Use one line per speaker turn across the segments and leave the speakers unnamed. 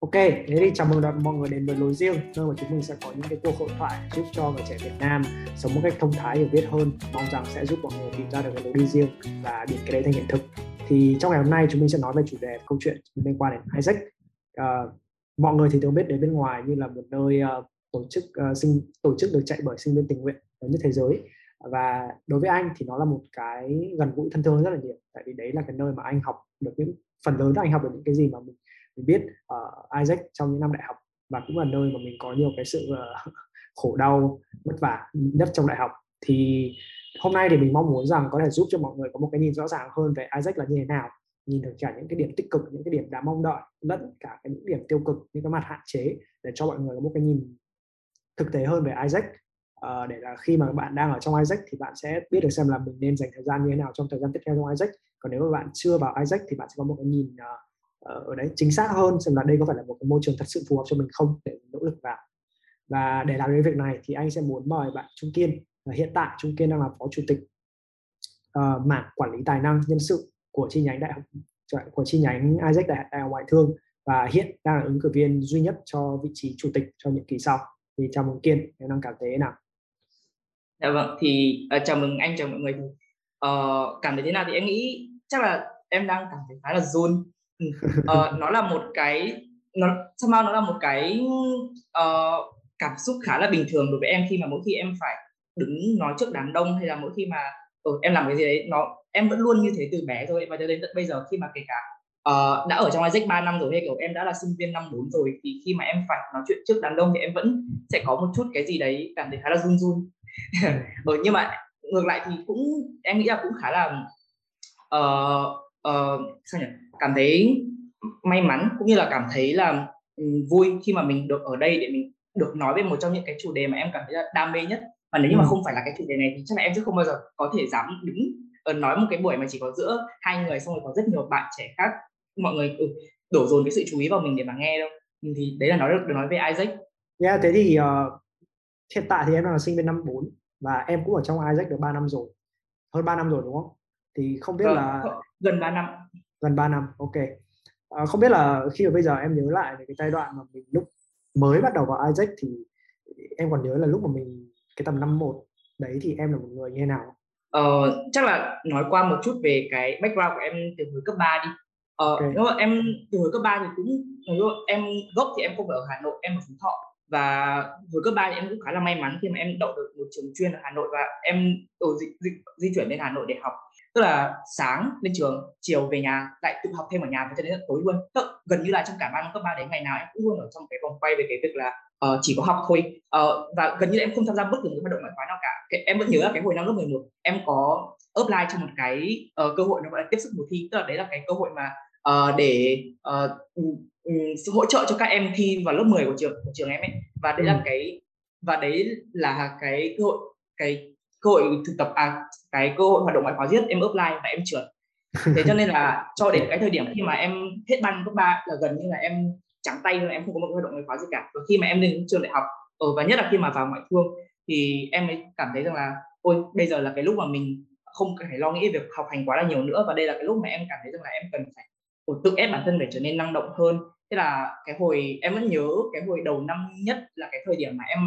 Ok, thế thì chào mừng mọi người đến với lối riêng nơi mà chúng mình sẽ có những cái cuộc hội thoại giúp cho người trẻ Việt Nam sống một cách thông thái hiểu biết hơn mong rằng sẽ giúp mọi người tìm ra được cái lối đi riêng và biến cái đấy thành hiện thực. Thì trong ngày hôm nay chúng mình sẽ nói về chủ đề câu chuyện liên quan đến Isaac. À, mọi người thì thường biết đến bên ngoài như là một nơi uh, tổ chức uh, sinh tổ chức được chạy bởi sinh viên tình nguyện lớn nhất thế giới. Và đối với anh thì nó là một cái gần gũi thân thương rất là nhiều tại vì đấy là cái nơi mà anh học được những phần lớn là anh học được những cái gì mà mình mình biết uh, Isaac trong những năm đại học và cũng là nơi mà mình có nhiều cái sự uh, khổ đau vất vả nhất trong đại học. Thì hôm nay thì mình mong muốn rằng có thể giúp cho mọi người có một cái nhìn rõ ràng hơn về Isaac là như thế nào nhìn được cả những cái điểm tích cực những cái điểm đáng mong đợi lẫn cả cái những điểm tiêu cực những cái mặt hạn chế để cho mọi người có một cái nhìn thực tế hơn về Isaac. Uh, để là khi mà bạn đang ở trong Isaac thì bạn sẽ biết được xem là mình nên dành thời gian như thế nào trong thời gian tiếp theo trong Isaac. Còn nếu mà bạn chưa vào Isaac thì bạn sẽ có một cái nhìn uh, Ờ, ở đấy chính xác hơn xem là đây có phải là một cái môi trường thật sự phù hợp cho mình không để nỗ lực vào. Và để làm cái việc này thì anh sẽ muốn mời bạn Trung Kiên. Hiện tại Trung Kiên đang là phó chủ tịch uh, mảng quản lý tài năng nhân sự của chi nhánh đại học của chi nhánh Isaac đại, đại học ngoại thương và hiện đang là ứng cử viên duy nhất cho vị trí chủ tịch cho nhiệm kỳ sau. Thì chào mừng Kiên em đang cảm thấy thế nào?
Dạ vâng thì uh, chào mừng anh chào mọi người. Uh, cảm thấy thế nào thì em nghĩ chắc là em đang cảm thấy khá là run uh, nó là một cái nó somehow nó là một cái uh, cảm xúc khá là bình thường đối với em khi mà mỗi khi em phải đứng nói trước đám đông hay là mỗi khi mà ừ, em làm cái gì đấy nó em vẫn luôn như thế từ bé thôi và cho đến tận bây giờ khi mà kể cả uh, đã ở trong Isaac 3 năm rồi hay kiểu em đã là sinh viên năm 4 rồi thì khi mà em phải nói chuyện trước đám đông thì em vẫn sẽ có một chút cái gì đấy cảm thấy khá là run run. Ừ, nhưng mà ngược lại thì cũng em nghĩ là cũng khá là uh, uh, sao nhỉ cảm thấy may mắn cũng như là cảm thấy là um, vui khi mà mình được ở đây để mình được nói về một trong những cái chủ đề mà em cảm thấy là đam mê nhất và nếu như mà ừ. không phải là cái chủ đề này thì chắc là em sẽ không bao giờ có thể dám đứng ở nói một cái buổi mà chỉ có giữa hai người xong rồi có rất nhiều bạn trẻ khác mọi người ừ, đổ dồn cái sự chú ý vào mình để mà nghe đâu thì đấy là nói được nói về Isaac.
Yeah, thế thì uh, hiện tại thì em đang là sinh viên năm 4 và em cũng ở trong Isaac được 3 năm rồi hơn 3 năm rồi đúng không? Thì không biết vâng, là
gần 3 năm
gần 3 năm ok. À, không biết là khi mà bây giờ em nhớ lại về cái giai đoạn mà mình lúc mới bắt đầu vào Isaac thì em còn nhớ là lúc mà mình cái tầm năm một đấy thì em là một người như thế nào?
Ờ, chắc là nói qua một chút về cái background của em từ hồi cấp 3 đi. Ờ, okay. nếu mà em từ hồi cấp 3 thì cũng em gốc thì em không phải ở Hà Nội em ở Phú Thọ. Và hồi cấp 3 thì em cũng khá là may mắn khi mà em đậu được một trường chuyên ở Hà Nội và em ở di, di, di chuyển lên Hà Nội để học tức là sáng lên trường chiều về nhà lại tự học thêm ở nhà và cho đến tối luôn. Tức gần như là trong cả ba năm cấp ba đến ngày nào em cũng luôn ở trong cái vòng quay về cái việc là uh, chỉ có học thôi. Uh, và gần như là em không tham gia bất cứ một hoạt động ngoại khóa nào cả. Cái, em vẫn nhớ là cái hồi năm lớp 11 em có apply cho một cái uh, cơ hội nó gọi là tiếp sức mùa thi. Tức là đấy là cái cơ hội mà uh, để uh, um, hỗ trợ cho các em thi vào lớp 10 của trường của trường em ấy. Và đấy ừ. là cái và đấy là cái cơ hội cái cơ hội thực tập à cái cơ hội hoạt động ngoại khóa giết em apply và em trượt. Thế cho nên là cho đến cái thời điểm khi mà em hết ban cấp ba là gần như là em trắng tay luôn em không có một hoạt động ngoại khóa gì cả. Và khi mà em lên trường đại học ở ờ, và nhất là khi mà vào ngoại thương thì em mới cảm thấy rằng là ôi bây giờ là cái lúc mà mình không phải lo nghĩ việc học hành quá là nhiều nữa và đây là cái lúc mà em cảm thấy rằng là em cần phải tự ép bản thân để trở nên năng động hơn. Thế là cái hồi em vẫn nhớ cái hồi đầu năm nhất là cái thời điểm mà em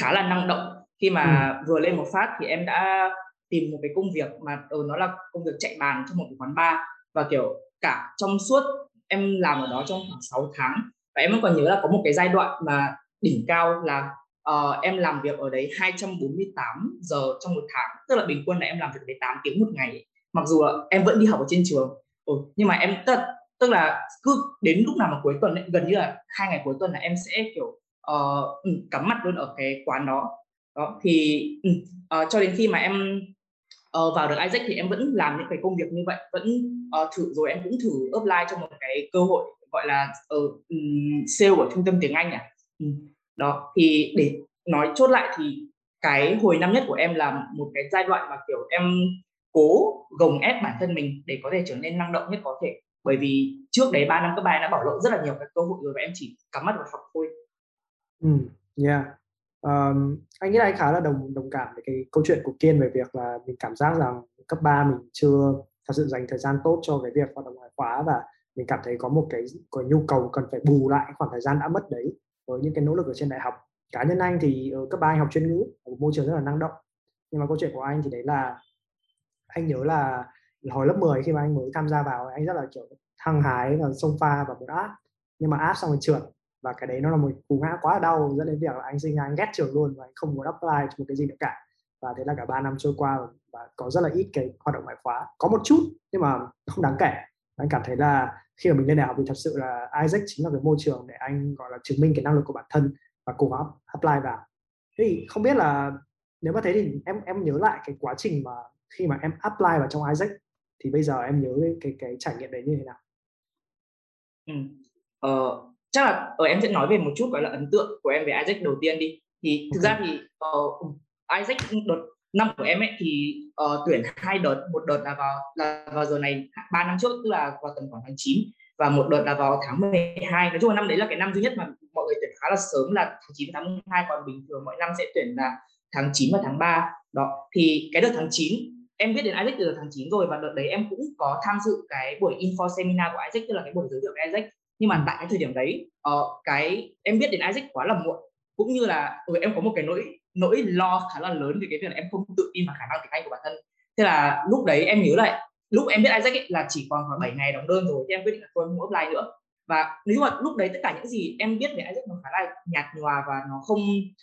khá là năng động khi mà ừ. vừa lên một phát thì em đã tìm một cái công việc mà ừ, nó là công việc chạy bàn trong một cái quán bar. Và kiểu cả trong suốt em làm ở đó trong khoảng 6 tháng. Và em vẫn còn nhớ là có một cái giai đoạn mà đỉnh cao là uh, em làm việc ở đấy 248 giờ trong một tháng. Tức là bình quân là em làm việc đấy 8 tiếng một ngày mặc dù là em vẫn đi học ở trên trường. Ừ, nhưng mà em tức, tức là cứ đến lúc nào mà cuối tuần ấy, gần như là hai ngày cuối tuần là em sẽ kiểu uh, cắm mặt luôn ở cái quán đó đó thì uh, cho đến khi mà em uh, vào được Isaac thì em vẫn làm những cái công việc như vậy vẫn uh, thử rồi em cũng thử apply cho một cái cơ hội gọi là ở uh, um, sale của trung tâm tiếng Anh à. Um, đó thì để nói chốt lại thì cái hồi năm nhất của em là một cái giai đoạn mà kiểu em cố gồng ép bản thân mình để có thể trở nên năng động nhất có thể. Bởi vì trước đấy 3 năm cấp ba đã bỏ lỡ rất là nhiều cái cơ hội rồi và em chỉ cắm mắt vào học thôi.
Ừ, yeah um, anh nghĩ là anh khá là đồng đồng cảm với cái câu chuyện của Kiên về việc là mình cảm giác rằng cấp 3 mình chưa thật sự dành thời gian tốt cho cái việc hoạt động ngoại khóa và mình cảm thấy có một cái có nhu cầu cần phải bù lại khoảng thời gian đã mất đấy với những cái nỗ lực ở trên đại học. Cá nhân anh thì ở cấp ba anh học chuyên ngữ ở một môi trường rất là năng động. Nhưng mà câu chuyện của anh thì đấy là anh nhớ là hồi lớp 10 khi mà anh mới tham gia vào anh rất là kiểu hăng hái và sông pha và một áp nhưng mà áp xong rồi trượt và cái đấy nó là một cú ngã quá đau dẫn đến việc là anh sinh ra anh ghét trường luôn và anh không muốn apply cho một cái gì nữa cả và thế là cả 3 năm trôi qua và có rất là ít cái hoạt động ngoại khóa có một chút nhưng mà không đáng kể anh cảm thấy là khi mà mình lên đại học thì thật sự là Isaac chính là cái môi trường để anh gọi là chứng minh cái năng lực của bản thân và cố gắng apply vào thì không biết là nếu mà thế thì em em nhớ lại cái quá trình mà khi mà em apply vào trong Isaac thì bây giờ em nhớ cái cái, cái trải nghiệm đấy như thế nào?
Ừ. Ờ, chắc là ở em sẽ nói về một chút gọi là ấn tượng của em về Isaac đầu tiên đi. Thì thực ra thì uh, Isaac đợt năm của em ấy thì uh, tuyển hai đợt, một đợt là vào là vào giờ này 3 năm trước tức là vào tầm khoảng tháng 9 và một đợt là vào tháng 12. Nói chung là năm đấy là cái năm duy nhất mà mọi người tuyển khá là sớm là tháng 9 tháng 12 còn bình thường mỗi năm sẽ tuyển là tháng 9 và tháng 3. Đó thì cái đợt tháng 9 em biết đến Isaac từ tháng 9 rồi và đợt đấy em cũng có tham dự cái buổi info seminar của Isaac tức là cái buổi giới thiệu về Isaac nhưng mà tại cái thời điểm đấy uh, cái em biết đến Isaac quá là muộn. Cũng như là ừ, em có một cái nỗi nỗi lo khá là lớn về cái việc là em không tự tin vào khả năng tiếng Anh của bản thân. Thế là lúc đấy em nhớ lại lúc em biết Isaac ấy, là chỉ còn khoảng 7 ngày đóng đơn rồi thì em quyết định là thôi không apply nữa. Và nếu mà lúc đấy tất cả những gì em biết về Isaac nó khá là nhạt nhòa và nó không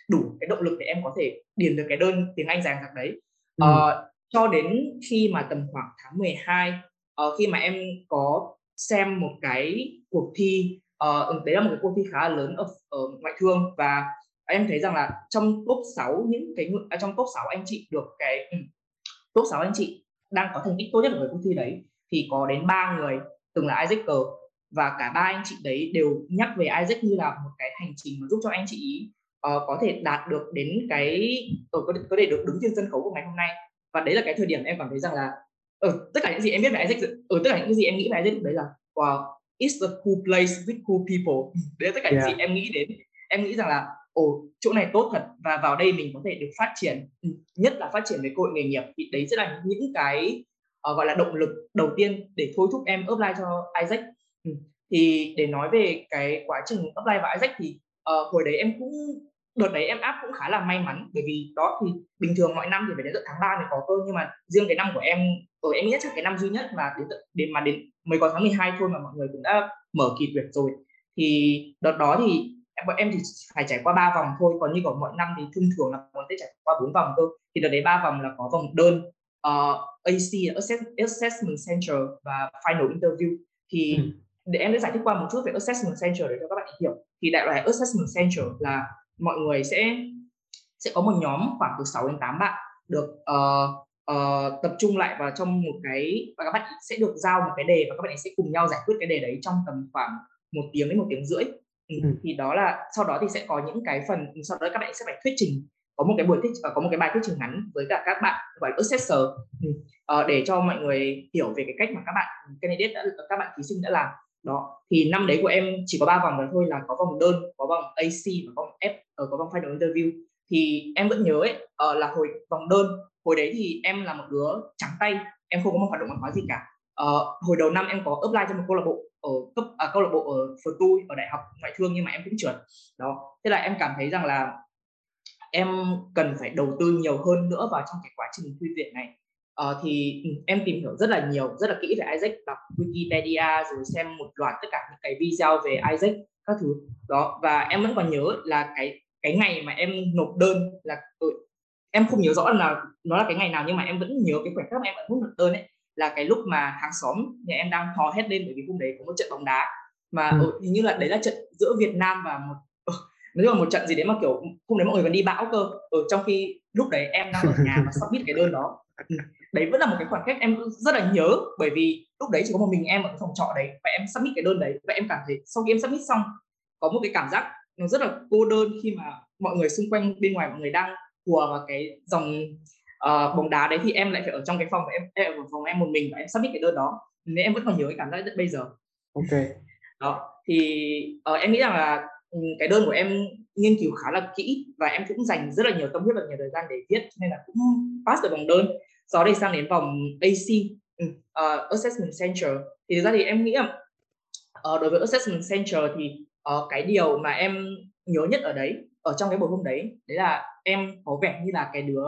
đủ cái động lực để em có thể điền được cái đơn tiếng Anh dài dặc đấy. Ừ. uh, cho đến khi mà tầm khoảng tháng 12 uh, ờ, khi mà em có xem một cái cuộc thi uh, đấy là một cái cuộc thi khá là lớn ở, ở ngoại thương. Và em thấy rằng là trong top 6 những cái à, trong top 6 anh chị được cái um, top 6 anh chị đang có thành tích tốt nhất ở cuộc thi đấy thì có đến ba người từng là Isaac Cờ. Và cả ba anh chị đấy đều nhắc về Isaac như là một cái hành trình mà giúp cho anh chị ý uh, có thể đạt được đến cái uh, có, có thể được đứng trên sân khấu của ngày hôm nay. Và đấy là cái thời điểm em cảm thấy rằng là ở ừ, tất cả những gì em biết về Isaac ở tất cả những gì em nghĩ về Isaac đấy là wow it's a cool place with cool people. Đấy là tất cả yeah. những gì em nghĩ đến. Em nghĩ rằng là ồ chỗ này tốt thật và vào đây mình có thể được phát triển ừ, nhất là phát triển về cơ hội nghề nghiệp. Thì đấy sẽ là những cái uh, gọi là động lực đầu tiên để thôi thúc em apply cho Isaac. Ừ. thì để nói về cái quá trình apply vào Isaac thì uh, hồi đấy em cũng đợt đấy em áp cũng khá là may mắn bởi vì đó thì bình thường mọi năm thì phải đến tận tháng 3 mới có cơ nhưng mà riêng cái năm của em ở em nghĩ chắc cái năm duy nhất mà đến tận đến mà đến mới có tháng 12 thôi mà mọi người cũng đã mở kỳ tuyển rồi. Thì đợt đó thì bọn em thì phải trải qua ba vòng thôi còn như của mọi năm thì thông thường là bọn sẽ trải qua bốn vòng thôi thì đợt đấy ba vòng là có vòng đơn uh, AC Assessment Center và Final Interview. Thì ừ. để em sẽ giải thích qua một chút về Assessment Center để cho các bạn hiểu. Thì đại loại Assessment Center là mọi người sẽ sẽ có một nhóm khoảng từ 6 đến 8 bạn được uh, uh, tập trung lại vào trong một cái và các bạn sẽ được giao một cái đề và các bạn sẽ cùng nhau giải quyết cái đề đấy trong tầm khoảng một tiếng đến một tiếng rưỡi ừ. ừ. thì đó là sau đó thì sẽ có những cái phần sau đó các bạn sẽ phải thuyết trình có một cái buổi thuyết có một cái bài thuyết trình ngắn với cả các bạn gọi là assessor uh, để cho mọi người hiểu về cái cách mà các bạn candidate đã các bạn thí sinh đã làm đó thì năm đấy của em chỉ có ba vòng rồi thôi là có vòng đơn có vòng AC và có vòng F ở có vòng final interview. Thì em vẫn nhớ ấy uh, là hồi vòng đơn hồi đấy thì em là một đứa trắng tay em không có một hoạt động văn hóa gì cả. Uh, hồi đầu năm em có apply cho một câu lạc bộ ở cấp à, câu lạc bộ ở FTU ở đại học ngoại thương nhưng mà em cũng trượt. Đó thế là em cảm thấy rằng là em cần phải đầu tư nhiều hơn nữa vào trong cái quá trình thi tuyển này uh, thì ừ, em tìm hiểu rất là nhiều rất là kỹ về Isaac đọc Wikipedia rồi xem một loạt tất cả những cái video về Isaac các thứ. Đó và em vẫn còn nhớ là cái cái ngày mà em nộp đơn là ừ, em không nhớ rõ là nó là cái ngày nào nhưng mà em vẫn nhớ cái khoảnh khắc mà em vẫn nộp đơn ấy là cái lúc mà hàng xóm nhà em đang hò hét lên bởi vì hôm đấy có một trận bóng đá. Mà ừ. hình như là đấy là trận giữa Việt Nam và một nói chung là một trận gì đấy mà kiểu hôm đấy mọi người còn đi bão cơ. Ở trong khi lúc đấy em đang ở nhà và submit cái đơn đó. ừ, đấy vẫn là một cái khoảnh khắc em rất là nhớ bởi vì lúc đấy chỉ có một mình em ở phòng trọ đấy và em submit cái đơn đấy và em cảm thấy sau khi em submit xong có một cái cảm giác nó rất là cô đơn khi mà mọi người xung quanh bên ngoài mọi người đang hùa vào cái dòng uh, bóng đá đấy thì em lại phải ở trong cái phòng em, em ở phòng em một mình và em submit cái đơn đó. Nên em vẫn còn nhớ cái cảm giác bây giờ.
Ok.
Đó thì uh, em nghĩ rằng là ừ, Ừ, cái đơn của em nghiên cứu khá là kỹ và em cũng dành rất là nhiều tâm huyết và nhiều thời gian để viết nên là cũng pass được vòng đơn. Sau đây sang đến vòng AC uh, ừ, ờ, Assessment Center. Thì thực ra thì em nghĩ là uh, đối với assessment center thì uh, cái điều mà em nhớ nhất ở đấy ở trong cái buổi hôm đấy đấy là em có vẻ như là cái đứa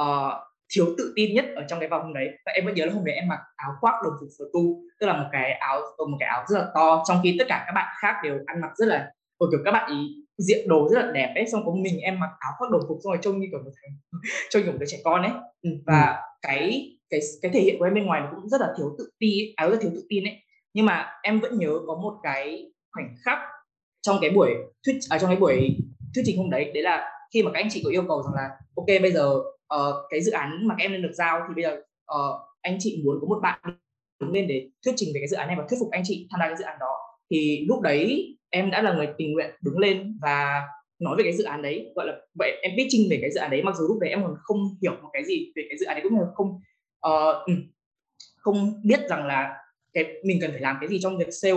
uh, thiếu tự tin nhất ở trong cái vòng hôm đấy. Và em vẫn nhớ là hôm đấy em mặc áo khoác đồng phục sở tu tức là một cái áo một cái áo rất là to trong khi tất cả các bạn khác đều ăn mặc rất là ở kiểu các bạn ý diện đồ rất là đẹp ấy xong có mình em mặc áo khoác đồng phục xong rồi trông như kiểu một thằng trông như một đứa trẻ con ấy. Ừ, và ừ. cái cái cái thể hiện của em bên ngoài cũng rất là thiếu tự ti áo rất thiếu tự tin ấy. Nhưng mà em vẫn nhớ có một cái khoảnh khắc trong cái buổi thuyết à, trong cái buổi thuyết trình hôm đấy đấy là khi mà các anh chị có yêu cầu rằng là ok bây giờ uh, cái dự án mà các em được giao thì bây giờ uh, anh chị muốn có một bạn đứng lên để thuyết trình về cái dự án này và thuyết phục anh chị tham gia cái dự án đó. Thì lúc đấy em đã là người tình nguyện đứng lên và nói về cái dự án đấy gọi là vậy em pitching về cái dự án đấy mặc dù lúc đấy em còn không hiểu một cái gì về cái dự án đấy cũng là không uh, không biết rằng là cái mình cần phải làm cái gì trong việc sale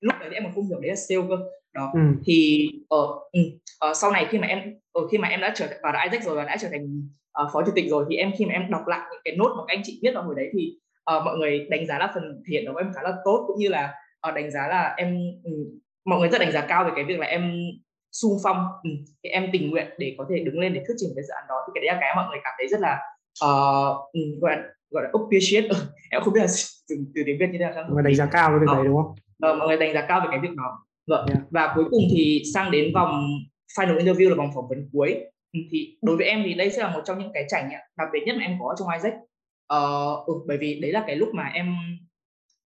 lúc đấy em còn không hiểu đấy là sale cơ đó ừ. thì ở uh, uh, sau này khi mà em uh, khi mà em đã trở vào đã Isaac rồi và đã trở thành uh, phó chủ tịch rồi thì em khi mà em đọc lại những cái nốt mà các anh chị viết vào hồi đấy thì uh, mọi người đánh giá là phần thể hiện của em khá là tốt cũng như là uh, đánh giá là em um, mọi người rất đánh giá cao về cái việc là em sung phong um, thì em tình nguyện để có thể đứng lên để thuyết trình cái dự án đó. Thì cái đấy là cái mọi người cảm thấy rất là uh, gọi là gọi là appreciate. Em không biết là từ, từ tiếng việt như thế nào
mọi người đánh giá cao cái việc đấy đúng không?
Uh, mọi người đánh giá cao về cái việc đó. Vâng. Yeah. và cuối cùng thì sang đến vòng final interview là vòng phỏng vấn cuối. Ừ, thì đối với em thì đây sẽ là một trong những cái trải nghiệm đặc biệt nhất mà em có trong Isaac uh, ừ, bởi vì đấy là cái lúc mà em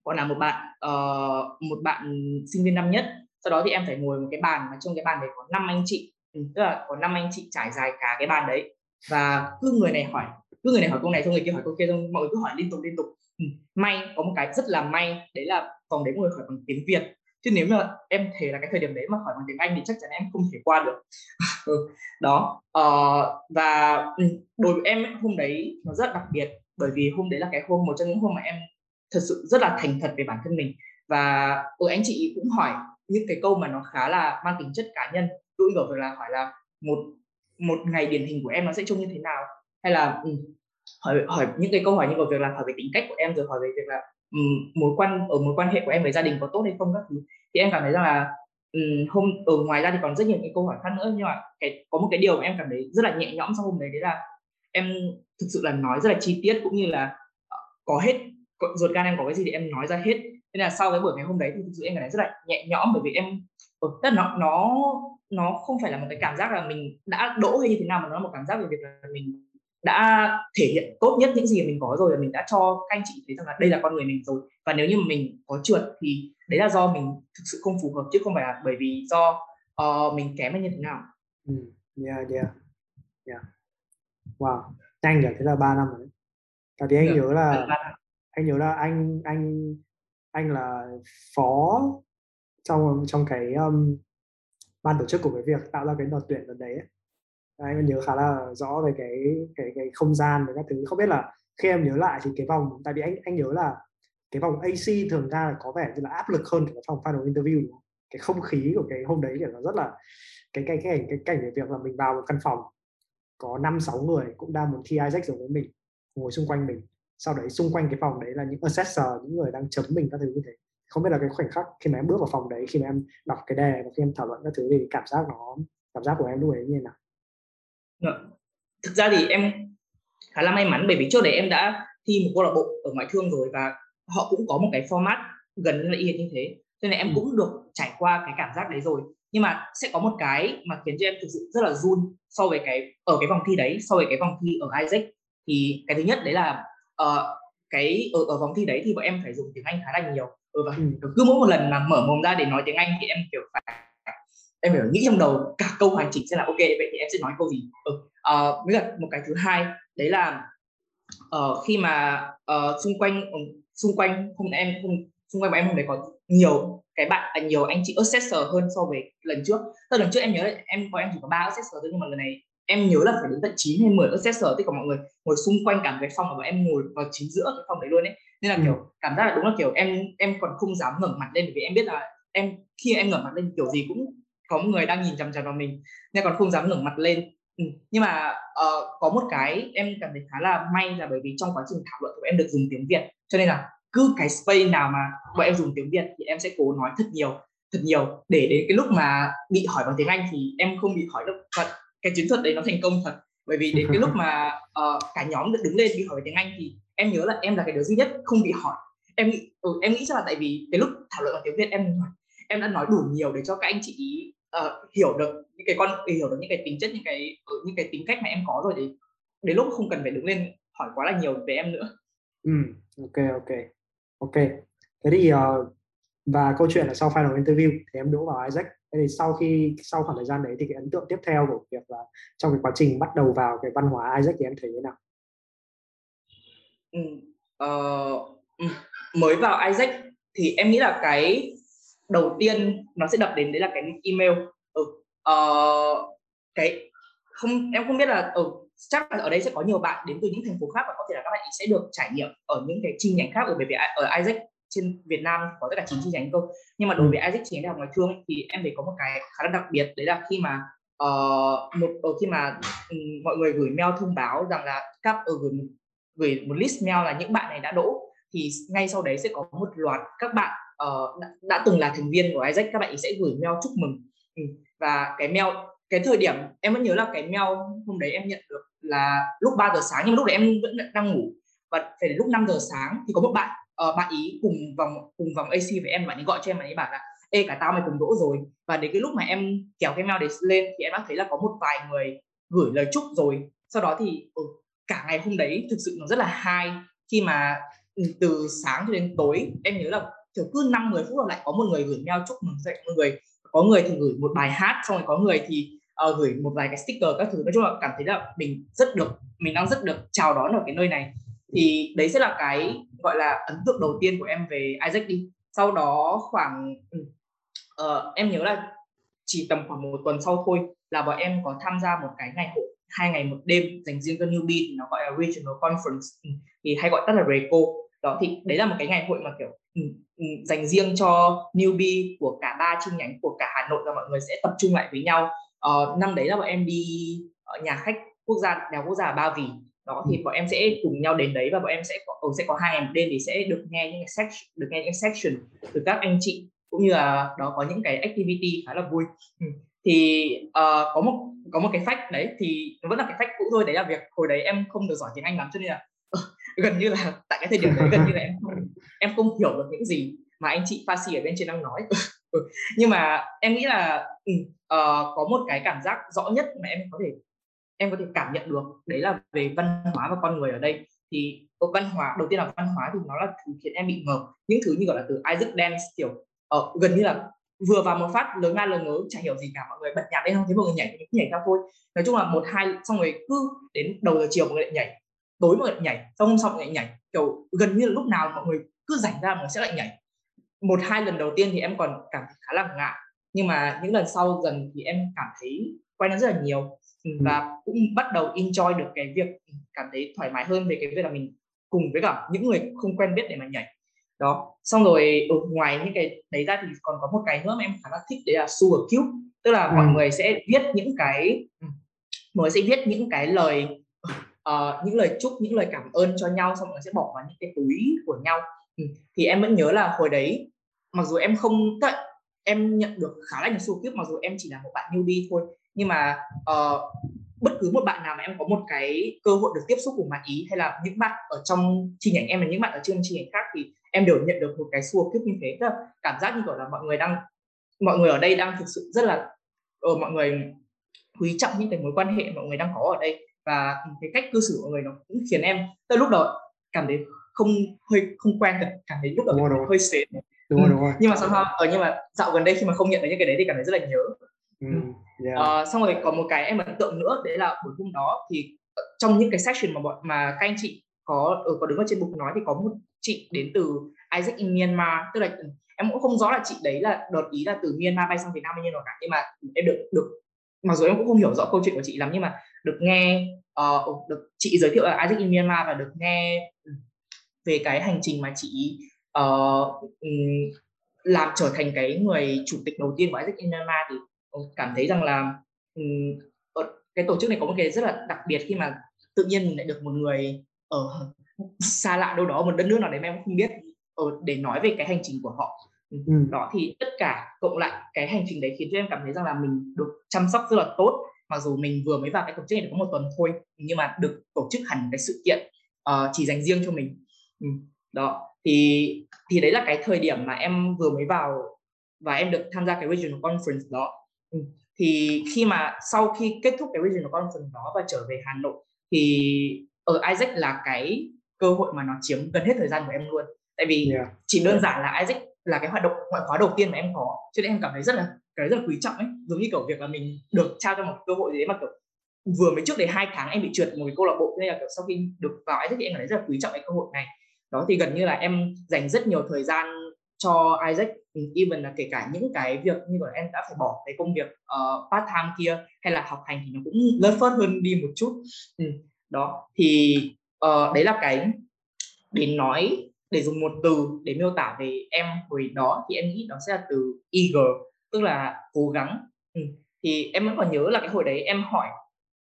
còn là một bạn uh, một bạn sinh viên năm nhất sau đó thì em phải ngồi một cái bàn mà trong cái bàn đấy có năm anh chị. Ừ, tức là có năm anh chị trải dài cả cái bàn đấy. Và cứ người này hỏi cứ người này hỏi câu này xong người kia hỏi câu kia xong mọi người cứ hỏi liên tục liên tục. Ừ. may có một cái rất là may đấy là còn đấy mọi người hỏi bằng tiếng việt. Chứ nếu mà em thể là cái thời điểm đấy mà hỏi bằng tiếng anh thì chắc chắn em không thể qua được. Ừ, đó ờ, và ừ, đối với em hôm đấy nó rất đặc biệt. Bởi vì hôm đấy là cái hôm một trong những hôm mà em thật sự rất là thành thật về bản thân mình. Và ừ, anh chị cũng hỏi những cái câu mà nó khá là mang tính chất cá nhân. Tôi gọi là hỏi là một một ngày điển hình của em nó sẽ trông như thế nào? Hay là ừ, hỏi hỏi những cái câu hỏi như về việc là hỏi về tính cách của em rồi hỏi về việc là um, mối quan ở mối quan hệ của em với gia đình có tốt hay không các thứ. Thì em cảm thấy rằng là um, hôm ở ngoài ra thì còn rất nhiều những câu hỏi khác nữa nhưng mà cái có một cái điều mà em cảm thấy rất là nhẹ nhõm sau hôm đấy đấy là em thực sự là nói rất là chi tiết cũng như là ờ, có hết ruột gan em có cái gì thì em nói ra hết nên là sau cái buổi ngày hôm đấy thì thực sự em cảm thấy rất là nhẹ nhõm bởi vì em tức là nó nó nó không phải là một cái cảm giác là mình đã đỗ hay như thế nào mà nó là một cảm giác về việc là mình đã thể hiện tốt nhất những gì mình có rồi là mình đã cho các anh chị thấy rằng là đây là con người mình rồi. Và nếu như mà mình có trượt thì đấy là do mình thực sự không phù hợp chứ không phải là bởi vì do uh, mình kém hay như thế nào.
Ừ yeah yeah yeah. Wow nhanh rồi thế là 3 năm rồi tại vì anh yeah. Nhớ là anh nhớ là anh anh anh là phó trong trong cái um, ban tổ chức của cái việc tạo ra cái đợt tuyển lần đấy ấy. Anh vẫn nhớ khá là rõ về cái cái cái không gian và các thứ. Không biết là khi em nhớ lại thì cái vòng tại vì anh anh nhớ là cái vòng AC thường ra là có vẻ như là áp lực hơn cái vòng final interview đúng không? cái không khí của cái hôm đấy thì nó rất là cái cái cái cái cảnh về việc là mình vào một căn phòng có năm sáu người cũng đang muốn thi Isaac giống với mình ngồi xung quanh mình sau đấy xung quanh cái phòng đấy là những assessor những người đang chấm mình các thứ như thế. Không biết là cái khoảnh khắc khi mà em bước vào phòng đấy khi mà em đọc cái đề và khi em thảo luận các thứ thì cảm giác nó cảm giác của em lúc ấy như thế nào?
Vâng. thực ra thì em khá là may mắn bởi vì trước đấy em đã thi một câu lạc bộ ở ngoại thương rồi và họ cũng có một cái format gần như là y như thế. Cho nên em ừ. cũng được trải qua cái cảm giác đấy rồi. Nhưng mà sẽ có một cái mà khiến cho em thực sự rất là run so với cái ở cái vòng thi đấy so với cái vòng thi ở Isaac. Thì cái thứ nhất đấy là uh, cái ở, ở vòng thi đấy thì bọn em phải dùng tiếng Anh khá là nhiều ừ, và ừ. cứ mỗi một lần mà mở mồm ra để nói tiếng Anh thì em kiểu phải em phải nghĩ trong đầu cả câu hoàn chỉnh sẽ là ok vậy thì em sẽ nói câu gì ừ. uh, với cả một cái thứ hai đấy là uh, khi mà uh, xung quanh um, xung quanh hôm em hôm xung quanh của em hôm đấy có nhiều cái bạn à, nhiều anh chị assessor hơn so với lần trước tức lần trước em nhớ là em có em chỉ có ba assessor thôi nhưng mà lần này em nhớ là phải đến tận 9 hay 10 assessor tất cả mọi người ngồi xung quanh cả cái phòng và em ngồi vào chính giữa cái phòng đấy luôn ấy nên là ừ. kiểu cảm giác là đúng là kiểu em em còn không dám ngẩng mặt lên bởi vì em biết là em khi em ngẩng mặt lên kiểu gì cũng có một người đang nhìn chằm chằm vào mình nên còn không dám ngẩng mặt lên ừ. nhưng mà uh, có một cái em cảm thấy khá là may là bởi vì trong quá trình thảo luận của em được dùng tiếng việt cho nên là cứ cái space nào mà bọn em dùng tiếng Việt thì em sẽ cố nói thật nhiều thật nhiều để đến cái lúc mà bị hỏi bằng tiếng Anh thì em không bị hỏi được cái chiến thuật đấy nó thành công thật. Bởi vì đến cái lúc mà uh, cả nhóm được đứng lên bị hỏi về tiếng Anh thì em nhớ là em là cái đứa duy nhất không bị hỏi. Em nghĩ ừ, em nghĩ chắc là tại vì cái lúc thảo luận bằng tiếng Việt em em đã nói đủ nhiều để cho các anh chị uh, hiểu được những cái con hiểu được những cái tính chất những cái ừ, những cái tính cách mà em có rồi để đến lúc không cần phải đứng lên hỏi quá là nhiều về em nữa.
Ừ ok ok. Ok. Thế thì uh, và câu chuyện là sau final interview thì em đỗ vào Isaac thế thì sau khi sau khoảng thời gian đấy thì cái ấn tượng tiếp theo của việc là trong cái quá trình bắt đầu vào cái văn hóa Isaac thì em thấy thế nào?
Ừ, uh, mới vào Isaac thì em nghĩ là cái đầu tiên nó sẽ đập đến đấy là cái email. Ừ, uh, cái không em không biết là ừ, chắc là ở đây sẽ có nhiều bạn đến từ những thành phố khác và có thể là các bạn sẽ được trải nghiệm ở những cái chi nhánh khác ở về ở Isaac trên Việt Nam có tất cả chín chi nhánh cơ nhưng mà đối ừ. với Isaac chi nhánh đại học ngoại thương thì em thấy có một cái khá là đặc biệt đấy là khi mà uh, một uh, khi mà um, mọi người gửi mail thông báo rằng là các uh, gửi một, gửi một list mail là những bạn này đã đỗ thì ngay sau đấy sẽ có một loạt các bạn uh, đã, đã từng là thành viên của Isaac các bạn sẽ gửi mail chúc mừng ừ. và cái mail cái thời điểm em vẫn nhớ là cái mail hôm đấy em nhận được là lúc 3 giờ sáng nhưng lúc đấy em vẫn đang ngủ và phải đến lúc 5 giờ sáng thì có một bạn uh, bạn ý cùng vòng cùng vòng AC với em bạn ấy gọi cho em bạn ấy bảo là ê cả tao mày cùng đỗ rồi. Và đến cái lúc mà em kéo cái mail để lên thì em đã thấy là có một vài người gửi lời chúc rồi. Sau đó thì ừ, cả ngày hôm đấy thực sự nó rất là hay. Khi mà ừ, từ sáng cho đến tối em nhớ là kiểu cứ năm mười phút là lại có một người gửi mail chúc mừng dậy mọi người có người thì gửi một bài hát xong rồi có người thì uh, gửi một vài cái sticker các thứ. Nói chung là cảm thấy là mình rất được mình đang rất được chào đón ở cái nơi này thì đấy sẽ là cái gọi là ấn tượng đầu tiên của em về Isaac đi. Sau đó khoảng uh, em nhớ là chỉ tầm khoảng một tuần sau thôi là bọn em có tham gia một cái ngày hội hai ngày một đêm dành riêng cho newbie thì nó gọi là regional conference ừ, thì hay gọi tắt là RECO. Đó thì đấy là một cái ngày hội mà kiểu ừ, dành riêng cho newbie của cả ba chi nhánh của cả Hà Nội và mọi người sẽ tập trung lại với nhau. Uh, năm đấy là bọn em đi ở nhà khách quốc gia đèo quốc gia Ba Vì đó thì bọn em sẽ cùng nhau đến đấy và bọn em sẽ có sẽ có hai ngày một đêm thì sẽ được nghe những cái section được nghe những section từ các anh chị cũng như là đó có những cái activity khá là vui ừ. thì uh, có một có một cái fact đấy thì nó vẫn là cái fact cũ thôi đấy là việc hồi đấy em không được giỏi tiếng Anh lắm cho nên là uh, gần như là tại cái thời điểm đấy gần như là em không em không hiểu được những gì mà anh chị Pha ở bên trên đang nói ừ. nhưng mà em nghĩ là uh, có một cái cảm giác rõ nhất mà em có thể em có thể cảm nhận được, đấy là về văn hóa và con người ở đây. Thì ờ, văn hóa, đầu tiên là văn hóa thì nó là thứ khiến em bị ngờ những thứ như, gọi là, từ Isaac Dance, kiểu ở gần như là vừa vào một phát lớn nga lớn ngớ, chả hiểu gì cả, mọi người bật nhạc lên không thấy mọi người nhảy nhảy theo thôi. Nói chung là một, hai, xong rồi cứ đến đầu giờ chiều mọi người lại nhảy. Tối mọi người lại nhảy, xong hôm sau mọi người lại nhảy. Kiểu, gần như là lúc nào mọi người cứ rảnh ra mọi người sẽ lại nhảy. Một, hai lần đầu tiên thì em còn cảm thấy khá là ngại, nhưng mà những lần sau dần thì em cảm thấy quen nó rất là nhiều và cũng bắt đầu enjoy được cái việc cảm thấy thoải mái hơn về cái việc là mình cùng với cả những người không quen biết để mà nhảy. Đó. Xong rồi ở ngoài những cái đấy ra thì còn có một cái nữa mà em khá là thích đấy là sugar cube. Tức là ừ. mọi người sẽ viết những cái ừ, mọi người sẽ viết những cái lời uh, những lời chúc những lời cảm ơn cho nhau xong rồi sẽ bỏ vào những cái túi của nhau. Ừ. thì em vẫn nhớ là hồi đấy mặc dù em không em nhận được khá là nhiều số kiếp mặc dù em chỉ là một bạn newbie thôi nhưng mà uh, bất cứ một bạn nào mà em có một cái cơ hội được tiếp xúc cùng bạn ý hay là những bạn ở trong chi nhánh em và những bạn ở trên chi nhánh khác thì em đều nhận được một cái xua kiếp như thế. Tức là cảm giác như kiểu là mọi người đang mọi người ở đây đang thực sự rất là uh, mọi người quý trọng những cái mối quan hệ mọi người đang có ở đây. Và cái cách cư xử của người nó cũng khiến em tới lúc đầu cảm thấy không hơi không quen được cảm thấy lúc đầu hơi sến. Đúng rồi, đúng rồi. nhưng mà sao ở ờ, nhưng mà dạo gần đây khi mà không nhận được những cái đấy thì cảm thấy rất là nhớ ừ, yeah. uh, xong rồi còn một cái em ấn tượng nữa đấy là buổi hôm đó thì trong những cái section mà bọn mà các anh chị có ừ, có đứng ở trên bục nói thì có một chị đến từ Isaac in Myanmar tức là em cũng không rõ là chị đấy là đợt ý là từ Myanmar bay sang Việt Nam hay như nào cả nhưng mà em được được mặc dù em cũng không hiểu rõ câu chuyện của chị lắm nhưng mà được nghe uh, được chị giới thiệu là Isaac in Myanmar và được nghe về cái hành trình mà chị uh, làm trở thành cái người chủ tịch đầu tiên của Isaac in Myanmar thì cảm thấy rằng là um, cái tổ chức này có một cái rất là đặc biệt khi mà tự nhiên mình lại được một người ở xa lạ đâu đó một đất nước nào đấy mà em không biết ở để nói về cái hành trình của họ ừ. đó thì tất cả cộng lại cái hành trình đấy khiến cho em cảm thấy rằng là mình được chăm sóc rất là tốt mặc dù mình vừa mới vào cái tổ chức này được có một tuần thôi nhưng mà được tổ chức hẳn cái sự kiện uh, chỉ dành riêng cho mình ừ. đó thì thì đấy là cái thời điểm mà em vừa mới vào và em được tham gia cái regional conference đó. Thì khi mà sau khi kết thúc cái regional conference đó và trở về Hà Nội thì ở Isaac là cái cơ hội mà nó chiếm gần hết thời gian của em luôn. Tại vì yeah. chỉ đơn giản là Isaac là cái hoạt động ngoại khóa đầu tiên mà em có. Cho nên em cảm thấy rất là cái rất là quý trọng ấy. Giống như kiểu việc là mình được trao cho một cơ hội gì đấy mà kiểu vừa mới trước đấy hai tháng em bị trượt một cái câu lạc bộ nên là kiểu sau khi được vào Isaac thì em cảm thấy rất là quý trọng cái cơ hội này. Đó thì gần như là em dành rất nhiều thời gian cho Isaac even là kể cả những cái việc như là em đã phải bỏ cái công việc uh, part time kia hay là học hành thì nó cũng lớn phớt hơn đi một chút ừ. đó thì uh, đấy là cái để nói để dùng một từ để miêu tả về em hồi đó thì em nghĩ đó sẽ là từ eager tức là cố gắng ừ. thì em vẫn còn nhớ là cái hồi đấy em hỏi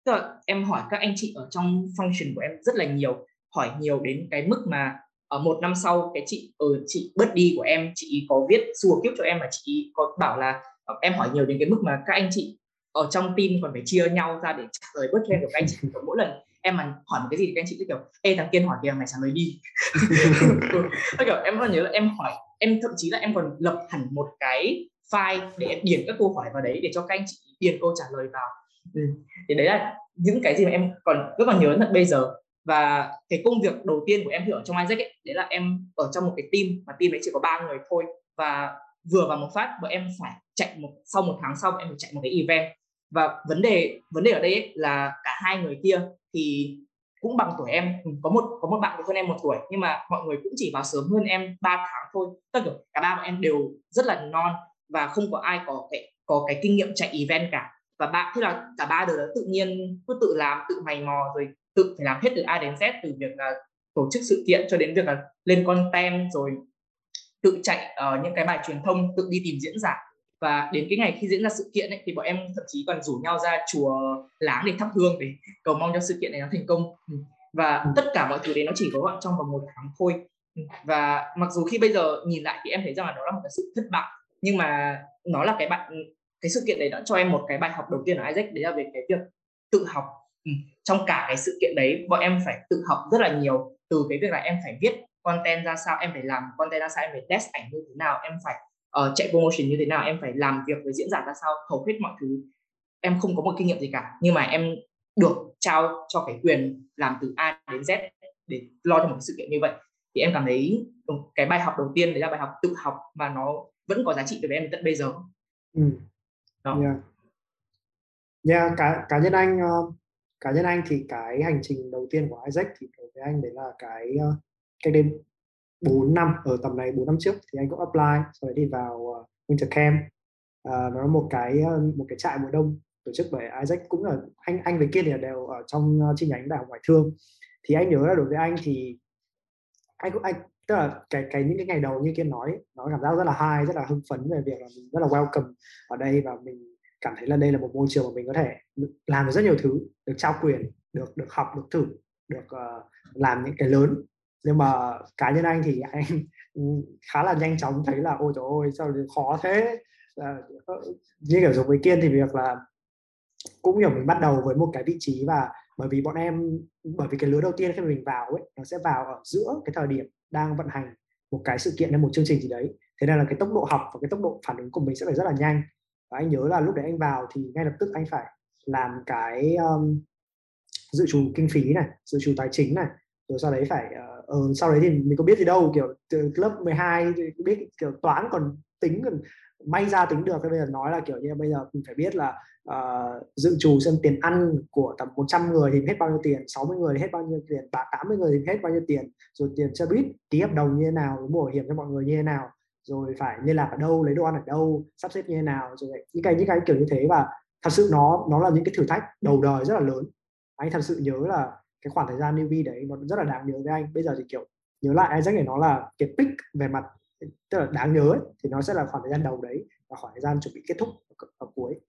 tức là em hỏi các anh chị ở trong function của em rất là nhiều hỏi nhiều đến cái mức mà ở một năm sau cái chị ở ừ, chị bớt đi của em chị có viết xua kiếp cho em mà chị có bảo là ờ, em hỏi nhiều đến cái mức mà các anh chị ở trong team còn phải chia nhau ra để trả lời bớt em của các anh chị. Mỗi lần em mà hỏi một cái gì thì các anh chị cứ kiểu ê thằng kiên hỏi kìa mày trả lời đi. Kiểu em còn nhớ là em hỏi em thậm chí là em còn lập hẳn một cái file để em điền các câu hỏi vào đấy để cho các anh chị điền câu trả lời vào. Ừ. thì đấy là những cái gì mà em còn rất còn nhớ tận bây giờ và cái công việc đầu tiên của em khi ở trong Isaac ấy, đấy là em ở trong một cái team, mà team ấy chỉ có ba người thôi. Và vừa vào một phát, bọn em phải chạy một, sau một tháng sau em phải chạy một cái event. Và vấn đề vấn đề ở đây ấy là cả hai người kia thì cũng bằng tuổi em. Ừ, có một có một bạn hơn em một tuổi, nhưng mà mọi người cũng chỉ vào sớm hơn em 3 tháng thôi. Tất cả cả ba bọn em đều rất là non và không có ai có cái có cái kinh nghiệm chạy event cả. Và bạn thế là cả ba đều đã tự nhiên cứ tự làm, tự mày mò rồi tự phải làm hết từ A đến Z từ việc là tổ chức sự kiện cho đến việc là lên content rồi tự chạy uh, những cái bài truyền thông tự đi tìm diễn giả và đến cái ngày khi diễn ra sự kiện ấy, thì bọn em thậm chí còn rủ nhau ra chùa láng để thắp hương để cầu mong cho sự kiện này nó thành công ừ. và ừ. tất cả mọi thứ đấy nó chỉ có gọn trong vòng một tháng thôi ừ. và mặc dù khi bây giờ nhìn lại thì em thấy rằng là nó là một cái sự thất bại nhưng mà nó là cái bạn cái sự kiện đấy đã cho em một cái bài học đầu tiên ở Isaac đấy là về cái việc tự học ừ. trong cả cái sự kiện đấy bọn em phải tự học rất là nhiều từ cái việc là em phải viết content ra sao em phải làm content ra sao em phải test ảnh như thế nào em phải uh, chạy promotion như thế nào em phải làm việc với diễn giả ra sao hầu hết mọi thứ em không có một kinh nghiệm gì cả nhưng mà em được trao cho cái quyền làm từ A đến Z để lo cho một cái sự kiện như vậy thì em cảm thấy ừ, cái bài học đầu tiên đấy là bài học tự học và nó vẫn có giá trị đối với em tận bây giờ
ừ. đó yeah. Yeah, cá cá nhân anh uh, cá nhân anh thì cái hành trình đầu tiên của Isaac thì đối với anh đấy là cái ờ, cách đây 4 năm, ở tầm này 4 năm trước thì anh cũng apply rồi đi vào ờ, winter camp. Ờ, nó là một cái một cái trại mùa đông tổ chức bởi Isaac cũng là, anh anh với Kiên thì đều ở trong chi nhánh đại học ngoại thương. Thì anh nhớ là đối với anh thì anh cũng, anh, tức là cái cái những cái ngày đầu như Kiên nói, nó cảm giác rất là hay rất là hưng phấn về việc là mình rất là welcome ở đây và mình cảm thấy là đây là một môi trường mà mình có thể làm được rất nhiều thứ được trao quyền được được học được thử được uh, làm những cái lớn. Nhưng mà cá nhân anh thì anh khá là nhanh chóng thấy là ôi trời ơi sao khó thế? À, như kiểu giống với kiên thì việc là cũng hiểu mình bắt đầu với một cái vị trí và bởi vì bọn em bởi vì cái lứa đầu tiên khi mình vào ấy nó sẽ vào ở giữa cái thời điểm đang vận hành một cái sự kiện hay một chương trình gì đấy. Thế nên là cái tốc độ học và cái tốc độ phản ứng của mình sẽ phải rất là nhanh và anh nhớ là lúc đấy anh vào thì ngay lập tức anh phải làm cái um, dự trù kinh phí này dự trù tài chính này rồi sau đấy phải uh, sau đấy thì mình có biết gì đâu kiểu từ lớp 12 biết kiểu toán còn tính còn may ra tính được bây giờ nói là kiểu như bây giờ mình phải biết là uh, dự trù xem tiền ăn của tầm 100 người thì hết bao nhiêu tiền 60 người thì hết bao nhiêu tiền ba 80 người thì hết bao nhiêu tiền rồi tiền xe buýt ký hợp đồng như thế nào bảo hiểm cho mọi người như thế nào rồi phải liên lạc ở đâu lấy đồ ăn ở đâu sắp xếp như thế nào rồi những cái những cái kiểu như thế. Và thật sự nó nó là những cái thử thách đầu đời rất là lớn. Anh thật sự nhớ là cái khoảng thời gian newbie đấy nó rất là đáng nhớ với anh. Bây giờ thì kiểu nhớ lại Isaac này nó là cái pick về mặt tức là đáng nhớ ấy, thì nó sẽ là khoảng thời gian đầu đấy và khoảng thời gian chuẩn bị kết thúc ở, ở cuối.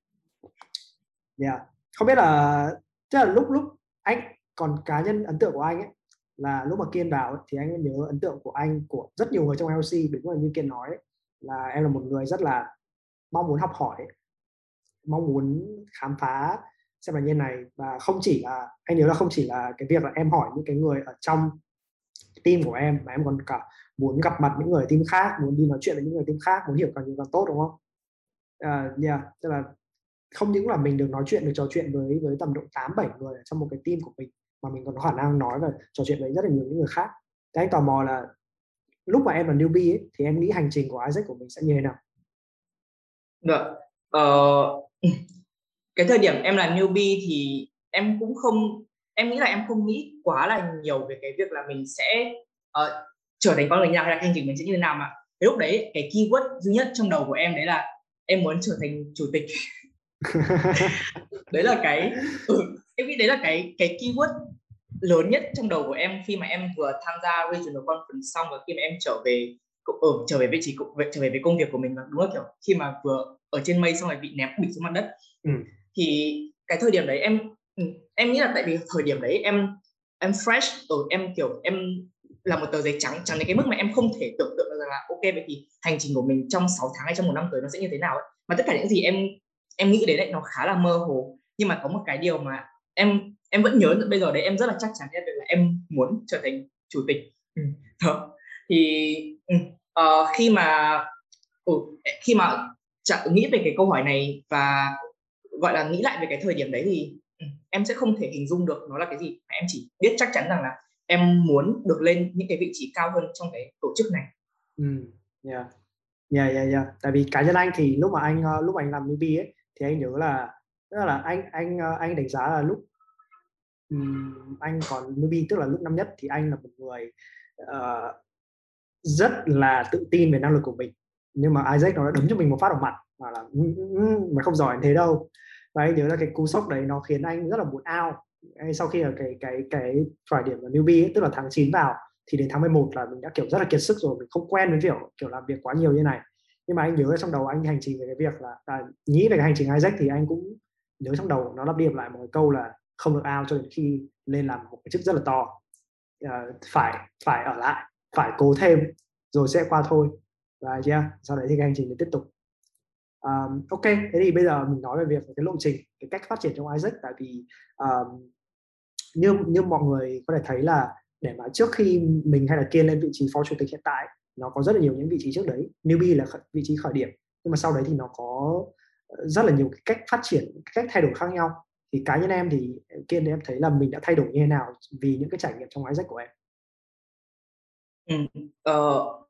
Yeah. không biết là tức là lúc lúc anh còn cá nhân ấn tượng của anh ấy là lúc mà Kiên vào thì anh nhớ ấn tượng của anh của rất nhiều người trong LC đúng là như Kiên nói là em là một người rất là mong muốn học hỏi mong muốn khám phá xem là như này. Và không chỉ là anh nhớ là không chỉ là cái việc là em hỏi những cái người ở trong team của em mà em còn cả muốn gặp mặt những người team khác muốn đi nói chuyện với những người team khác muốn hiểu càng nhiều càng tốt đúng không? Uh, yeah tức là không những là mình được nói chuyện được trò chuyện với với tầm độ 8 7 người ở trong một cái team của mình mà mình còn có khả năng nói và trò chuyện với rất là nhiều những người khác thế anh tò mò là lúc mà em là newbie ấy, thì em nghĩ hành trình của Isaac của mình sẽ như thế nào?
Được. Ờ, cái thời điểm em là newbie thì em cũng không em nghĩ là em không nghĩ quá là nhiều về cái việc là mình sẽ uh, trở thành con người nhà hay là hành trình mình sẽ như thế nào mà cái lúc đấy cái keyword duy nhất trong đầu của em đấy là em muốn trở thành chủ tịch đấy là cái ừ, em nghĩ đấy là cái cái keyword lớn nhất trong đầu của em khi mà em vừa tham gia regional conference xong và khi mà em trở về ở ừ, trở về vị trí trở về với công việc của mình và đúng là kiểu khi mà vừa ở trên mây xong rồi bị ném bị xuống mặt đất ừ. thì cái thời điểm đấy em ừ, em nghĩ là tại vì thời điểm đấy em em fresh ở ừ, em kiểu em là một tờ giấy trắng trắng đến cái mức mà em không thể tưởng tượng được là ok vậy thì hành trình của mình trong 6 tháng hay trong một năm tới nó sẽ như thế nào ấy. mà tất cả những gì em em nghĩ đấy lại nó khá là mơ hồ nhưng mà có một cái điều mà em em vẫn nhớ bây giờ đấy em rất là chắc chắn là em muốn trở thành chủ tịch ừ. đó thì uh, khi mà uh, khi mà chả, nghĩ về cái câu hỏi này và gọi là nghĩ lại về cái thời điểm đấy thì uh, em sẽ không thể hình dung được nó là cái gì mà em chỉ biết chắc chắn rằng là em muốn được lên những cái vị trí cao hơn trong cái tổ chức này.
Ừ, yeah. Yeah, yeah, yeah. Tại vì cá nhân anh thì lúc mà anh uh, lúc anh làm newbie ấy thì anh nhớ là tức là anh anh ờ, anh đánh giá là lúc um, anh còn newbie tức là lúc năm nhất thì anh là một người uh, rất là tự tin về năng lực của mình. Nhưng mà Isaac nó đã đấm cho mình một phát vào mặt mà là ừ, ừ, ừ, mà không giỏi thế đâu. Và anh nhớ là cái cú sốc đấy nó khiến anh rất là buồn ao. Sau khi là cái cái cái thời điểm là newbie ấy, tức là tháng 9 vào thì đến tháng 11 là mình đã kiểu rất là kiệt sức rồi mình không quen với việc kiểu làm việc quá nhiều như này. Nhưng mà anh nhớ trong đầu anh hành trình về cái việc là à, nghĩ về cái hành trình Isaac thì anh cũng nhớ trong đầu nó lặp đi lặp lại một cái câu là không được ao cho đến khi lên làm một cái chức rất là to. Uh, phải phải ở lại phải cố thêm rồi sẽ qua thôi. Và yeah, sau đấy thì cái hành trình tiếp tục. Um, ok thế thì bây giờ mình nói về việc cái lộ trình cái cách phát triển trong Isaac. Tại vì um, như như mọi người có thể thấy là để mà trước khi mình hay là kiên lên vị trí phó chủ tịch hiện tại nó có rất là nhiều những vị trí trước đấy. Newbie là vị trí khởi điểm. Nhưng mà sau đấy thì nó có rất là nhiều cái cách phát triển cách thay đổi khác nhau thì cá nhân em thì kiên thì em thấy là mình đã thay đổi như thế nào vì những cái trải nghiệm trong Isaac của em?
Ừ, uh,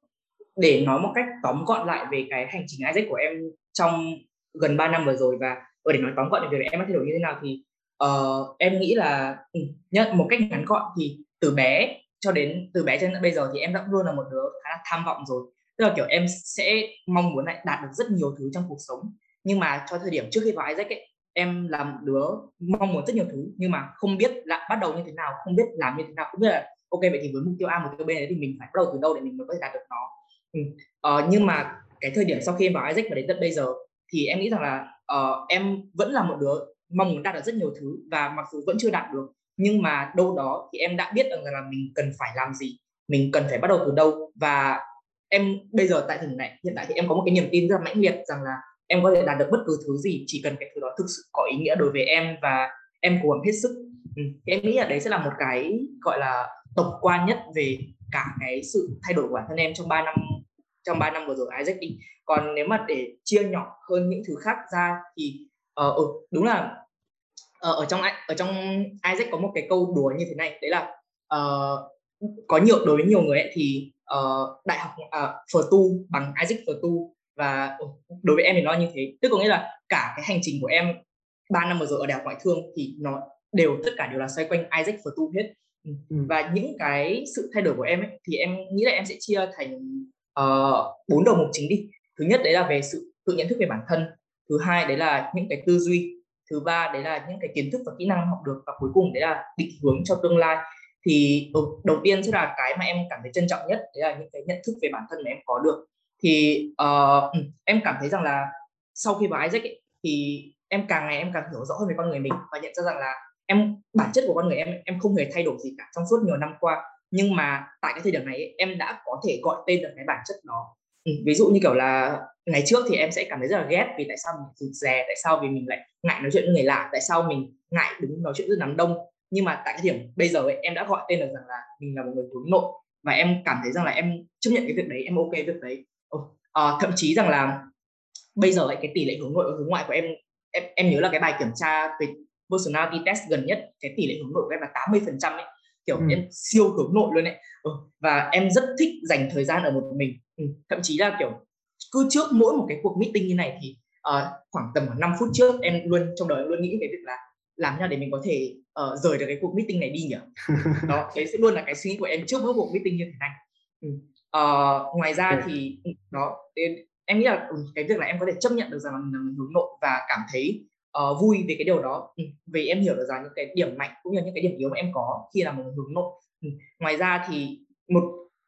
để nói một cách tóm gọn lại về cái hành trình Isaac của em trong gần 3 năm vừa rồi và ở để nói tóm gọn về việc em đã thay đổi như thế nào thì uh, em nghĩ là ừ, nhất một cách ngắn gọn thì từ bé cho đến từ bé cho đến bây giờ thì em đã luôn là một đứa khá là tham vọng rồi. Tức là kiểu em sẽ mong muốn lại đạt được rất nhiều thứ trong cuộc sống. Nhưng mà cho thời điểm trước khi vào Isaac ấy em làm đứa mong muốn rất nhiều thứ nhưng mà không biết là bắt đầu như thế nào không biết làm như thế nào. Không biết là ok vậy thì với mục tiêu A mục tiêu B đấy thì mình phải bắt đầu từ đâu để mình mới có thể đạt được nó? Ừ. ờ, nhưng mà cái thời điểm sau khi em vào Isaac và đến tận bây giờ thì em nghĩ rằng là uh, em vẫn là một đứa mong muốn đạt được rất nhiều thứ và mặc dù vẫn chưa đạt được nhưng mà đâu đó thì em đã biết rằng là mình cần phải làm gì mình cần phải bắt đầu từ đâu. Và em bây giờ tại thời điểm này hiện tại thì em có một cái niềm tin rất là mãnh liệt rằng là em có thể đạt được bất cứ thứ gì chỉ cần cái thứ đó thực sự có ý nghĩa đối với em và em cố gắng hết sức ừ. thì em nghĩ là đấy sẽ là một cái gọi là tổng quan nhất về cả cái sự thay đổi của bản thân em trong 3 năm trong 3 năm vừa rồi Isaac đi còn nếu mà để chia nhỏ hơn những thứ khác ra thì uh, ừ, đúng là uh, ở trong ở trong Isaac có một cái câu đùa như thế này đấy là uh, có nhiều đối với nhiều người ấy, thì uh, đại học uh, phở tu bằng Isaac phở tu và đối với em thì nó như thế. Tức có nghĩa là cả cái hành trình của em 3 năm vừa rồi ở đại học ngoại thương thì nó đều tất cả đều là xoay quanh Isaac phở tu hết. Ừ. ừ. và những cái sự thay đổi của em ấy, thì em nghĩ là em sẽ chia thành bốn uh, đầu mục chính đi. Thứ nhất đấy là về sự tự nhận thức về bản thân. Thứ hai đấy là những cái tư duy. Thứ ba đấy là những cái kiến thức và kỹ năng học được. Và cuối cùng đấy là định hướng cho tương lai. Thì đầu tiên sẽ là cái mà em cảm thấy trân trọng nhất đấy là những cái nhận thức về bản thân mà em có được thì uh, em cảm thấy rằng là sau khi vào Isaac ấy, thì em càng ngày em càng hiểu rõ hơn về con người mình và nhận ra rằng là em bản chất của con người em em không hề thay đổi gì cả trong suốt nhiều năm qua. Nhưng mà tại cái thời điểm này ấy, em đã có thể gọi tên được cái bản chất đó. Ừ, ví dụ như kiểu là ngày trước thì em sẽ cảm thấy rất là ghét vì tại sao mình rụt rè tại sao vì mình lại ngại nói chuyện với người lạ tại sao mình ngại đứng nói chuyện với đám đông. Nhưng mà tại cái điểm bây giờ ấy, em đã gọi tên được rằng là mình là một người hướng nội và em cảm thấy rằng là em chấp nhận cái việc đấy em ok việc đấy uh, thậm chí rằng là bây giờ ấy, cái tỷ lệ hướng nội và hướng ngoại của em em em nhớ là cái bài kiểm tra về personality test gần nhất cái tỷ lệ hướng nội của em là 80 phần trăm ấy kiểu ừ. em siêu hướng nội luôn ấy ừ. và em rất thích dành thời gian ở một mình ừ. thậm chí là kiểu cứ trước mỗi một cái cuộc meeting như này thì uh, khoảng tầm 5 phút trước em luôn trong đời luôn nghĩ cái việc là làm thế nào để mình có thể uh, rời được cái cuộc meeting này đi nhỉ đó đấy sẽ luôn là cái suy nghĩ của em trước mỗi cuộc meeting như thế này ừ. Uh, ngoài ra okay. thì đó em nghĩ là cái việc là em có thể chấp nhận được rằng là mình hướng nội và cảm thấy uh, vui về cái điều đó ừ, vì em hiểu được rằng những cái điểm mạnh cũng như những cái điểm yếu mà em có khi là một hướng nội ừ. ngoài ra thì một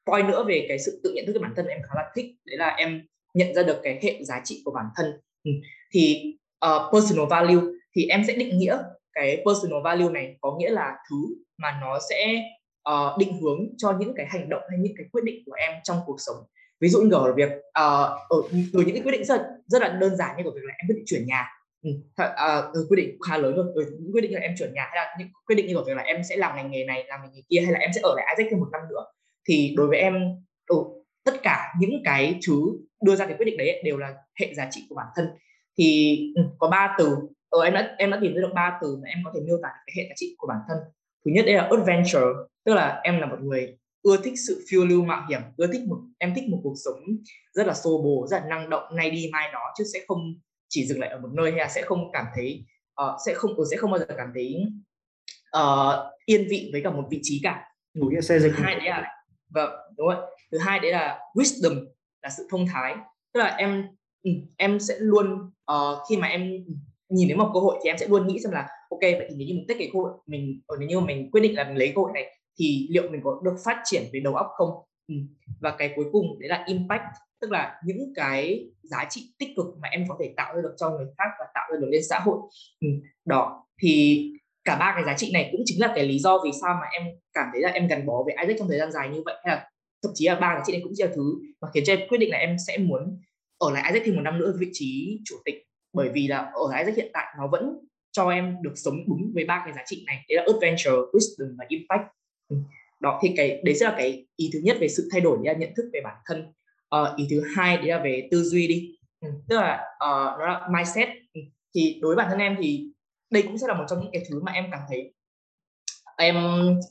point nữa về cái sự tự nhận thức của bản thân em khá là thích đấy là em nhận ra được cái hệ giá trị của bản thân ừ. thì uh, personal value thì em sẽ định nghĩa cái personal value này có nghĩa là thứ mà nó sẽ uh, định hướng cho những cái hành động hay những cái quyết định của em trong cuộc sống. Ví dụ như ờ, ở việc uh, ở từ những cái quyết định rất rất là đơn giản như của việc là em quyết định chuyển nhà. Ừ, uh, quyết định khá lớn rồi ừ, những quyết định là em chuyển nhà hay là những quyết định như của việc là em sẽ làm ngành nghề này làm ngành nghề kia hay là em sẽ ở lại Isaac thêm một năm nữa thì đối với em ừ, tất cả những cái thứ đưa ra cái quyết định đấy đều là hệ giá trị của bản thân. Thì ừ, có ba từ. Ở em đã em đã tìm ra được ba từ mà em có thể miêu tả cái hệ giá trị của bản thân. Thứ nhất đây là adventure tức là em là một người ưa thích sự phiêu lưu mạo hiểm ưa thích một em thích một cuộc sống rất là xô bồ rất là năng động nay đi mai đó chứ sẽ không chỉ dừng lại ở một nơi hay là sẽ không cảm thấy uh, sẽ không sẽ không bao giờ cảm thấy uh, yên vị với cả một vị trí cả.
Ngủ nghĩa xe dịch
hai đấy là vâng đúng rồi. Thứ hai đấy là wisdom là sự thông thái. Tức là em ừ, em sẽ luôn uh, khi mà em nhìn đến một cơ hội thì em sẽ luôn nghĩ xem là ok vậy thì nếu như mình tích cái cơ hội mình nếu như mình quyết định là mình lấy cơ hội này thì liệu mình có được phát triển về đầu óc không ừ. và cái cuối cùng đấy là impact tức là những cái giá trị tích cực mà em có thể tạo ra được cho người khác và tạo ra được lên xã hội ừ. đó thì cả ba cái giá trị này cũng chính là cái lý do vì sao mà em cảm thấy là em gắn bó với Isaac trong thời gian dài như vậy hay là thậm chí là ba giá trị này cũng chỉ là thứ mà khiến cho em quyết định là em sẽ muốn ở lại Isaac thêm một năm nữa vị trí chủ tịch bởi vì là ở Isaac hiện tại nó vẫn cho em được sống đúng với ba cái giá trị này đấy là adventure, wisdom và impact đó thì cái đấy sẽ là cái ý thứ nhất về sự thay đổi là nhận thức về bản thân uh, ý thứ hai đấy là về tư duy đi ừ. tức là uh, nó là mindset ừ, thì đối với bản thân em thì đây cũng sẽ là một trong những cái thứ mà em cảm thấy em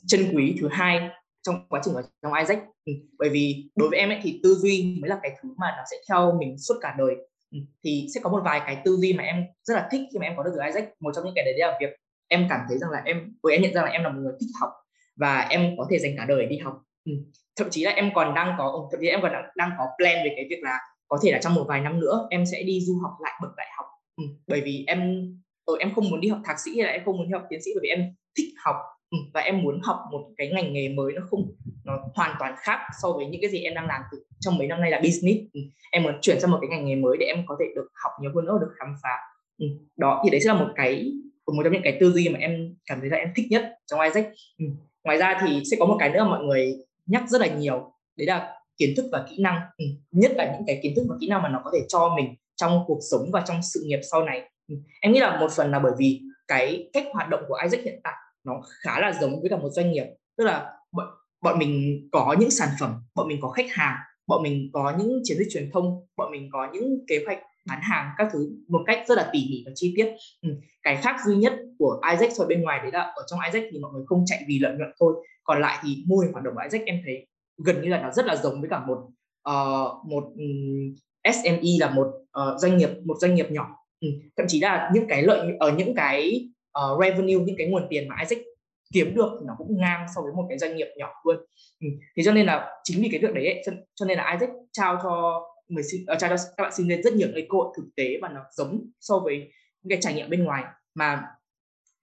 trân quý thứ hai trong quá trình ở trong Isaac ừ. bởi vì đối với em ấy thì tư duy mới là cái thứ mà nó sẽ theo mình suốt cả đời ừ. thì sẽ có một vài cái tư duy mà em rất là thích khi mà em có được từ Isaac một trong những cái đấy là việc em cảm thấy rằng là em với em nhận ra là em là một người thích học và em có thể dành cả đời đi học ừ. thậm chí là em còn đang có thậm chí em còn đang, đang có plan về cái việc là có thể là trong một vài năm nữa em sẽ đi du học lại bậc đại học ừ. bởi vì em ở em không muốn đi học thạc sĩ hay là em không muốn đi học tiến sĩ bởi vì em thích học ừ. và em muốn học một cái ngành nghề mới nó không nó hoàn toàn khác so với những cái gì em đang làm từ trong mấy năm nay là business ừ. em muốn chuyển sang một cái ngành nghề mới để em có thể được học nhiều hơn nữa được khám phá ừ. đó thì đấy sẽ là một cái một trong những cái tư duy mà em cảm thấy là em thích nhất trong Isaac ừ ngoài ra thì sẽ có một cái nữa mọi người nhắc rất là nhiều đấy là kiến thức và kỹ năng ừ. nhất là những cái kiến thức và kỹ năng mà nó có thể cho mình trong cuộc sống và trong sự nghiệp sau này ừ. em nghĩ là một phần là bởi vì cái cách hoạt động của Isaac hiện tại nó khá là giống với cả một doanh nghiệp tức là bọn, bọn mình có những sản phẩm bọn mình có khách hàng bọn mình có những chiến dịch truyền thông bọn mình có những kế hoạch bán hàng các thứ một cách rất là tỉ mỉ và chi tiết ừ. cái khác duy nhất của Isaac so bên ngoài đấy là ở trong Isaac thì mọi người không chạy vì lợi nhuận thôi còn lại thì mô hình hoạt động của Isaac em thấy gần như là nó rất là giống với cả một uh, một ừ, um, SME là một uh, doanh nghiệp một doanh nghiệp nhỏ ừ. thậm chí là những cái lợi ở những cái uh, revenue những cái nguồn tiền mà Isaac kiếm được thì nó cũng ngang so với một cái doanh nghiệp nhỏ luôn. ừ. thì cho nên là chính vì cái việc đấy ấy, cho, cho nên là Isaac trao cho người sinh uh, ờ, cho các bạn sinh viên rất nhiều cái cơ hội thực tế và nó giống so với những cái trải nghiệm bên ngoài. Mà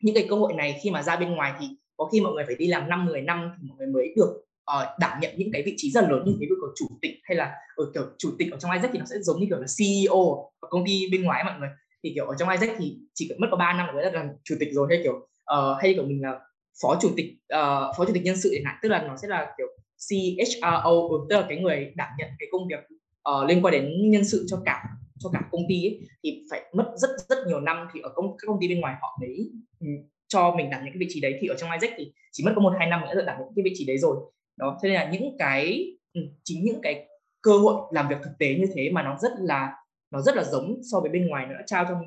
những cái cơ hội này khi mà ra bên ngoài thì có khi mọi người phải đi làm năm 10 năm thì mọi người mới được uh, đảm nhận những cái vị trí rất lớn như thế. Của chủ tịch hay là ở kiểu chủ tịch ở trong Isaac thì nó sẽ giống như kiểu là CEO ở công ty bên ngoài mọi người. Thì kiểu ở trong Isaac thì chỉ cần mất có 3 năm là mới là làm chủ tịch rồi. Hay kiểu uh, hay kiểu mình là phó chủ tịch uh, phó chủ tịch nhân sự chẳng hạn. Tức là nó sẽ là kiểu CHRO ừ, tức là cái người đảm nhận cái công việc uh, liên quan đến nhân sự cho cả cho cả công ty ấy, thì phải mất rất rất nhiều năm thì ở công các công ty bên ngoài họ mới um, cho mình đảm nhận cái vị trí đấy thì ở trong Isaac thì chỉ mất có một hai năm nữa là đảm nhận cái vị trí đấy rồi đó thế nên là những cái um, chính những cái cơ hội làm việc thực tế như thế mà nó rất là nó rất là giống so với bên ngoài nó đã trao cho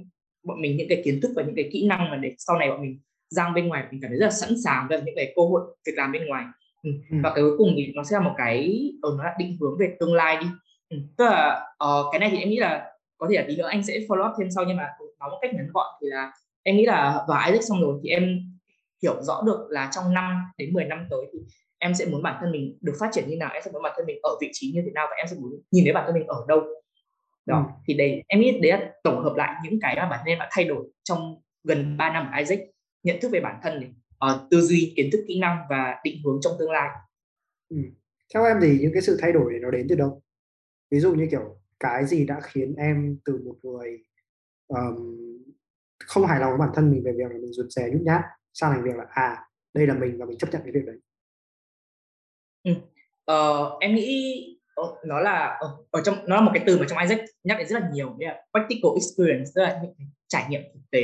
bọn mình những cái kiến thức và những cái kỹ năng mà để sau này bọn mình giang bên ngoài mình cảm thấy rất là sẵn sàng với những cái cơ hội việc làm bên ngoài ừ. Ừ. và cái cuối cùng thì nó sẽ là một cái ở ờ, nó là định hướng về tương lai đi ừ. tức là uh, cái này thì em nghĩ là có thể là tí nữa anh sẽ follow up thêm sau nhưng mà nói một cách ngắn gọn thì là em nghĩ là vào Isaac xong rồi thì em hiểu rõ được là trong 5 đến 10 năm tới thì em sẽ muốn bản thân mình được phát triển như nào em sẽ muốn bản thân mình ở vị trí như thế nào và em sẽ muốn nhìn thấy bản thân mình ở đâu đó ừ. thì đấy em nghĩ đấy là tổng hợp lại những cái mà bản thân em đã thay đổi trong gần 3 năm ở Isaac nhận thức về bản thân này uh, tư duy kiến thức kỹ năng và định hướng trong tương lai
ừ. theo em thì những cái sự thay đổi này nó đến từ đâu ví dụ như kiểu cái gì đã khiến em từ một người um, không hài lòng với bản thân mình về việc là mình rụt rè nhút nhát sang thành việc là à đây là mình và mình chấp nhận cái việc đấy
ừ. ờ, em nghĩ ờ, nó là ờ, ở trong nó là một cái từ mà trong Isaac nhắc đến rất là nhiều đấy là practical experience tức là những trải nghiệm thực tế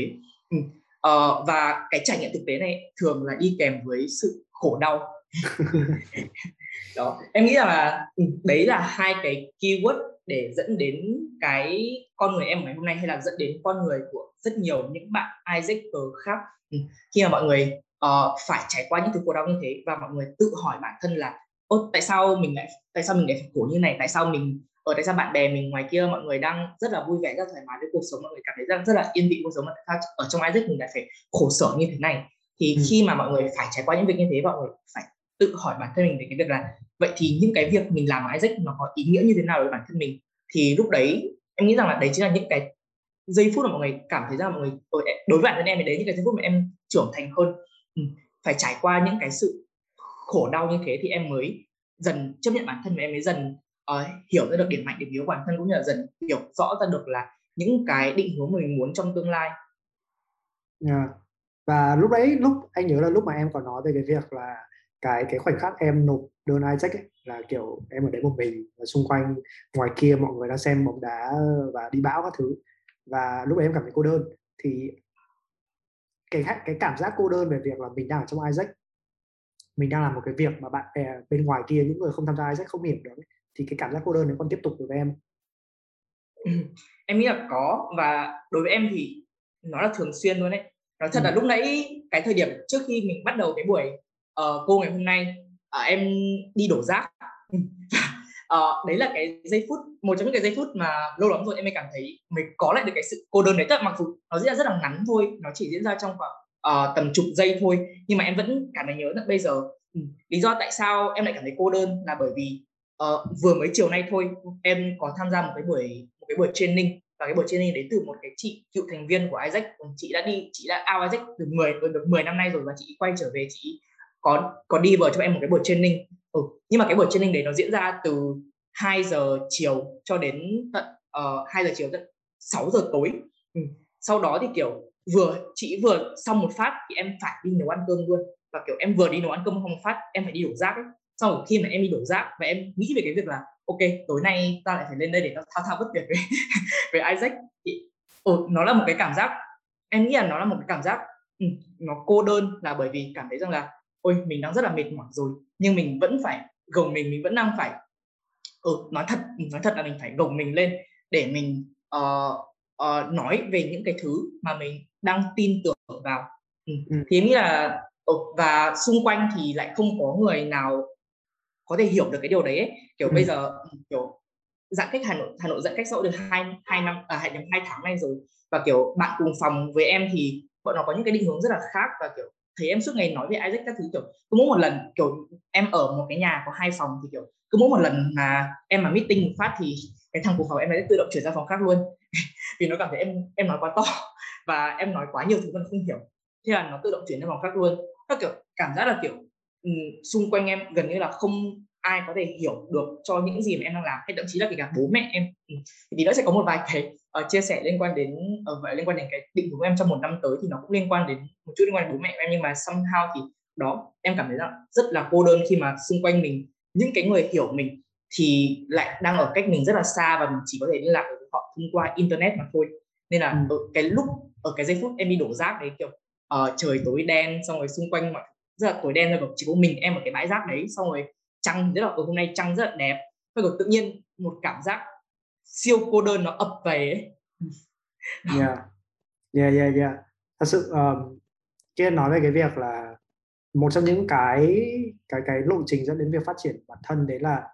ừ. ờ, và cái trải nghiệm thực tế này thường là đi kèm với sự khổ đau đó em nghĩ là ừ, đấy là hai cái keyword để dẫn đến cái con người em ngày hôm nay hay là dẫn đến con người của rất nhiều những bạn Isaac khác ừ. khi mà mọi người uh, phải trải qua những thứ khổ đau như thế và mọi người tự hỏi bản thân là Ô, tại sao mình lại tại sao mình lại phải khổ như này tại sao mình ở tại sao bạn bè mình ngoài kia mọi người đang rất là vui vẻ rất thoải mái với cuộc sống mọi người cảm thấy rất, rất là yên vị cuộc sống mà tại sao ở trong Isaac mình lại phải khổ sở như thế này thì ừ. khi mà mọi người phải trải qua những việc như thế mọi người phải tự hỏi bản thân mình về cái việc là vậy thì những cái việc mình làm ở Isaac nó có ý nghĩa như thế nào với bản thân mình? Thì lúc đấy em nghĩ rằng là đấy chính là những cái giây phút mà mọi người cảm thấy rằng mọi người ờ, đối với bản thân em thì đấy những cái giây phút mà em trưởng thành hơn. Ừ, phải trải qua những cái sự khổ đau như thế thì em mới dần chấp nhận bản thân và em mới dần uh, hiểu ra được điểm mạnh điểm yếu của bản thân cũng như là dần hiểu rõ ra được là những cái định hướng mình muốn trong tương lai.
Yeah. và lúc đấy lúc anh nhớ là lúc mà em còn nói về cái việc là cái cái khoảnh khắc em nộp đơn Isaac ấy, là kiểu em ở đấy một mình và xung quanh ngoài kia mọi người đang xem bóng đá và đi bão các thứ. Và lúc đấy em cảm thấy cô đơn. Thì cái cái cảm giác cô đơn về việc là mình đang ở trong Isaac mình đang làm một cái việc mà bạn bè bên ngoài kia những người không tham gia Isaac không hiểu được thì cái cảm giác cô đơn nó còn tiếp tục với em.
Em nghĩ là có. Và đối với em thì nó là thường xuyên luôn đấy nói thật ừ. là lúc nãy cái thời điểm trước khi mình bắt đầu cái buổi uh, cô ngày hôm nay uh, em đi đổ rác. Uh, đấy là cái giây phút một trong những cái giây phút mà lâu lắm rồi em mới cảm thấy mình có lại được cái sự cô đơn đấy. Tức mặc dù nó diễn ra rất là ngắn thôi nó chỉ diễn ra trong khoảng uh, tầm chục giây thôi nhưng mà em vẫn cảm thấy nhớ tận bây giờ. Ừ. lý do tại sao em lại cảm thấy cô đơn là bởi vì uh, vừa mới chiều nay thôi em có tham gia một cái buổi một cái buổi training và cái buổi training đến từ một cái chị cựu thành viên của Isaac. Chị đã đi chị đã out Isaac được 10 được 10 năm nay rồi và chị quay trở về chị có có đi vào cho em một cái buổi training ừ. nhưng mà cái buổi training đấy nó diễn ra từ 2 giờ chiều cho đến tận ờ, uh, 2 giờ chiều tận 6 giờ tối ừ. sau đó thì kiểu vừa chị vừa xong một phát thì em phải đi nấu ăn cơm luôn và kiểu em vừa đi nấu ăn cơm không một phát em phải đi đổ rác ấy sau rồi khi mà em đi đổ rác và em nghĩ về cái việc là ok tối nay ta lại phải lên đây để tao thao thao bất tuyệt với với Isaac thì ừ, nó là một cái cảm giác em nghĩ là nó là một cái cảm giác ừ, nó cô đơn là bởi vì cảm thấy rằng là ôi mình đang rất là mệt mỏi rồi nhưng mình vẫn phải gồng mình mình vẫn đang phải ừ, nói thật nói thật là mình phải gồng mình lên để mình uh, uh, nói về những cái thứ mà mình đang tin tưởng vào ừ. Ừ. thì em nghĩ là ừ, và xung quanh thì lại không có người nào có thể hiểu được cái điều đấy ấy. kiểu ừ. bây giờ ừ, kiểu giãn cách Hà Nội Hà Nội giãn cách xã hội được hai hai năm à hai hai tháng nay rồi và kiểu bạn cùng phòng với em thì bọn nó có những cái định hướng rất là khác và kiểu thấy em suốt ngày nói về Isaac các thứ, kiểu, cứ mỗi một lần, kiểu, em ở một cái nhà có hai phòng thì, kiểu, cứ mỗi một lần mà em mà meeting một phát thì cái thằng của phòng em ấy tự động chuyển ra phòng khác luôn. Vì nó cảm thấy em em nói quá to và em nói quá nhiều thứ mà không hiểu. Thế là nó tự động chuyển ra phòng khác luôn. Các kiểu, cảm giác là, kiểu ừ, xung quanh em gần như là không ai có thể hiểu được cho những gì mà em đang làm, hay thậm chí là kể cả bố mẹ em. Ừ, thì nó sẽ có một vài cái uh, chia sẻ liên quan đến uh, liên quan đến cái định hướng em trong một năm tới thì nó cũng liên quan đến một chút liên quan đến bố mẹ em nhưng mà somehow thì đó em cảm thấy là rất là cô đơn khi mà xung quanh mình những cái người hiểu mình thì lại đang ở cách mình rất là xa và mình chỉ có thể liên lạc với họ thông qua internet mà thôi nên là ừ. ở cái lúc ở cái giây phút em đi đổ rác đấy kiểu uh, trời tối đen xong rồi xung quanh mà rất là tối đen rồi chỉ có mình em ở cái bãi rác đấy xong rồi trăng rất là ở hôm nay trăng rất là đẹp rồi tự nhiên một cảm giác siêu cô đơn nó ập về ấy.
yeah yeah yeah yeah thật sự um, kia nói về cái việc là một trong những cái cái cái lộ trình dẫn đến việc phát triển bản thân đấy là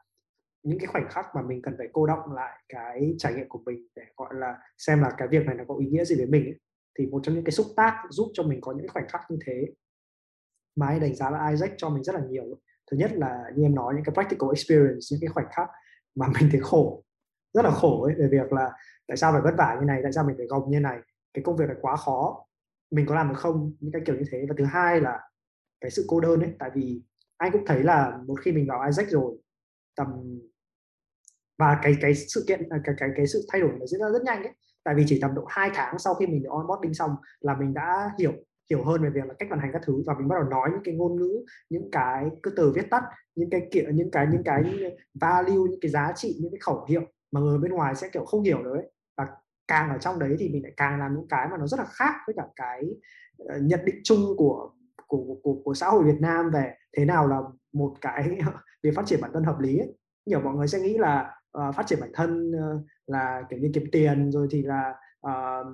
những cái khoảnh khắc mà mình cần phải cô động lại cái trải nghiệm của mình để gọi là xem là cái việc này nó có ý nghĩa gì với mình ấy. thì một trong những cái xúc tác giúp cho mình có những khoảnh khắc như thế mà anh đánh giá là Isaac cho mình rất là nhiều thứ nhất là như em nói những cái practical experience những cái khoảnh khắc mà mình thấy khổ rất là khổ ấy về việc là tại sao phải vất vả như này tại sao mình phải gồng như này cái công việc này quá khó mình có làm được không? Những cái kiểu như thế. Và thứ hai là cái sự cô đơn ấy tại vì anh cũng thấy là một khi mình vào Isaac rồi tầm và cái cái sự kiện à, cái cái cái sự thay đổi nó diễn ra rất nhanh ấy. Tại vì chỉ tầm độ 2 tháng sau khi mình được onboarding xong là mình đã hiểu hiểu hơn về việc là cách vận hành các thứ và mình bắt đầu nói những cái ngôn ngữ những cái cứ từ viết tắt những cái kiểu những cái những cái value những cái giá trị những cái khẩu hiệu mà người bên ngoài sẽ kiểu không hiểu được ấy. Và càng ở trong đấy thì mình lại càng làm những cái mà nó rất là khác với cả cái uh, nhận định chung của của, của của xã hội Việt Nam về thế nào là một cái việc phát triển bản thân hợp lý ấy. nhiều mọi người sẽ nghĩ là uh, phát triển bản thân uh, là kiểu như kiếm tiền rồi thì là uh,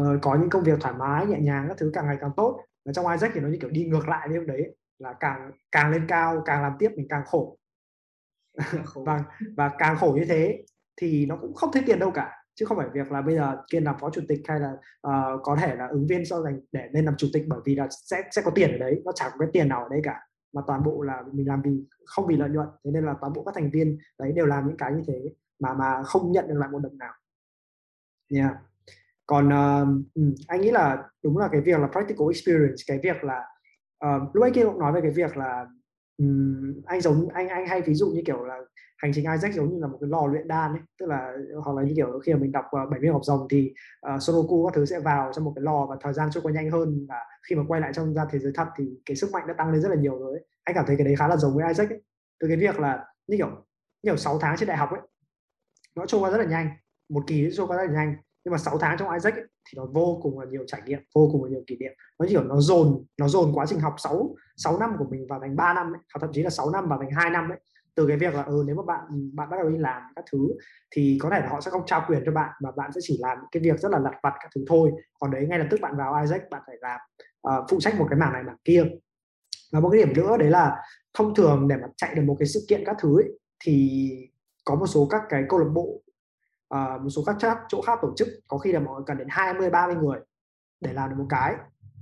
uh, có những công việc thoải mái nhẹ nhàng các thứ càng ngày càng tốt. Và trong Isaac thì nó như kiểu đi ngược lại với đấy là càng càng lên cao càng làm tiếp mình càng khổ. và và càng khổ như thế thì nó cũng không thấy tiền đâu cả chứ không phải việc là bây giờ kiên làm phó chủ tịch hay là uh, có thể là ứng viên cho dành để lên làm chủ tịch bởi vì là sẽ sẽ có tiền ở đấy nó chẳng có cái tiền nào ở đây cả mà toàn bộ là mình làm vì không vì lợi nhuận thế nên là toàn bộ các thành viên đấy đều làm những cái như thế mà mà không nhận được lại một đồng nào yeah. còn uh, anh nghĩ là đúng là cái việc là practical experience cái việc là uh, lúc ấy kia cũng nói về cái việc là um, anh giống anh anh hay ví dụ như kiểu là hành trình Isaac giống như là một cái lò luyện đan ấy tức là hoặc là như kiểu khi mà mình đọc uh, bảy viên học rồng thì uh, Sudoku các thứ sẽ vào trong một cái lò và thời gian trôi qua nhanh hơn và khi mà quay lại trong ra thế giới thật thì cái sức mạnh đã tăng lên rất là nhiều rồi ấy. anh cảm thấy cái đấy khá là giống với Isaac ấy. từ cái việc là như kiểu như kiểu 6 tháng trên đại học ấy nó trôi qua rất là nhanh một kỳ trôi qua rất là nhanh nhưng mà 6 tháng trong Isaac ấy, thì nó vô cùng là nhiều trải nghiệm vô cùng là nhiều kỷ niệm. Nó kiểu nó dồn nó dồn quá trình học 6 6 năm của mình vào thành 3 năm ấy, hoặc thậm chí là 6 năm vào thành 2 năm ấy. Từ cái việc là ừ, nếu mà bạn bạn bắt đầu đi làm các thứ thì có thể là họ sẽ không trao quyền cho bạn mà bạn sẽ chỉ làm cái việc rất là lặt vặt các thứ thôi. Còn đấy ngay lập tức bạn vào Isaac bạn phải làm uh, phụ trách một cái mảng này mảng kia. Và một cái điểm nữa đấy là thông thường để mà chạy được một cái sự kiện các thứ ấy, thì có một số các cái câu lạc bộ à, một số các chat, chỗ khác tổ chức có khi là mọi người cần đến 20 30 người để làm được một cái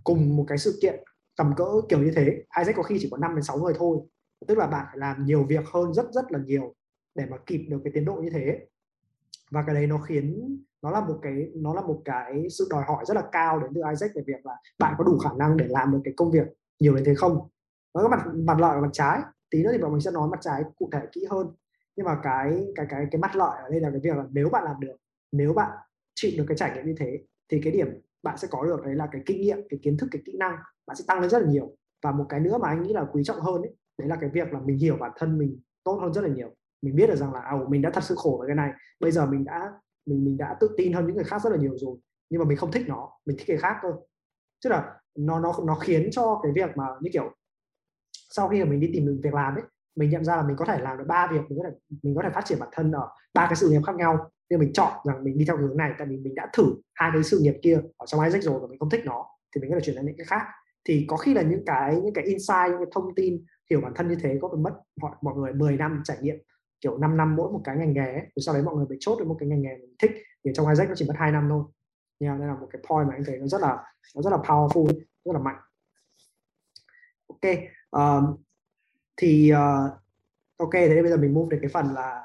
cùng một cái sự kiện tầm cỡ kiểu như thế. Isaac có khi chỉ có 5 đến 6 người thôi tức là bạn phải làm nhiều việc hơn rất rất là nhiều để mà kịp được cái tiến độ như thế. Và cái đấy nó khiến nó là một cái nó là một cái sự đòi hỏi rất là cao đến từ Isaac về việc là bạn có đủ khả năng để làm được cái công việc nhiều đến thế không? Nó có mặt mặt lợi và mặt trái tí nữa thì bọn mình sẽ nói mặt trái cụ thể kỹ hơn nhưng mà cái cái cái cái mắt lợi ở đây là cái việc là nếu bạn làm được nếu bạn chịu được cái trải nghiệm như thế thì cái điểm bạn sẽ có được đấy là cái kinh nghiệm cái kiến thức cái kỹ năng bạn sẽ tăng lên rất là nhiều. Và một cái nữa mà anh nghĩ là quý trọng hơn ấy, đấy là cái việc là mình hiểu bản thân mình tốt hơn rất là nhiều. Mình biết được rằng là à, mình đã thật sự khổ với cái này bây giờ mình đã mình mình đã tự tin hơn những người khác rất là nhiều rồi nhưng mà mình không thích nó mình thích cái khác thôi. Tức là nó nó nó khiến cho cái việc mà như kiểu sau khi mà mình đi tìm được việc làm ấy mình nhận ra là mình có thể làm được ba việc mình có thể mình có thể phát triển bản thân ở ba cái sự nghiệp khác nhau. Nhưng mình chọn rằng mình đi theo hướng này tại vì mình đã thử hai cái sự nghiệp kia ở trong Isaac rồi và mình không thích nó thì mình có thể chuyển sang những cái khác. Thì có khi là những cái những cái insight những cái thông tin hiểu bản thân như thế có phải mất mọi, mọi người 10 năm trải nghiệm kiểu 5 năm mỗi một cái ngành nghề ấy. rồi sau đấy mọi người phải chốt được một cái ngành nghề mình thích. Thì trong Isaac nó chỉ mất 2 năm thôi. Nha đây là một cái point mà anh thấy nó rất là nó rất là powerful rất là mạnh. Ok um, thì uh, ok thế bây giờ mình move đến cái phần là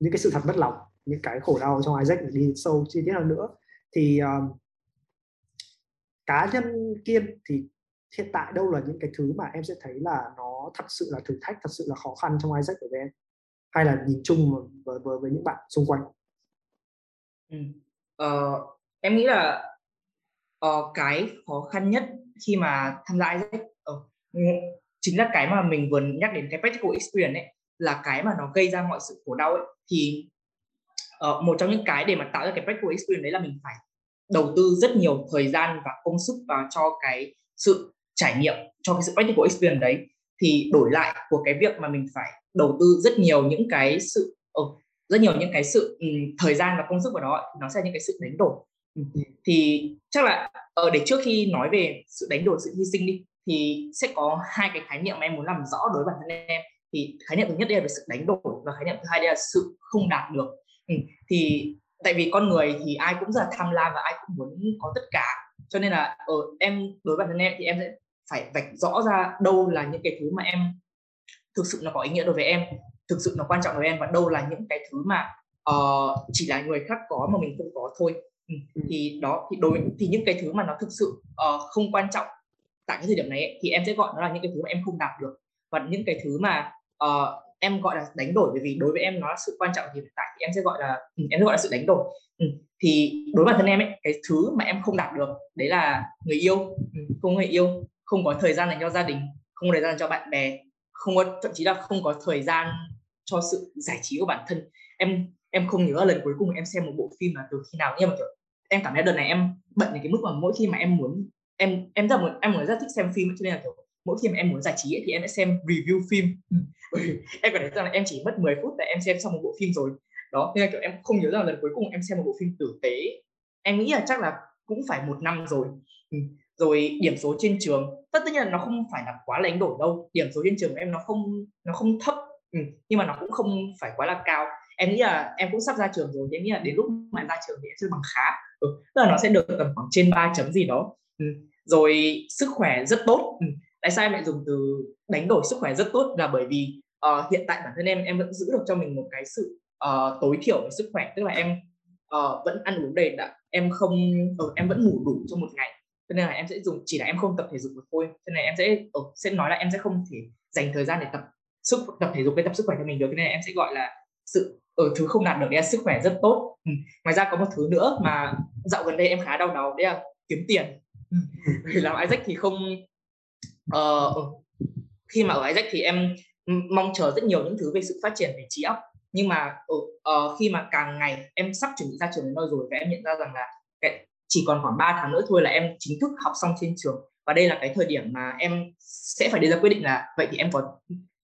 những cái sự thật bất lòng những cái khổ đau trong Isaac để đi sâu chi tiết hơn nữa. Thì um, cá nhân kiên thì hiện tại đâu là những cái thứ mà em sẽ thấy là nó thật sự là thử thách thật sự là khó khăn trong Isaac của em? Hay là nhìn chung với với, với những bạn xung quanh?
Ừ. ờ, em nghĩ là uh, cái khó khăn nhất khi mà tham gia Isaac chính là cái mà mình vừa nhắc đến cái practical experience ấy là cái mà nó gây ra mọi sự khổ đau ấy. Thì uh, một trong những cái để mà tạo ra cái practical experience đấy là mình phải đầu tư rất nhiều thời gian và công sức vào cho cái sự trải nghiệm cho cái sự practical experience đấy. Thì đổi lại của cái việc mà mình phải đầu tư rất nhiều những cái sự uh, rất nhiều những cái sự um, thời gian và công sức vào đó nó sẽ là những cái sự đánh đổi. Thì chắc là ở uh, để trước khi nói về sự đánh đổi sự hy sinh đi thì sẽ có hai cái khái niệm mà em muốn làm rõ đối với bản thân em thì khái niệm thứ nhất đây là sự đánh đổi và khái niệm thứ hai đây là sự không đạt được ừ. thì tại vì con người thì ai cũng rất là tham lam và ai cũng muốn có tất cả cho nên là ở ờ, em đối với bản thân em thì em sẽ phải vạch rõ ra đâu là những cái thứ mà em thực sự nó có ý nghĩa đối với em thực sự nó quan trọng đối với em và đâu là những cái thứ mà uh, chỉ là người khác có mà mình không có thôi ừ. ừ. thì đó thì đối thì những cái thứ mà nó thực sự uh, không quan trọng tại cái thời điểm này ấy, thì em sẽ gọi nó là những cái thứ mà em không đạt được. Và những cái thứ mà uh, em gọi là đánh đổi bởi vì đối với em nó là sự quan trọng thì hiện tại thì em sẽ gọi là ừ, em sẽ gọi là sự đánh đổi. Ừ. thì đối với bản thân em ấy cái thứ mà em không đạt được đấy là người yêu. Ừ, không người yêu không có thời gian dành cho gia đình không có thời gian cho bạn bè không có thậm chí là không có thời gian cho sự giải trí của bản thân. Em em không nhớ lần cuối cùng em xem một bộ phim là từ khi nào nhưng mà kiểu em cảm thấy đợt này em bận đến cái mức mà mỗi khi mà em muốn em em rất em muốn rất thích xem phim cho nên là kiểu mỗi khi mà em muốn giải trí ấy, thì em sẽ xem review phim. Ừ. Em cảm thấy rằng là em chỉ mất 10 phút là em xem xong một bộ phim rồi. Đó nên là kiểu em không nhớ rằng lần cuối cùng em xem một bộ phim tử tế. Em nghĩ là chắc là cũng phải một năm rồi. Ừ. Rồi điểm số trên trường tất nhiên là nó không phải là quá là đánh đổi đâu. Điểm số trên trường của em nó không nó không thấp. Ừ. Nhưng mà nó cũng không phải quá là cao. Em nghĩ là em cũng sắp ra trường rồi em nghĩ là đến lúc mà ra trường thì em sẽ bằng khá. Ừ. tức là nó sẽ được tầm khoảng trên 3 chấm gì đó. Ừ. rồi sức khỏe rất tốt. Ừ. Tại sao em lại dùng từ đánh đổi sức khỏe rất tốt? Là bởi vì uh, hiện tại bản thân em em vẫn giữ được cho mình một cái sự uh, tối thiểu về sức khỏe. Tức là em uh, vẫn ăn uống đầy đặn. Em không uh, em vẫn ngủ đủ trong một ngày. Cho nên là em sẽ dùng chỉ là em không tập thể dục được thôi. Cho nên em sẽ uh, sẽ nói là em sẽ không thể dành thời gian để tập sức tập thể dục với tập sức khỏe cho mình được. Cho nên là em sẽ gọi là sự ở thứ không đạt được đấy là sức khỏe rất tốt. Ừ. ngoài ra có một thứ nữa mà dạo gần đây em khá đau đầu đấy là kiếm tiền ừ. làm Isaac thì không uh, khi mà ở Isaac thì em mong chờ rất nhiều những thứ về sự phát triển về trí óc nhưng mà uh, khi mà càng ngày em sắp chuẩn bị ra trường đến nơi rồi và em nhận ra rằng là cái, chỉ còn khoảng 3 tháng nữa thôi là em chính thức học xong trên trường và đây là cái thời điểm mà em sẽ phải đưa ra quyết định là vậy thì em có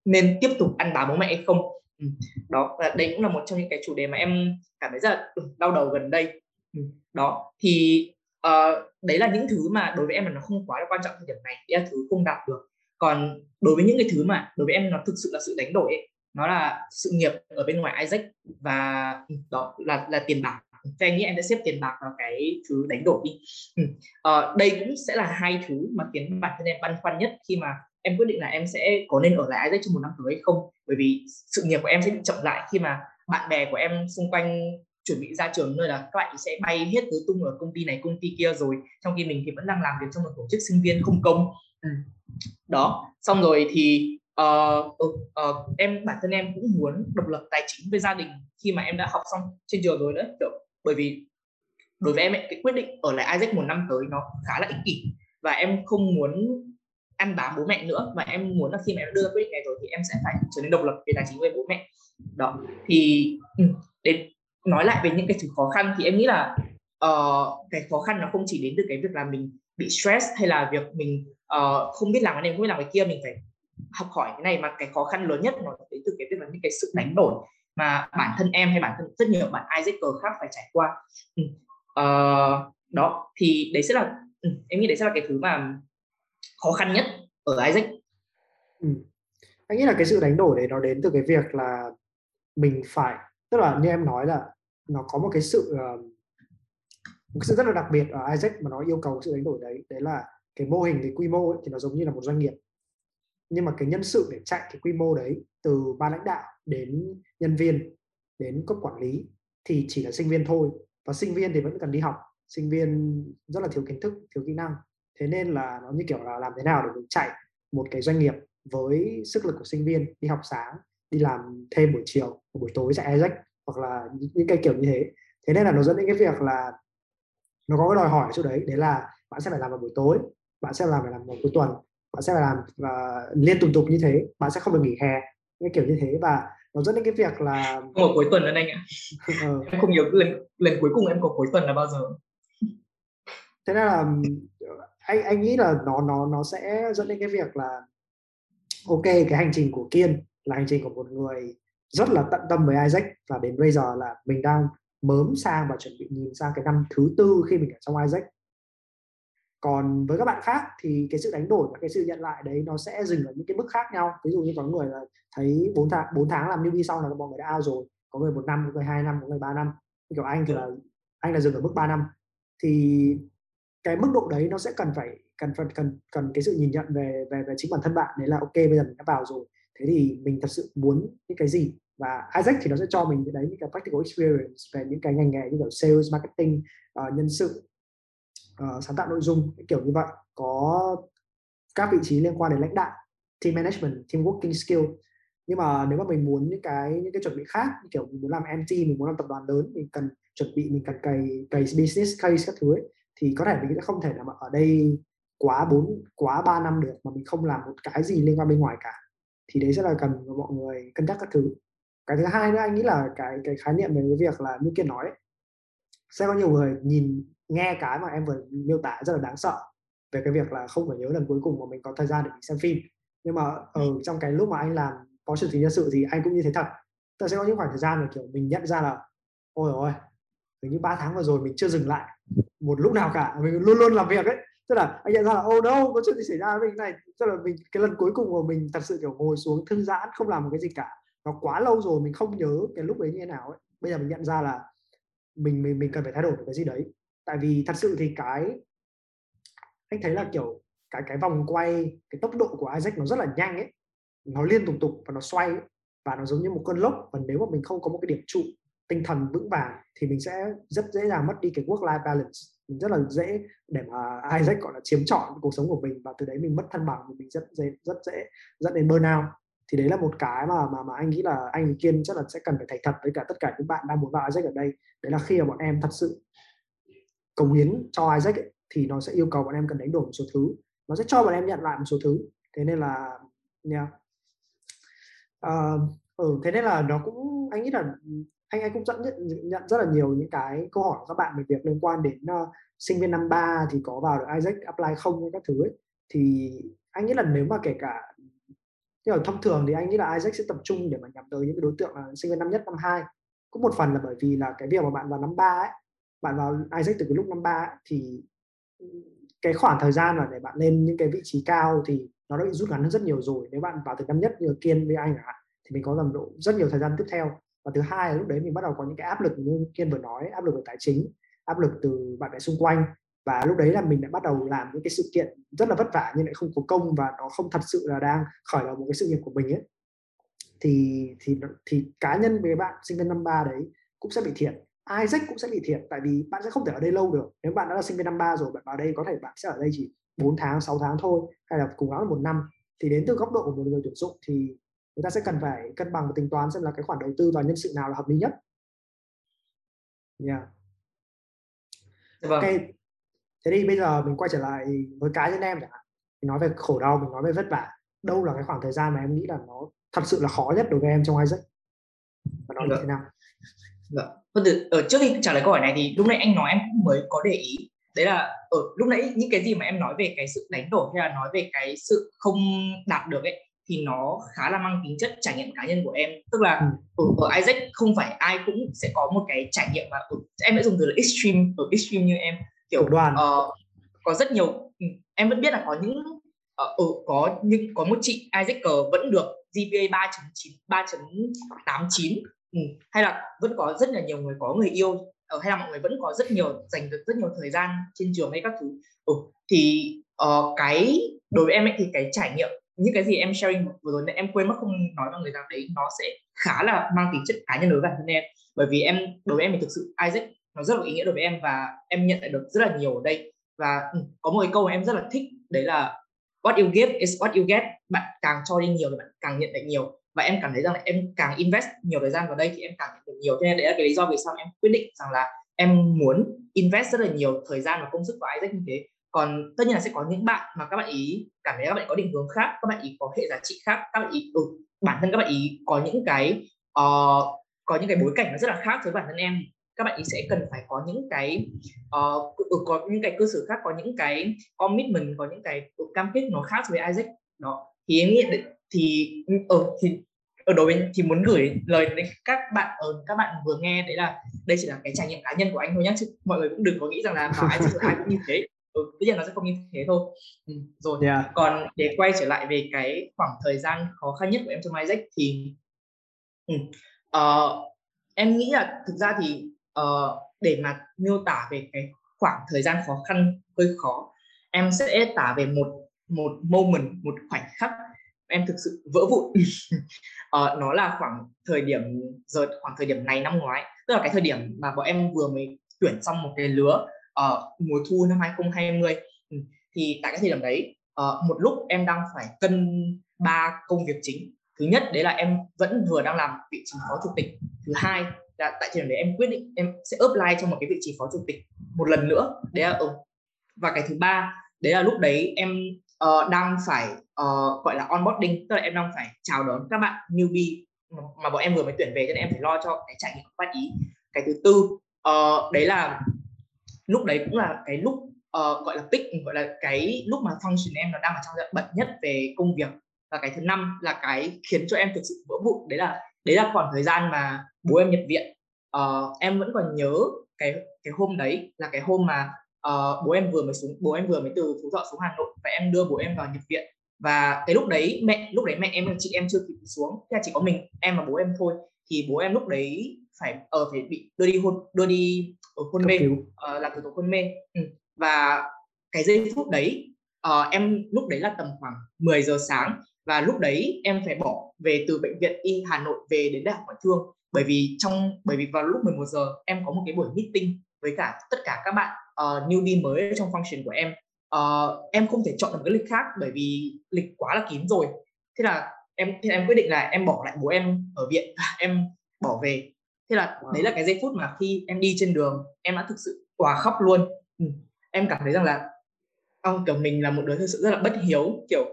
nên tiếp tục ăn bám bố mẹ hay không ừ. đó và đây cũng là một trong những cái chủ đề mà em cảm thấy rất là ừ, đau đầu gần đây ừ. đó thì uh, đấy là những thứ mà đối với em là nó không quá là quan trọng thời điểm này. Đấy là thứ không đạt được. Còn đối với những cái thứ mà đối với em nó thực sự là sự đánh đổi ấy, nó là sự nghiệp ở bên ngoài Isaac và ừ, đó là là tiền bạc. Thì anh nghĩ em sẽ xếp tiền bạc vào cái thứ đánh đổi đi. Ừ. ờ, đây cũng sẽ là hai thứ mà khiến bản thân em băn khoăn nhất khi mà em quyết định là em sẽ có nên ở lại Isaac trong một năm tới hay không. Bởi vì sự nghiệp của em sẽ bị chậm lại khi mà bạn bè của em xung quanh chuẩn bị ra trường nơi là các bạn sẽ bay hết tứ tung ở công ty này công ty kia rồi. Trong khi mình thì vẫn đang làm việc trong một tổ chức sinh viên không công. Ừ. đó. Xong rồi thì uh, uh, em bản thân em cũng muốn độc lập tài chính với gia đình khi mà em đã học xong trên trường rồi đấy Được. bởi vì đối với em ấy, cái quyết định ở lại Isaac một năm tới nó khá là ích kỷ. Và em không muốn ăn bám bố mẹ nữa mà em muốn là khi mà em đưa quyết định này rồi thì em sẽ phải trở nên độc lập về tài chính với bố mẹ. Đó. Thì ừ, đến nói lại về những cái thứ khó khăn thì em nghĩ là uh, cái khó khăn nó không chỉ đến từ cái việc là mình bị stress hay là việc mình uh, không biết làm cái này không biết làm cái kia. Mình phải học hỏi cái này mà cái khó khăn lớn nhất nó đến từ cái việc là những cái sự đánh đổi mà bản thân em hay bản thân rất nhiều bạn Isaac khác phải trải qua. Uh, đó thì đấy sẽ là ừ, em nghĩ đấy sẽ là cái thứ mà khó khăn nhất ở Isaac.
Ừ. anh nghĩ là cái sự đánh đổi đấy nó đến từ cái việc là mình phải tức là như em nói là nó có một cái sự ờ, một cái sự rất là đặc biệt ở Isaac mà nó yêu cầu sự đánh đổi đấy. Đấy là cái mô hình cái quy mô ấy, thì nó giống như là một doanh nghiệp. Nhưng mà cái nhân sự để chạy cái quy mô đấy từ ban lãnh đạo đến nhân viên đến cấp quản lý thì chỉ là sinh viên thôi. Và sinh viên thì vẫn cần đi học. Sinh viên rất là thiếu kiến thức thiếu kỹ năng. Thế nên là nó như kiểu là làm thế nào để mình chạy một cái doanh nghiệp với sức lực của sinh viên đi học sáng đi làm thêm buổi chiều buổi tối chạy Isaac hoặc là những cái kiểu như thế. Thế nên là nó dẫn đến cái việc là nó có cái đòi hỏi ở chỗ đấy đấy là bạn sẽ phải làm vào buổi tối bạn sẽ làm phải làm vào cuối tuần bạn sẽ phải làm và liên tục tục như thế bạn sẽ không được nghỉ hè cái kiểu như thế. Và nó dẫn đến cái việc là
một cuối tuần nữa anh ạ. Ừ. em không nhớ lần lần cuối cùng em có cuối tuần là bao giờ?
Thế nên là anh anh nghĩ là nó nó nó sẽ dẫn đến cái việc là ok cái hành trình của kiên là hành trình của một người rất là tận tâm với Isaac. Và đến bây giờ là mình đang mớm sang và chuẩn bị nhìn sang cái năm thứ tư khi mình ở trong Isaac. Còn với các bạn khác thì cái sự đánh đổi và cái sự nhận lại đấy nó sẽ dừng ở những cái mức khác nhau. Ví dụ như có người là thấy 4 tháng 4 tháng làm newbie xong là mọi người đã out rồi. Có người một năm, có người hai năm, có người ba năm. Kiểu anh thì là, anh là dừng ở mức 3 năm. Thì cái mức độ đấy nó sẽ cần phải, cần cần cần cần cái sự nhìn nhận về về về chính bản thân bạn. Đấy là ok, bây giờ mình đã vào rồi. Thế thì mình thật sự muốn những cái gì? Và Isaac thì nó sẽ cho mình cái đấy những cái practical experience về những cái ngành nghề như kiểu sales marketing uh, nhân sự uh, sáng tạo nội dung kiểu như vậy. Có các vị trí liên quan đến lãnh đạo team management team working skill. Nhưng mà nếu mà mình muốn những cái những cái chuẩn bị khác như kiểu mình muốn làm MT mình muốn làm tập đoàn lớn mình cần chuẩn bị mình cần cày cày business case các thứ ấy, thì có thể mình sẽ không thể nào ở đây quá bốn quá 3 năm được mà mình không làm một cái gì liên quan bên ngoài cả. Thì đấy sẽ là cần mọi người cân nhắc các thứ cái thứ hai nữa anh nghĩ là cái cái khái niệm về cái việc là như kia nói ấy, sẽ có nhiều người nhìn nghe cái mà em vừa miêu tả rất là đáng sợ về cái việc là không phải nhớ lần cuối cùng mà mình có thời gian để mình xem phim. Nhưng mà ở trong cái lúc mà anh làm phó trưởng tính nhân sự thì anh cũng như thế thật. Ta sẽ có những khoảng thời gian mà kiểu mình nhận ra là ôi ôi hình như 3 tháng vừa rồi mình chưa dừng lại một lúc nào cả mình luôn luôn làm việc ấy. Tức là anh nhận ra là oh no có chuyện gì xảy ra với mình này. Tức là mình cái lần cuối cùng của mình thật sự kiểu ngồi xuống thư giãn không làm một cái gì cả nó quá lâu rồi mình không nhớ cái lúc đấy như thế nào ấy. Bây giờ mình nhận ra là mình mình mình cần phải thay đổi cái gì đấy. Tại vì thật sự thì cái, anh thấy là kiểu cái cái vòng quay, cái tốc độ của Isaac nó rất là nhanh ấy. Nó liên tục tục và nó xoay ấy. và nó giống như một cơn lốc. Và nếu mà mình không có một cái điểm trụ, tinh thần vững vàng thì mình sẽ rất dễ dàng mất đi cái work life balance. Mình rất là dễ để mà Isaac, gọi là, chiếm trọn cuộc sống của mình. Và từ đấy mình mất thăng bằng mình rất dễ rất dễ dẫn đến burnout thì đấy là một cái mà mà mà anh nghĩ là anh Kiên chắc là sẽ cần phải thành thật với cả tất cả những bạn đang muốn vào Isaac ở đây. Đấy là khi mà bọn em thật sự cống hiến cho Isaac ấy, thì nó sẽ yêu cầu bọn em cần đánh đổi một số thứ. Nó sẽ cho bọn em nhận lại một số thứ. Thế nên là yeah. uh, ờ, ừ, thế nên là nó cũng anh nghĩ là anh anh cũng dẫn nhận, nhận rất là nhiều những cái câu hỏi của các bạn về việc liên quan đến uh, sinh viên năm ba thì có vào được Isaac apply không các thứ ấy. Thì anh nghĩ là nếu mà kể cả nhưng mà thông thường thì anh nghĩ là Isaac sẽ tập trung để mà nhắm tới những cái đối tượng là sinh viên năm nhất, năm hai. Cũng một phần là bởi vì là cái việc mà bạn vào năm ba ấy, bạn vào Isaac từ cái lúc năm ba thì ừ, cái khoảng thời gian mà để bạn lên những cái vị trí cao thì nó đã bị rút ngắn hơn rất nhiều rồi. Nếu bạn vào từ năm nhất như kiên với anh ạ thì mình có tầm độ rất nhiều thời gian tiếp theo. Và thứ hai là lúc đấy mình bắt đầu có những cái áp lực như kiên vừa nói, áp lực về tài chính, áp lực từ bạn bè xung quanh và lúc đấy là mình đã bắt đầu làm những cái sự kiện rất là vất vả nhưng lại không có công và nó không thật sự là đang khởi đầu một cái sự nghiệp của mình ấy thì thì thì cá nhân với bạn sinh viên năm ba đấy cũng sẽ bị thiệt Isaac cũng sẽ bị thiệt tại vì bạn sẽ không thể ở đây lâu được nếu bạn đã là sinh viên năm ba rồi bạn vào đây có thể bạn sẽ ở đây chỉ 4 tháng 6 tháng thôi hay là cùng lắm là một năm thì đến từ góc độ của một người tuyển dụng thì người ta sẽ cần phải cân bằng và tính toán xem là cái khoản đầu tư vào nhân sự nào là hợp lý nhất. Yeah. Dạ vâng. Ok. Thế thì bây giờ mình quay trở lại với cá nhân em chẳng hạn. Mình nói về khổ đau, mình nói về vất vả. Đâu là cái khoảng thời gian mà em nghĩ là nó thật sự là khó nhất đối với em trong Isaac? Và nó như thế nào?
Dạ. Vâng, ở trước khi trả lời câu hỏi này thì lúc nãy anh nói em cũng mới có để ý đấy là ở lúc nãy những cái gì mà em nói về cái sự đánh đổi hay là nói về cái sự không đạt được ấy thì nó khá là mang tính chất trải nghiệm cá nhân của em tức là ừ. ở, ở Isaac không phải ai cũng sẽ có một cái trải nghiệm mà ở, em đã dùng từ là extreme ở extreme như em kiểu đoàn uh, có rất nhiều ừ, em vẫn biết là có những uh, uh, có những có một chị Isaac vẫn được GPA 3.9 3.89 ừ. hay là vẫn có rất là nhiều người có người yêu uh, hay là mọi người vẫn có rất nhiều dành được rất nhiều thời gian trên trường hay các thứ ừ. thì uh, cái đối với em ấy thì cái trải nghiệm những cái gì em sharing vừa rồi em quên mất không nói với người rằng đấy nó sẽ khá là mang tính chất cá nhân đối với bản thân em bởi vì em đối với em thì thực sự Isaac nó rất là ý nghĩa đối với em và em nhận lại được rất là nhiều ở đây. Và ừ, có một cái câu mà em rất là thích đấy là what you give is what you get. Bạn càng cho đi nhiều thì bạn càng nhận lại nhiều. Và em cảm thấy rằng là em càng invest nhiều thời gian vào đây thì em càng nhận được nhiều. Cho nên đấy là cái lý do vì sao em quyết định rằng là em muốn invest rất là nhiều thời gian và công sức vào Isaac như thế. Còn tất nhiên là sẽ có những bạn mà các bạn ý cảm thấy các bạn có định hướng khác các bạn ý có hệ giá trị khác các bạn ý ừ, bản thân các bạn ý có những cái uh, có những cái bối cảnh nó rất là khác với bản thân em các bạn ý sẽ cần phải có những cái uh, có những cái cơ sở khác có những cái commitment có những cái cam kết nó khác với Isaac. Đó. Thì em nghĩ thì ở ừ, thì ở đối với thì muốn gửi lời đến các bạn ở các bạn vừa nghe đấy là đây chỉ là cái trải nghiệm cá nhân của anh thôi nhé chứ mọi người cũng đừng có nghĩ rằng là bảo Isaac là ai cũng như thế. Ừ, tất nhiên nó sẽ không như thế thôi. Ừ, rồi. Yeah. còn để quay trở lại về cái khoảng thời gian khó khăn nhất của em trong Isaac thì ừ, uh, em nghĩ là thực ra thì uh, để mà miêu tả về cái khoảng thời gian khó khăn hơi khó em sẽ tả về một một moment một khoảnh khắc em thực sự vỡ vụn. Ờ, nó là khoảng thời điểm giờ khoảng thời điểm này năm ngoái tức là cái thời điểm mà bọn em vừa mới tuyển xong một cái lứa uh, mùa thu năm 2020 ừ, thì tại cái thời điểm đấy uh, một lúc em đang phải cân ba công việc chính. Thứ nhất đấy là em vẫn vừa đang làm vị trí phó chủ tịch. Thứ hai là tại thời điểm đấy em quyết định em sẽ apply cho một cái vị trí phó chủ tịch một lần nữa đấy là ừ. và cái thứ ba đấy là lúc đấy em uh, đang phải uh, gọi là onboarding tức là em đang phải chào đón các bạn newbie mà bọn em vừa mới tuyển về cho nên em phải lo cho cái trải nghiệm của bạn ý cái thứ tư uh, đấy là lúc đấy cũng là cái lúc uh, gọi là pick gọi là cái lúc mà function em nó đang ở trong giai đoạn bận nhất về công việc và cái thứ năm là cái khiến cho em thực sự vỡ vụn đấy là đấy là khoảng thời gian mà bố em nhập viện. Uh, em vẫn còn nhớ cái cái hôm đấy là cái hôm mà uh, bố em vừa mới xuống bố em vừa mới từ phú thọ xuống hà nội và em đưa bố em vào nhập viện. Và cái lúc đấy mẹ lúc đấy mẹ em và chị em chưa kịp xuống thế là chỉ có mình em và bố em thôi. Thì bố em lúc đấy phải ở uh, phải bị đưa đi hôn đưa đi ở hôn mê. uh, làm thủ tục hôn mê. Ừ. và cái giây phút đấy uh, em lúc đấy là tầm khoảng 10 giờ sáng và lúc đấy em phải bỏ về từ bệnh viện y Hà Nội về đến đại học ngoại thương. Bởi vì trong bởi vì vào lúc 11 giờ em có một cái buổi meeting với cả tất cả các bạn uh, newbie mới trong function của em. Uh, em không thể chọn được một cái lịch khác bởi vì lịch quá là kín rồi. Thế là em thì em quyết định là em bỏ lại bố em ở viện em bỏ về. Thế là wow. đấy là cái giây phút mà khi em đi trên đường em đã thực sự quả khóc luôn. Ừ. em cảm thấy rằng là ông kiểu mình là một đứa thực sự rất là bất hiếu kiểu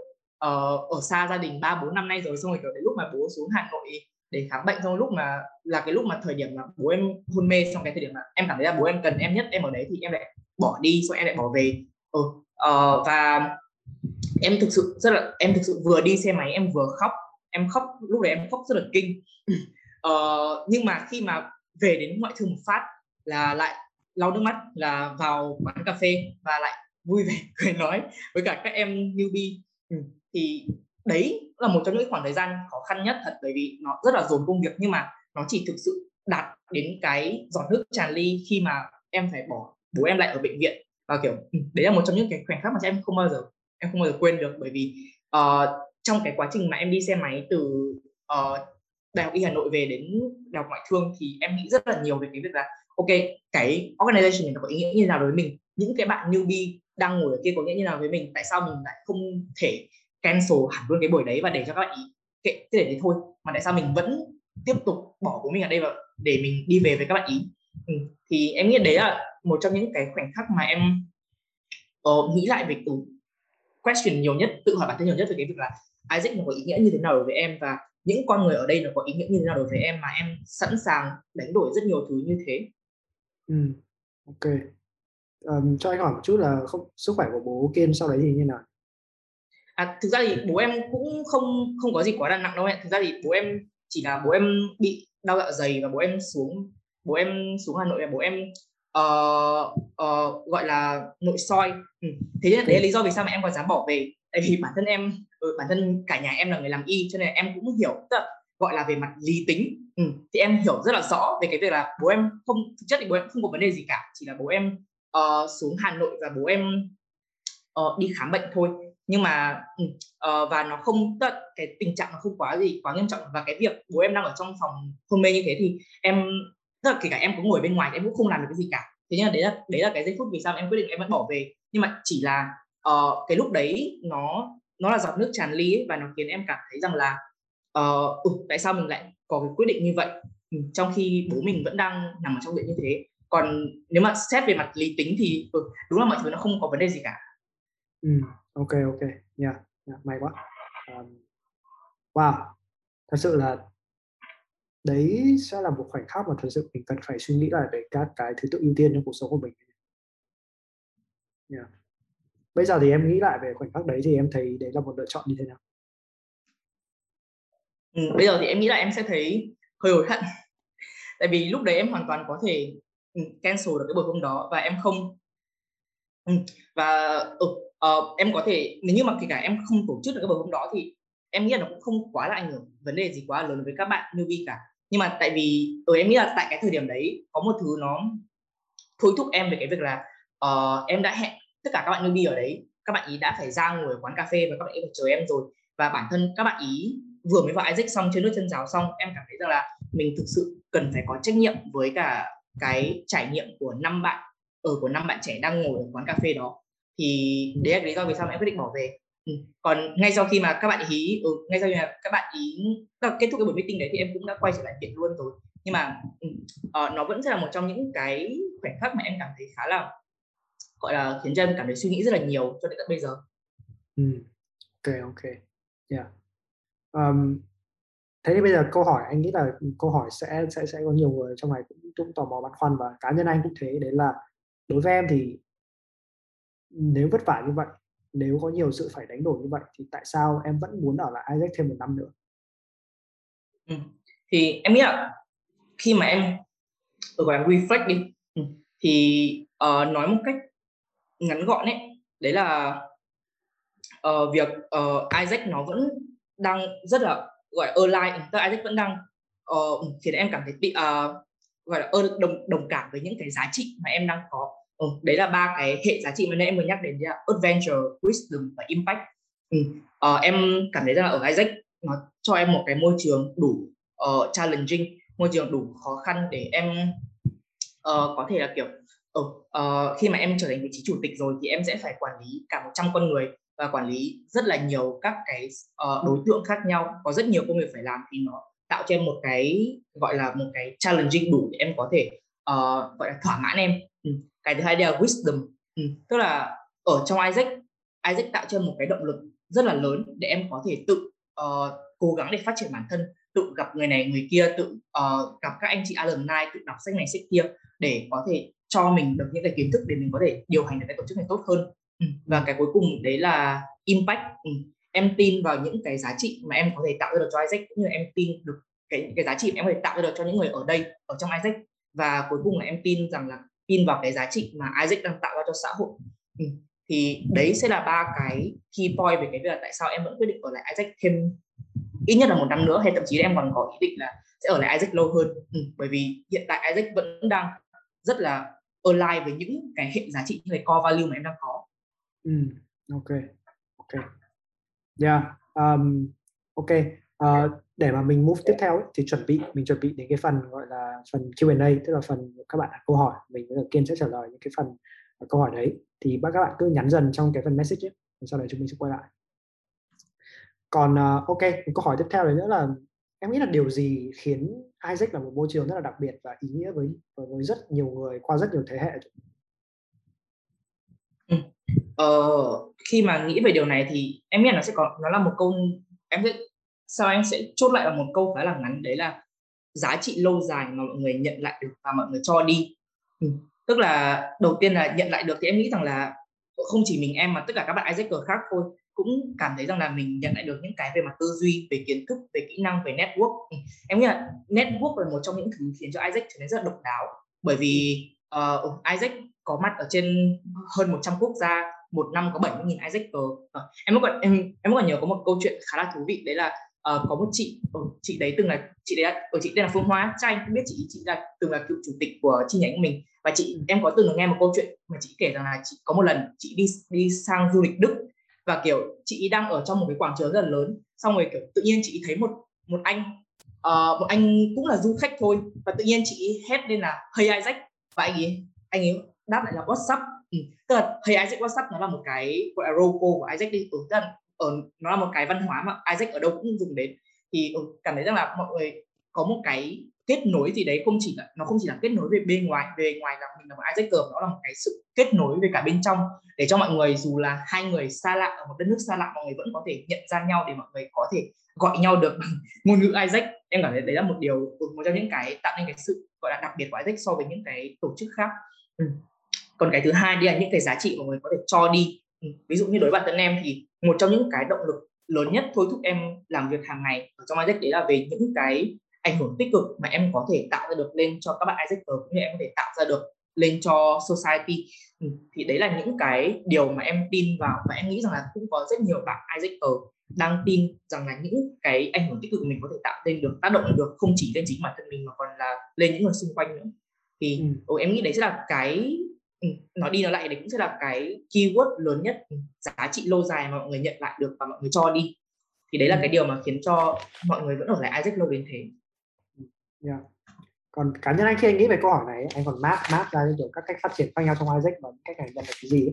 uh, ở xa gia đình ba bốn năm nay rồi xong rồi kiểu đến lúc mà bố xuống Hà Nội để khám bệnh xong lúc mà là cái lúc mà thời điểm mà bố em hôn mê xong cái thời điểm mà em cảm thấy là bố em cần em nhất em ở đấy thì em lại bỏ đi xong em lại bỏ về. Ừ, uh, và em thực sự rất là em thực sự vừa đi xe máy em vừa khóc em khóc lúc đấy em khóc rất là kinh. Uh, nhưng mà khi mà về đến ngoại thương một phát là lại lau nước mắt là vào quán cà phê và lại vui vẻ cười nói với cả các em newbie. Ừ thì đấy là một trong những khoảng thời gian khó khăn nhất thật bởi vì nó rất là dồn công việc nhưng mà nó chỉ thực sự đạt đến cái giọt nước tràn ly khi mà em phải bỏ bố em lại ở bệnh viện. Và kiểu ừ, đấy là một trong những cái khoảnh khắc mà em không bao giờ em không bao giờ quên được bởi vì uh, trong cái quá trình mà em đi xe máy từ uh, đại học y hà nội về đến đại học ngoại thương thì em nghĩ rất là nhiều về cái việc là ok cái organization này nó có ý nghĩa như nào đối với mình? Những cái bạn newbie đang ngồi ở kia có nghĩa như nào với mình? Tại sao mình lại không thể cancel hẳn luôn cái buổi đấy và để cho các bạn ý kệ cái để thế thôi mà tại sao mình vẫn tiếp tục bỏ của mình ở đây và để mình đi về với các bạn ý ừ. thì em nghĩ đấy là một trong những cái khoảnh khắc mà em uh, nghĩ lại về từ question nhiều nhất tự hỏi bản thân nhiều nhất về cái việc là Isaac nó có ý nghĩa như thế nào đối với em và những con người ở đây nó có ý nghĩa như thế nào đối với em mà em sẵn sàng đánh đổi rất nhiều thứ như thế
ừ. ok um, cho anh hỏi một chút là không sức khỏe của bố Kiên sau đấy thì như nào
à, thực ra thì bố em cũng không không có gì quá là nặng đâu ạ thực ra thì bố em chỉ là bố em bị đau dạ dày và bố em xuống bố em xuống hà nội và bố em uh, uh, gọi là nội soi. Ừ. thế nên đấy là lý do vì sao mà em còn dám bỏ về. Tại vì bản thân em ừ, bản thân cả nhà em là người làm y cho nên em cũng hiểu tức gọi là về mặt lý tính. Ừ. thì em hiểu rất là rõ về cái việc là bố em không thực chất thì bố em không có vấn đề gì cả. Chỉ là bố em uh, xuống hà nội và bố em uh, đi khám bệnh thôi nhưng mà uh, và nó không tận cái tình trạng nó không quá gì quá nghiêm trọng. Và cái việc bố em đang ở trong phòng hôn mê như thế thì em tức là kể cả em có ngồi bên ngoài em cũng không làm được cái gì cả. Thế nhưng mà đấy là đấy là cái giây phút vì sao em quyết định em vẫn bỏ về. Nhưng mà chỉ là uh, cái lúc đấy nó nó là giọt nước tràn ly ấy, và nó khiến em cảm thấy rằng là uh, ừ, tại sao mình lại có cái quyết định như vậy? Ừ, trong khi bố mình vẫn đang nằm ở trong viện như thế. Còn nếu mà xét về mặt lý tính thì ừ, đúng là mọi thứ nó không có vấn đề gì cả.
Ừ ok ok. Yeah. yeah may quá. Um, wow. Thật sự là đấy sẽ là một khoảnh khắc mà thật sự mình cần phải suy nghĩ lại về các cái thứ tự ưu tiên trong cuộc sống của mình. Yeah. bây giờ thì em nghĩ lại về khoảnh khắc đấy thì em thấy đấy là một lựa chọn như thế nào?
Ừ, bây giờ thì em nghĩ là em sẽ thấy hơi hối hận. Tại vì lúc đấy em hoàn toàn có thể ừ, cancel được cái buổi hôm đó và em không ừ, và ừ, uh, em có thể nếu như mà kể cả em không tổ chức được cái buổi hôm đó thì em nghĩ là nó cũng không quá là ảnh hưởng vấn đề gì quá lớn với các bạn newbie cả. Nhưng mà tại vì ở em nghĩ là tại cái thời điểm đấy có một thứ nó thôi thúc em về cái việc là uh, em đã hẹn tất cả các bạn newbie ở đấy các bạn ý đã phải ra ngồi ở quán cà phê và các bạn ý phải chờ em rồi. Và bản thân các bạn ý vừa mới vào Isaac xong chơi nước chân giáo xong em cảm thấy rằng là mình thực sự cần phải có trách nhiệm với cả cái trải nghiệm của năm bạn ở của năm bạn trẻ đang ngồi ở quán cà phê đó thì đấy là lý do vì sao mà em quyết định bỏ về ừ. còn ngay sau khi mà các bạn ý ừ, ngay sau khi mà các bạn ý kết thúc cái buổi meeting đấy thì em cũng đã quay trở lại viện luôn rồi nhưng mà uh, nó vẫn sẽ là một trong những cái khoảnh khắc mà em cảm thấy khá là gọi là khiến cho em cảm thấy suy nghĩ rất là nhiều cho đến tận bây giờ.
Ừ. Ok ok. Yeah. Um, thế thì bây giờ câu hỏi anh nghĩ là câu hỏi sẽ sẽ sẽ có nhiều người trong này cũng cũng tò mò băn khoăn và cá nhân anh cũng thế đấy là đối với em thì nếu vất vả như vậy nếu có nhiều sự phải đánh đổi như vậy thì tại sao em vẫn muốn ở lại Isaac thêm một năm nữa?
Ừ. thì em nghĩ là khi mà em gọi là reflect đi. Ừ, thì uh, nói một cách ngắn gọn ấy đấy là uh, việc uh, Isaac nó vẫn đang rất là gọi là align tức Isaac vẫn đang ừ, uh, khiến em cảm thấy bị uh, gọi là đồng đồng cảm với những cái giá trị mà em đang có ừ, đấy là ba cái hệ giá trị mà em vừa nhắc đến là adventure wisdom và impact ừ, uh, em cảm thấy rằng là ở Isaac nó cho em một cái môi trường đủ uh, challenging môi trường đủ khó khăn để em uh, có thể là kiểu uh, uh, khi mà em trở thành vị trí chủ tịch rồi thì em sẽ phải quản lý cả 100 con người và quản lý rất là nhiều các cái uh, đối tượng khác nhau có rất nhiều công việc phải làm thì nó tạo cho em một cái gọi là một cái challenging đủ để em có thể uh, gọi là thỏa mãn em ừ cái thứ hai là wisdom ừ. tức là ở trong Isaac Isaac tạo cho một cái động lực rất là lớn để em có thể tự uh, cố gắng để phát triển bản thân tự gặp người này người kia tự uh, gặp các anh chị alumni tự đọc sách này sách kia để có thể cho mình được những cái kiến thức để mình có thể điều hành được cái tổ chức này tốt hơn ừ. và cái cuối cùng đấy là impact ừ. em tin vào những cái giá trị mà em có thể tạo ra được cho Isaac cũng như em tin được cái cái giá trị em có thể tạo ra được cho những người ở đây ở trong Isaac và cuối cùng là em tin rằng là tin vào cái giá trị mà Isaac đang tạo ra cho xã hội ừ. thì đấy sẽ là ba cái key point về cái việc là tại sao em vẫn quyết định ở lại Isaac thêm ít nhất là một năm nữa hay thậm chí là em còn có ý định là sẽ ở lại Isaac lâu hơn ừ. bởi vì hiện tại Isaac vẫn đang rất là align với những cái hệ giá trị những cái core value mà em đang có
ừ. ok ok yeah um, ok à, để mà mình move tiếp theo ấy, thì chuẩn bị mình chuẩn bị đến cái phần gọi là phần Q&A tức là phần các bạn đặt câu hỏi mình với kiên sẽ trả lời những cái phần ờ, câu hỏi đấy. Thì các bạn cứ nhắn dần trong cái phần message ấy sau đấy chúng mình sẽ quay lại. Còn uh, ok câu hỏi tiếp theo đấy nữa là em nghĩ là điều gì khiến Isaac là một môi trường rất là đặc biệt và ý nghĩa với với rất nhiều người qua rất nhiều thế hệ?
Ừ. ờ, khi mà nghĩ về điều này thì em nghĩ là nó sẽ có nó là một câu em sẽ sau em sẽ chốt lại ở một câu khá là ngắn đấy là giá trị lâu dài mà mọi người nhận lại được và mọi người cho đi ừ. tức là đầu tiên là nhận lại được thì em nghĩ rằng là không chỉ mình em mà tất cả các bạn Isaac khác thôi cũng cảm thấy rằng là mình nhận lại được những cái về mặt tư duy về kiến thức về kỹ năng về network ừ. em nghĩ là network là một trong những thứ khiến cho Isaac trở nên rất độc đáo bởi vì uh, Isaac có mặt ở trên hơn 100 quốc gia một năm có 70.000 Isaac cờ uh, em còn em em còn nhớ có một câu chuyện khá là thú vị đấy là uh, có một chị uh, chị đấy từng là chị đấy là, ở chị tên là Phương Hoa. Tranh không biết chị chị là từng là cựu chủ tịch của chi nhánh của mình. Và chị em có từng nghe một câu chuyện mà chị kể rằng là chị có một lần chị đi đi sang du lịch Đức và kiểu chị đang ở trong một cái quảng trường rất là lớn. Xong rồi kiểu tự nhiên chị thấy một một anh uh, một anh cũng là du khách thôi và tự nhiên chị hét lên là hey Isaac. Và anh ấy anh ấy đáp lại là WhatsApp ừ. tức là hey Isaac WhatsApp nó là một cái gọi là roco của Isaac đi. Ừ, tức là ở nó là một cái văn hóa mà Isaac ở đâu cũng dùng đến thì ừ, cảm thấy rằng là mọi người có một cái kết nối gì đấy không chỉ là, nó không chỉ là kết nối về bên ngoài, về ngoài là mình là một Isaacers nó là một cái sự kết nối về cả bên trong để cho mọi người dù là hai người xa lạ ở một đất nước xa lạ, mọi người vẫn có thể nhận ra nhau để mọi người có thể gọi nhau được bằng ngôn ngữ Isaac em cảm thấy đấy là một điều ừ, một trong những cái tạo nên cái sự, gọi là, đặc biệt của Isaac so với những cái tổ chức khác ừ. còn cái thứ hai đi là những cái giá trị mà mọi người có thể cho đi ừ. ví dụ như đối với bản thân em thì một trong những cái động lực lớn nhất thôi thúc em làm việc hàng ngày ở trong Isaac đấy là về những cái ảnh hưởng tích cực mà em có thể tạo ra được lên cho các bạn Isaac cũng như em có thể tạo ra được lên cho society ừ, thì đấy là những cái điều mà em tin vào và em nghĩ rằng là cũng có rất nhiều bạn Isaac đang tin rằng là những cái ảnh hưởng tích cực mình có thể tạo lên được tác động được không chỉ lên chính bản thân mình mà còn là lên những người xung quanh nữa thì ừ. em nghĩ đấy sẽ là cái ừ, nói đi nói lại đấy cũng sẽ là cái keyword lớn nhất giá trị lâu dài mà mọi người nhận lại được và mọi người cho đi. Thì đấy là ừ. cái điều mà khiến cho mọi người vẫn ở lại Isaac lâu đến thế.
Yeah. còn cá nhân anh khi anh nghĩ về câu hỏi này anh còn map map ra kiểu các cách phát triển khác nhau trong Isaac và cách này nhận được cái gì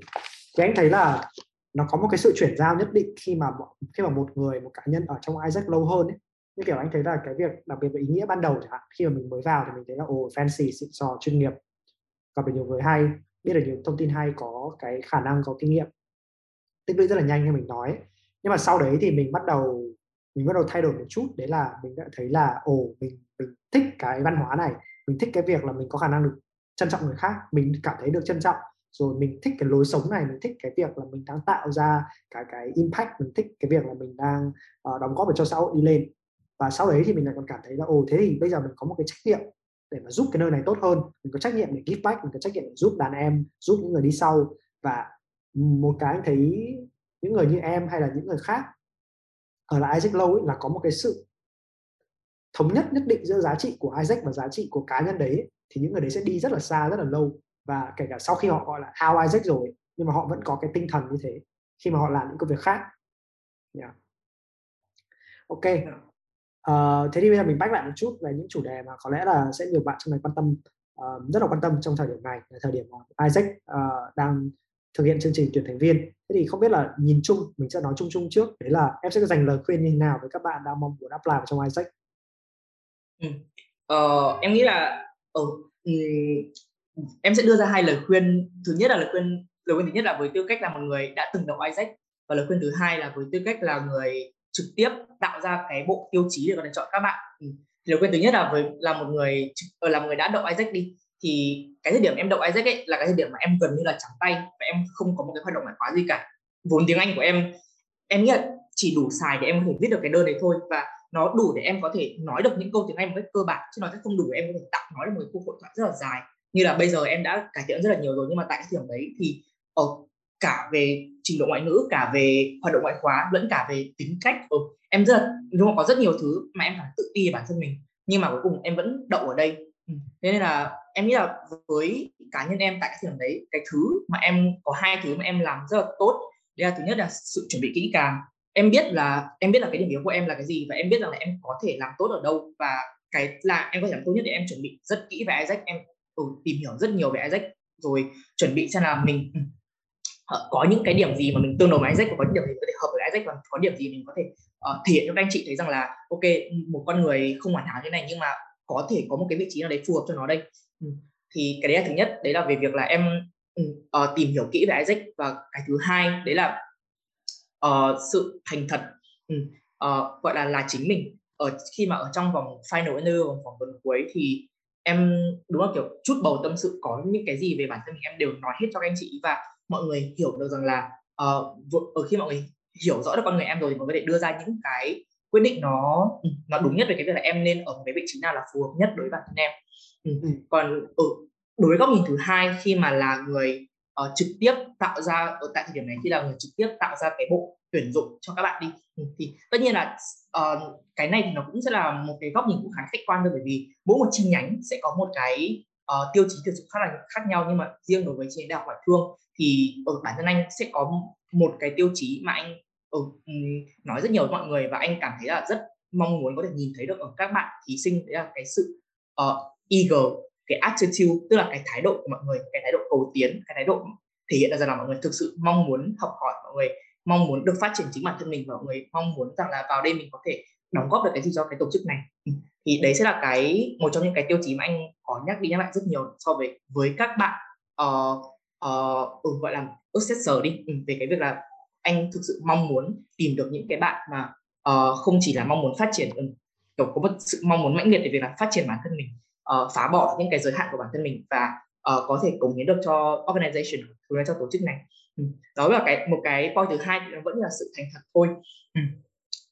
thì anh thấy là nó có một cái sự chuyển giao nhất định khi mà khi mà một người một cá nhân ở trong Isaac lâu hơn ấy. Như kiểu anh thấy là cái việc đặc biệt về ý nghĩa ban đầu chẳng hạn khi mà mình mới vào thì mình thấy là ồ fancy xịn sò chuyên nghiệp gặp được nhiều người hay biết được nhiều thông tin hay có cái khả năng có kinh nghiệm tích lũy rất là nhanh như mình nói. Nhưng mà sau đấy thì mình bắt đầu mình bắt đầu thay đổi một chút. Đấy là mình đã thấy là ồ mình mình thích cái văn hóa này. Mình thích cái việc là mình có khả năng được trân trọng người khác. Mình cảm thấy được trân trọng. Rồi mình thích cái lối sống này. Mình thích cái việc là mình đang tạo ra cái cái impact. Mình thích cái việc là mình đang uh, đóng góp để cho xã hội đi lên. Và sau đấy thì mình lại còn cảm thấy là ồ thế thì bây giờ mình có một cái trách nhiệm để mà giúp cái nơi này tốt hơn. Mình có trách nhiệm để give back, mình có trách nhiệm để giúp đàn em, giúp những người đi sau. Và một cái thấy những người như em hay là những người khác ở lại Isaac lâu ấy là có một cái sự thống nhất nhất định giữa giá trị của Isaac và giá trị của cá nhân đấy thì những người đấy sẽ đi rất là xa, rất là lâu. Và kể cả sau khi họ gọi là out Isaac rồi, nhưng mà họ vẫn có cái tinh thần như thế khi mà họ làm những công việc khác. Yeah. ok. Dạ uh, thế thì bây giờ mình bách lại một chút về những chủ đề mà có lẽ là sẽ nhiều bạn trong này quan tâm uh, rất là quan tâm trong thời điểm này là thời điểm mà Isaac uh, đang thực hiện chương trình tuyển thành viên. Thế thì không biết là nhìn chung mình sẽ nói chung chung trước đấy là em sẽ dành lời khuyên như thế nào với các bạn đang mong muốn apply vào trong Isaac?
Ừ. ờ, em nghĩ là ở ừ, em sẽ đưa ra hai lời khuyên. Thứ nhất là lời khuyên lời khuyên thứ nhất là với tư cách là một người đã từng đọc Isaac và lời khuyên thứ hai là với tư cách là người trực tiếp tạo ra cái bộ tiêu chí để có thể chọn các bạn. Ừ. Thì điều kiện thứ nhất là với, là một người ờ, là một người đã đậu Isaac đi, thì cái thời điểm em đậu Isaac ấy là cái thời điểm mà em gần như là trắng tay và em không có một cái hoạt động ngoại khóa gì cả. Vốn tiếng Anh của em em nghĩ là chỉ đủ xài để em có thể viết được cái đơn đấy thôi và nó đủ để em có thể nói được những câu tiếng Anh một cách cơ bản, chứ nó sẽ không đủ để em có thể tạo nói được một cuộc hội thoại rất là dài. Như là bây giờ em đã cải thiện rất là nhiều rồi, nhưng mà tại cái thời điểm đấy thì ở cả về trình độ ngoại ngữ cả về hoạt động ngoại khóa lẫn cả về tính cách. Ừ, em rất là đúng không? Có rất nhiều thứ mà em phải tự ti về bản thân mình nhưng mà cuối cùng em vẫn đậu ở đây. Ừ. thế nên là em nghĩ là với cá nhân em tại cái thời điểm đấy cái thứ mà em có hai thứ mà em làm rất là tốt. Đấy là thứ nhất là sự chuẩn bị kỹ càng. Em biết là em biết là cái điểm yếu của em là cái gì và em biết rằng là em có thể làm tốt ở đâu và cái là em có thể làm tốt nhất để em chuẩn bị rất kỹ về Isaac. Em ừ, tìm hiểu rất nhiều về Isaac rồi chuẩn bị xem là mình ừ, có những cái điểm gì mà mình tương đồng với Isaac và có những điểm gì có thể hợp với Isaac và có điểm gì mình có thể uh, thể hiện cho các anh chị thấy rằng là ok một con người không hoàn hảo như này nhưng mà có thể có một cái vị trí nào đấy phù hợp cho nó đây. Ừ. thì cái đấy là thứ nhất đấy là về việc là em uh, tìm hiểu kỹ về Isaac. Và cái thứ hai đấy là uh, sự thành thật uh, gọi là là chính mình. Ở khi mà ở trong vòng final interview vòng phỏng vấn cuối thì em đúng là kiểu chút bầu tâm sự có những cái gì về bản thân mình em đều nói hết cho các anh chị. Và mọi người hiểu được rằng là uh, ở khi mọi người hiểu rõ được con người em rồi thì mọi người có thể đưa ra những cái quyết định nó nó đúng nhất về cái việc là em nên ở một cái vị trí nào là phù hợp nhất đối với bản thân em ừ. ừ. còn ở đối với góc nhìn thứ hai khi mà là người uh, trực tiếp tạo ra ở tại thời điểm này khi là người trực tiếp tạo ra cái bộ tuyển dụng cho các bạn đi ừ, thì tất nhiên là uh, cái này thì nó cũng sẽ là một cái góc nhìn cũng khá khách quan thôi bởi vì mỗi một chi nhánh sẽ có một cái uh, tiêu chí tuyển dụng khác là khác nhau nhưng mà riêng đối với chị đại học ngoại thương thì ở bản thân anh sẽ có một cái tiêu chí mà anh ừ, ở, nói rất nhiều với mọi người và anh cảm thấy là rất mong muốn có thể nhìn thấy được ở các bạn thí sinh. Đấy là cái sự uh, eager cái attitude tức là cái thái độ của mọi người cái thái độ cầu tiến cái thái độ thể hiện ra rằng là mọi người thực sự mong muốn học hỏi mọi người mong muốn được phát triển chính bản thân mình và mọi người mong muốn rằng là vào đây mình có thể đóng góp được cái gì cho cái tổ chức này thì đấy sẽ là cái một trong những cái tiêu chí mà anh có nhắc đi nhắc lại rất nhiều so với với các bạn uh, uh, ừ, gọi là assessor đi ừ, về cái việc là anh thực sự mong muốn tìm được những cái bạn mà uh, không chỉ là mong muốn phát triển ừ, kiểu có một sự mong muốn mãnh liệt để việc là phát triển bản thân mình uh, phá bỏ những cái giới hạn của bản thân mình và uh, có thể cống hiến được cho organization thứ cho tổ chức này ừ. đó là cái một cái point thứ hai thì nó vẫn là sự thành thật thôi ừ.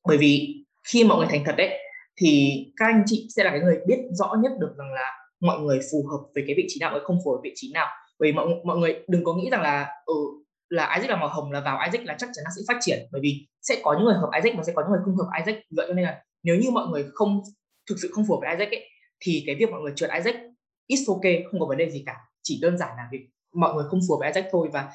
bởi vì khi mọi người thành thật đấy thì các anh chị sẽ là cái người biết rõ nhất được rằng là mọi người phù hợp với cái vị trí nào hay không phù hợp vị trí nào. Bởi vì mọi mọi người đừng có nghĩ rằng là ừ, là Isaac là màu hồng là vào Isaac là chắc chắn là sẽ phát triển. Bởi vì sẽ có những người hợp Isaac và sẽ có những người không hợp Isaac vậy cho nên là nếu như mọi người không thực sự không phù hợp với Isaac ấy thì cái việc mọi người trượt Isaac it's ok không có vấn đề gì cả. Chỉ đơn giản là việc mọi người không phù hợp với Isaac thôi và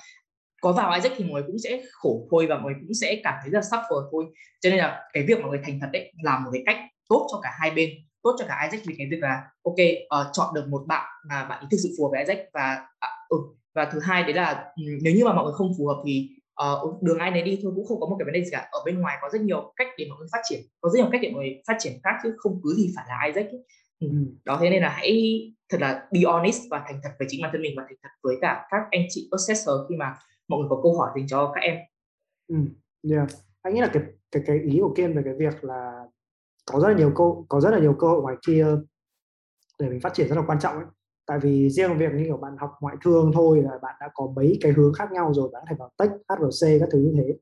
có vào Isaac thì mọi người cũng sẽ khổ thôi và mọi người cũng sẽ cảm thấy là suffer thôi. Cho nên là cái việc mọi người thành thật đấy là một cái cách tốt cho cả hai bên tốt cho cả Isaac vì cái việc là ok uh, chọn được một bạn mà bạn ấy thực sự phù hợp với Isaac và uh, ừ, và thứ hai đấy là um, nếu như mà mọi người không phù hợp thì uh, đường ai này đi thôi cũng không có một cái vấn đề gì cả ở bên ngoài có rất nhiều cách để mọi người phát triển có rất nhiều cách để mọi người phát triển khác chứ không cứ gì phải là Isaac ấy. Ừ. đó thế nên là hãy thật là be honest và thành thật với chính bản thân mình và thành thật với cả các anh chị assessor khi mà mọi người có câu hỏi dành cho các em.
Ừ, yeah. Anh nghĩ là cái cái cái ý của Kiên về cái việc là có rất là nhiều câu có rất là nhiều cơ hội ngoài kia để mình phát triển rất là quan trọng ấy. Tại vì riêng việc như kiểu bạn học ngoại thương thôi là bạn đã có mấy cái hướng khác nhau rồi bạn có thể vào tech HRC các thứ như thế.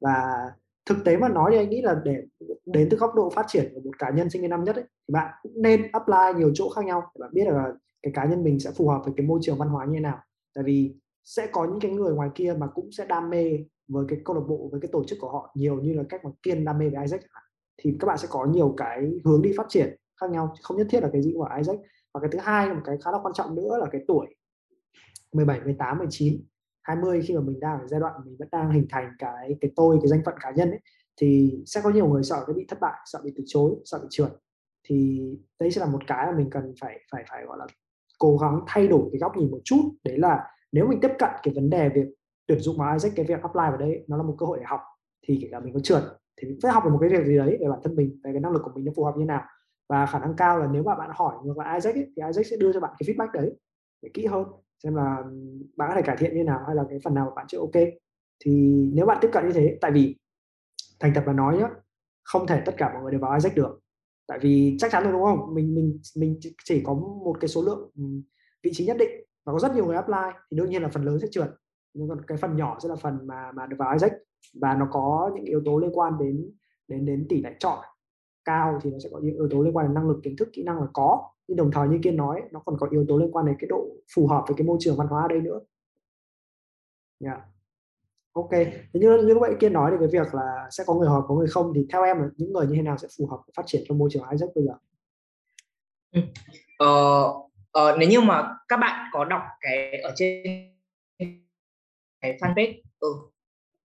Và thực tế mà nói thì anh nghĩ là để đến từ góc độ phát triển của một cá nhân sinh viên năm nhất ấy, thì bạn cũng nên apply nhiều chỗ khác nhau để bạn biết là cái cá nhân mình sẽ phù hợp với cái môi trường văn hóa như thế nào. Tại vì sẽ có những cái người ngoài kia mà cũng sẽ đam mê với cái câu lạc bộ với cái tổ chức của họ nhiều như là cách mà kiên đam mê với Isaac thì các bạn sẽ có nhiều cái hướng đi phát triển khác nhau không nhất thiết là cái gì của Isaac. Và cái thứ hai một cái khá là quan trọng nữa là cái tuổi. 17 18 19 20 khi mà mình đang ở giai đoạn mình vẫn đang hình thành cái cái tôi, cái danh phận cá nhân ấy, thì sẽ có nhiều người sợ cái bị thất bại, sợ bị từ chối, sợ bị trượt. Thì đây sẽ là một cái mà mình cần phải phải phải, gọi là cố gắng thay đổi cái góc nhìn một chút. Đấy là nếu mình tiếp cận cái vấn đề việc tuyển dụng vào Isaac, cái việc apply vào đây, nó là một cơ hội để học, thì kể cả mình có trượt thì mình phải học được một cái việc gì đấy về bản thân mình về cái năng lực của mình nó phù hợp như nào. Và khả năng cao là nếu mà bạn hỏi ngược lại Isaac ấy, thì Isaac sẽ đưa cho bạn cái feedback đấy để kỹ hơn xem là ừ, bạn có thể cải thiện như nào hay là cái phần nào bạn chưa ok. Thì nếu bạn tiếp cận như thế tại vì thành thật mà nói nhá không thể tất cả mọi người đều vào Isaac được. Tại vì chắc chắn rồi đúng không? Mình mình mình chỉ có một cái số lượng ừ, vị trí nhất định và có rất nhiều người apply thì đương nhiên là phần lớn sẽ trượt. Nhưng còn cái phần nhỏ sẽ là phần mà mà được vào Isaac và nó có những yếu tố liên quan đến đến đến tỷ lệ chọn cao thì nó sẽ có những yếu tố liên quan đến năng lực kiến thức kỹ năng là có. Nhưng đồng thời như kiên nói nó còn có yếu tố liên quan đến cái độ phù hợp với cái môi trường văn hóa ở đây nữa. Yeah. ok. Thế như như vậy kiên nói thì cái việc là sẽ có người hợp có người không thì theo em là những người như thế nào sẽ phù hợp phát triển trong môi trường Isaac bây giờ?
Ừ. Ờ, ờ, nếu như mà các bạn có đọc cái ở trên cái fanpage ừ,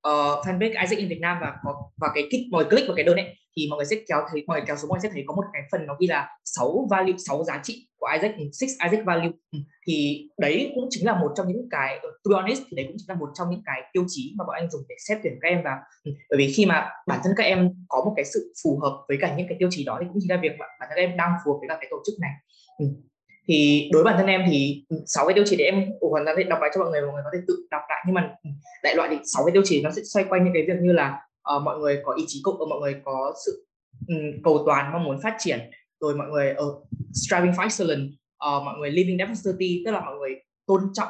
uh, fanpage Isaac in Việt Nam và có và cái kích mọi click vào cái đơn ấy thì mọi người sẽ kéo thấy mọi người kéo xuống mọi người sẽ thấy có một cái phần nó ghi là 6 value 6 giá trị của Isaac ừ, six Isaac value. Ừ, thì đấy cũng chính là một trong những cái ờ, to be honest thì đấy cũng chính là một trong những cái tiêu chí mà bọn anh dùng để xét tuyển các em vào. Ừ, bởi vì khi mà bản thân các em có một cái sự phù hợp với cả những cái tiêu chí đó thì cũng chính là việc mà bản thân các em đang phù hợp với cả cái tổ chức này. Ừ thì đối với bản thân em thì sáu cái tiêu chí để em ủ hoàn toàn đọc lại cho mọi người mọi người có thể tự đọc lại. Nhưng mà đại loại thì sáu cái tiêu chí nó sẽ xoay quanh những cái việc như là uh, mọi người có ý chí cộng mọi người có sự um, cầu toàn mong muốn phát triển. Rồi mọi người ở uh, striving for excellence uh, mọi người living diversity tức là mọi người tôn trọng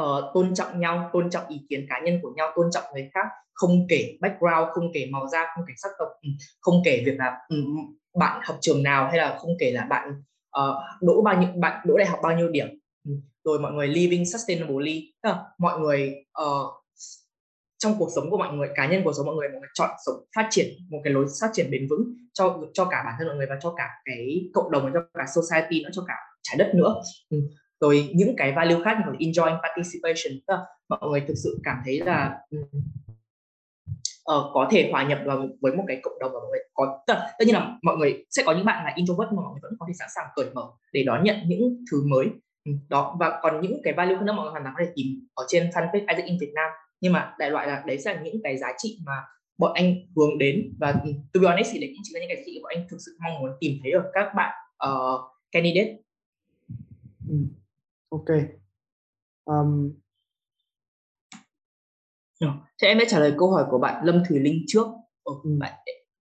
uh, tôn trọng nhau tôn trọng ý kiến cá nhân của nhau tôn trọng người khác không kể background không kể màu da không kể sắc tộc không kể việc là um, bạn học trường nào hay là không kể là bạn uh, đỗ bao nhiêu bạn đỗ đại học bao nhiêu điểm? Ừ, rồi mọi người living sustainably. Tức là mọi người uh, trong cuộc sống của mọi người cá nhân cuộc sống mọi người mọi người chọn sống phát triển một cái lối phát triển bền vững cho cho cả bản thân mọi người và cho cả cái cộng đồng và cho cả society nữa cho cả trái đất nữa. Ừ. rồi những cái value khác như là enjoying participation. Tức là mọi người thực sự cảm thấy là ừ, uh, có thể hòa nhập vào với một cái cộng đồng và mọi người có tất, tất nhiên là mọi người sẽ có những bạn là introvert nhưng mà mọi người vẫn có thể sẵn sàng cởi mở để đón nhận những thứ mới. Ừ, đó và còn những cái value khác nữa mọi người hoàn toàn có thể tìm ở trên fanpage Isaac in Việt Nam. Nhưng mà đại loại là đấy sẽ là những cái giá trị mà bọn anh hướng đến. Và ừ, to be honest thì đấy cũng chính là những cái giá trị bọn anh thực sự mong muốn tìm thấy ở các bạn uh, candidate.
Ừ, ok. Um...
Thế em sẽ trả lời câu hỏi của bạn Lâm Thùy Linh trước. Ồ, ừ. bạn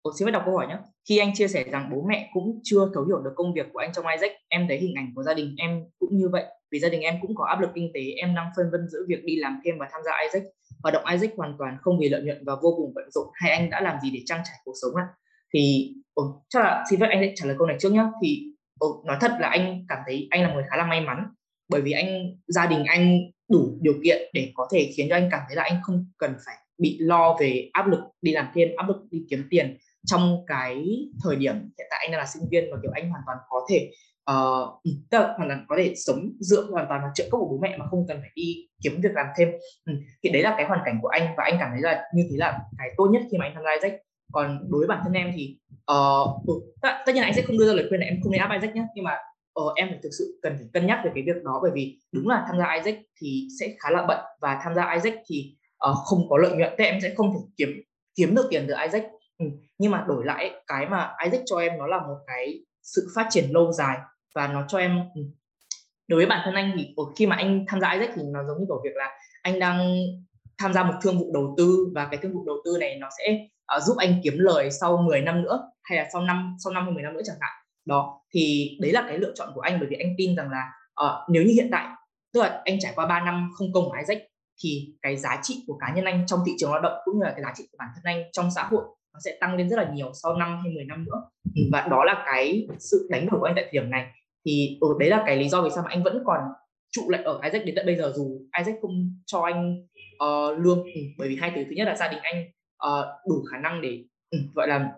Ồ, xin phép đọc câu hỏi nhé. Khi anh chia sẻ rằng bố mẹ cũng chưa thấu hiểu được công việc của anh trong Isaac, em thấy hình ảnh của gia đình em cũng như vậy. Vì gia đình em cũng có áp lực kinh tế, em đang phân vân giữa việc đi làm thêm và tham gia Isaac. Hoạt động Isaac hoàn toàn không vì lợi nhuận và vô cùng bận rộn. Hay anh đã làm gì để trang trải cuộc sống ạ? Thì ồ, chắc là xin phép anh sẽ trả lời câu này trước nhé. Thì ồ, nói thật là anh cảm thấy anh là người khá là may mắn bởi vì anh gia đình anh đủ điều kiện để có thể khiến cho anh cảm thấy là anh không cần phải bị lo về áp lực đi làm thêm áp lực đi kiếm tiền trong cái thời điểm hiện tại anh đang là sinh viên và kiểu anh hoàn toàn có thể uh, tức là hoàn toàn có thể sống dựa hoàn toàn vào trợ cấp của bố mẹ mà không cần phải đi kiếm việc làm thêm ừ. thì đấy là cái hoàn cảnh của anh và anh cảm thấy là như thế là cái tốt nhất khi mà anh tham gia Isaac còn đối với bản thân em thì uh, tất, tất nhiên là anh sẽ không đưa ra lời khuyên là em không nên áp Isaac nhé nhưng mà ờ, em thực sự cần phải cân nhắc về cái việc đó bởi vì đúng là tham gia Isaac thì sẽ khá là bận và tham gia Isaac thì uh, không có lợi nhuận thế em sẽ không thể kiếm kiếm được tiền từ Isaac ừ. nhưng mà đổi lại cái mà Isaac cho em nó là một cái sự phát triển lâu dài và nó cho em ừ. đối với bản thân anh thì ờ, khi mà anh tham gia Isaac thì nó giống như kiểu việc là anh đang tham gia một thương vụ đầu tư và cái thương vụ đầu tư này nó sẽ uh, giúp anh kiếm lời sau 10 năm nữa hay là sau năm sau năm hay 10 năm nữa chẳng hạn đó thì đấy là cái lựa chọn của anh bởi vì anh tin rằng là uh, nếu như hiện tại tức là anh trải qua 3 năm không công ở rách thì cái giá trị của cá nhân anh trong thị trường lao động cũng như là cái giá trị của bản thân anh trong xã hội nó sẽ tăng lên rất là nhiều sau năm hay 10 năm nữa. Ừ, và đó là cái sự đánh đổi của anh tại thời điểm này. Thì ở ừ, đấy là cái lý do vì sao mà anh vẫn còn trụ lại ở Isaac đến tận bây giờ dù Isaac không cho anh uh, lương. Ừ, bởi vì hai thứ thứ nhất là gia đình anh uh, đủ khả năng để ừ, gọi là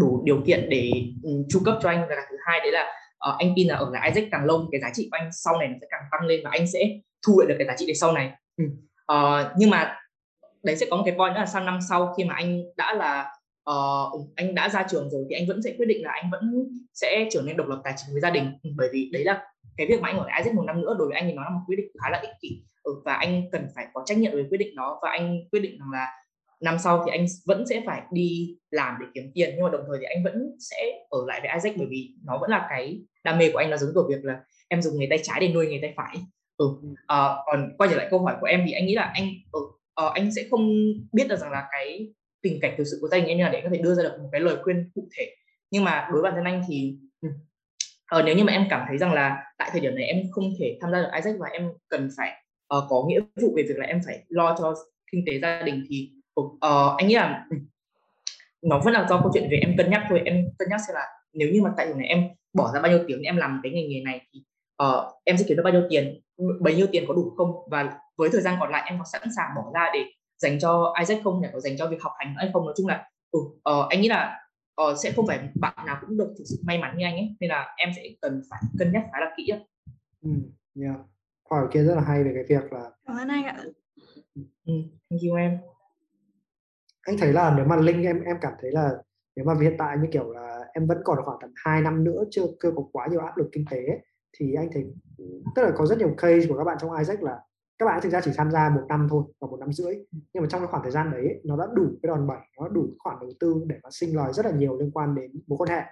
đủ điều kiện để ừ, chu cấp cho anh. Và thứ hai đấy là uh, anh tin là ở lại Isaac càng lâu cái giá trị của anh sau này nó sẽ càng tăng lên và anh sẽ thu lại được cái giá trị để sau này. Uh, nhưng mà đấy sẽ có một cái point nữa là sang năm sau khi mà anh đã là uh, anh đã ra trường rồi thì anh vẫn sẽ quyết định là anh vẫn sẽ trở nên độc lập tài chính với gia đình. Bởi vì đấy là cái việc mà anh ở lại Isaac một năm nữa đối với anh thì nó là một quyết định khá là ích kỷ. Ừ, và anh cần phải có trách nhiệm với quyết định đó. Và anh quyết định rằng là năm sau thì anh vẫn sẽ phải đi làm để kiếm tiền nhưng mà đồng thời thì anh vẫn sẽ ở lại với Isaac bởi vì nó vẫn là cái đam mê của anh là giống kiểu việc là em dùng người tay trái để nuôi người tay phải ừ. à, còn quay trở lại câu hỏi của em thì anh nghĩ là anh ừ, uh, anh sẽ không biết được rằng là cái tình cảnh thực sự của gia đình em như là để có thể đưa ra được một cái lời khuyên cụ thể nhưng mà đối với bản thân anh thì uh, nếu như mà em cảm thấy rằng là tại thời điểm này em không thể tham gia được Isaac và em cần phải uh, có nghĩa vụ về việc là em phải lo cho kinh tế gia đình thì uh, anh nghĩ là nó vẫn là do câu chuyện về em cân nhắc thôi. Em cân nhắc xem là nếu như mà tại thời này em bỏ ra bao nhiêu tiếng em làm cái ngành nghề này thì uh, em sẽ kiếm được bao nhiêu tiền bấy nhiêu tiền có đủ không? Và với thời gian còn lại em có sẵn sàng bỏ ra để dành cho Isaac không? Để có dành cho việc học hành hay không? Nói chung là ừ, uh, anh nghĩ là uh, sẽ không phải bạn nào cũng được thực sự may mắn như anh ấy. Nên là em sẽ cần phải cân nhắc khá là kỹ
ừ, yeah. hỏi kia rất là hay về cái việc là
cảm ơn anh ạ.
Ừ, thank you em
anh thấy là nếu mà linh em em cảm thấy là nếu mà hiện tại như kiểu là em vẫn còn khoảng tầm 2 năm nữa chưa chưa có quá nhiều áp lực kinh tế thì anh thấy tức là có rất nhiều case của các bạn trong Isaac là các bạn thực ra chỉ tham gia một năm thôi và một năm rưỡi. Nhưng mà trong cái khoảng thời gian đấy nó đã đủ cái đòn bẩy nó đủ khoản đầu tư để mà sinh lời rất là nhiều liên quan đến mối quan hệ.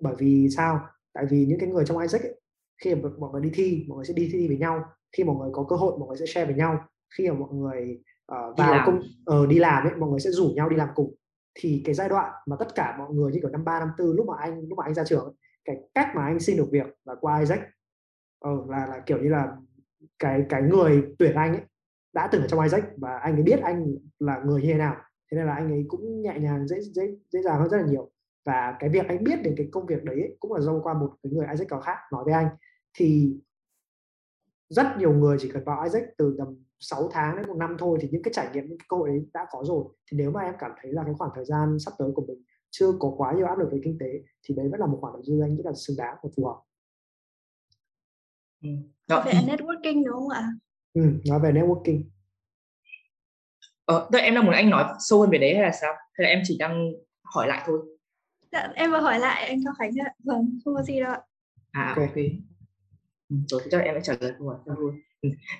Bởi vì sao? Tại vì những cái người trong Isaac ấy, khi mà mọi người đi thi mọi người sẽ đi thi với nhau. Khi mọi người có cơ hội mọi người sẽ share với nhau. Khi mà mọi người uh, vào công uh, đi làm ấy mọi người sẽ rủ nhau đi làm cùng. Thì cái giai đoạn mà tất cả mọi người như kiểu năm ba năm tư lúc mà anh lúc mà anh ra trường ấy, cái cách mà anh xin được việc là qua Isaac uh, là là kiểu như là cái cái người tuyển anh ấy đã từng ở trong Isaac và anh ấy biết anh là người như thế nào. Thế nên là anh ấy cũng nhẹ nhàng dễ dễ dễ dàng hơn rất là nhiều. Và cái việc anh biết đến cái công việc đấy ấy, cũng là do qua một cái người Isaac có khác nói với anh. Thì rất nhiều người chỉ cần vào Isaac từ tầm 6 tháng đến một năm thôi thì những cái trải nghiệm những cái cơ hội đấy đã có rồi. Thì nếu mà em cảm thấy là cái khoảng thời gian sắp tới của mình chưa có quá nhiều áp lực về kinh tế thì đấy vẫn là một khoản đầu tư anh rất là xứng đáng và phù hợp.
Ừ. Đó. về networking đúng không ạ?
Ừ, nói về networking.
Ờ, em đang muốn anh nói sâu hơn về đấy hay là sao? Hay là em chỉ đang hỏi lại thôi?
Dạ, em vừa hỏi lại anh Cao Khánh ạ. Vâng không có gì đâu ạ.
À ok, okay. Ừ, rồi chắc em sẽ trả lời câu hỏi cho luôn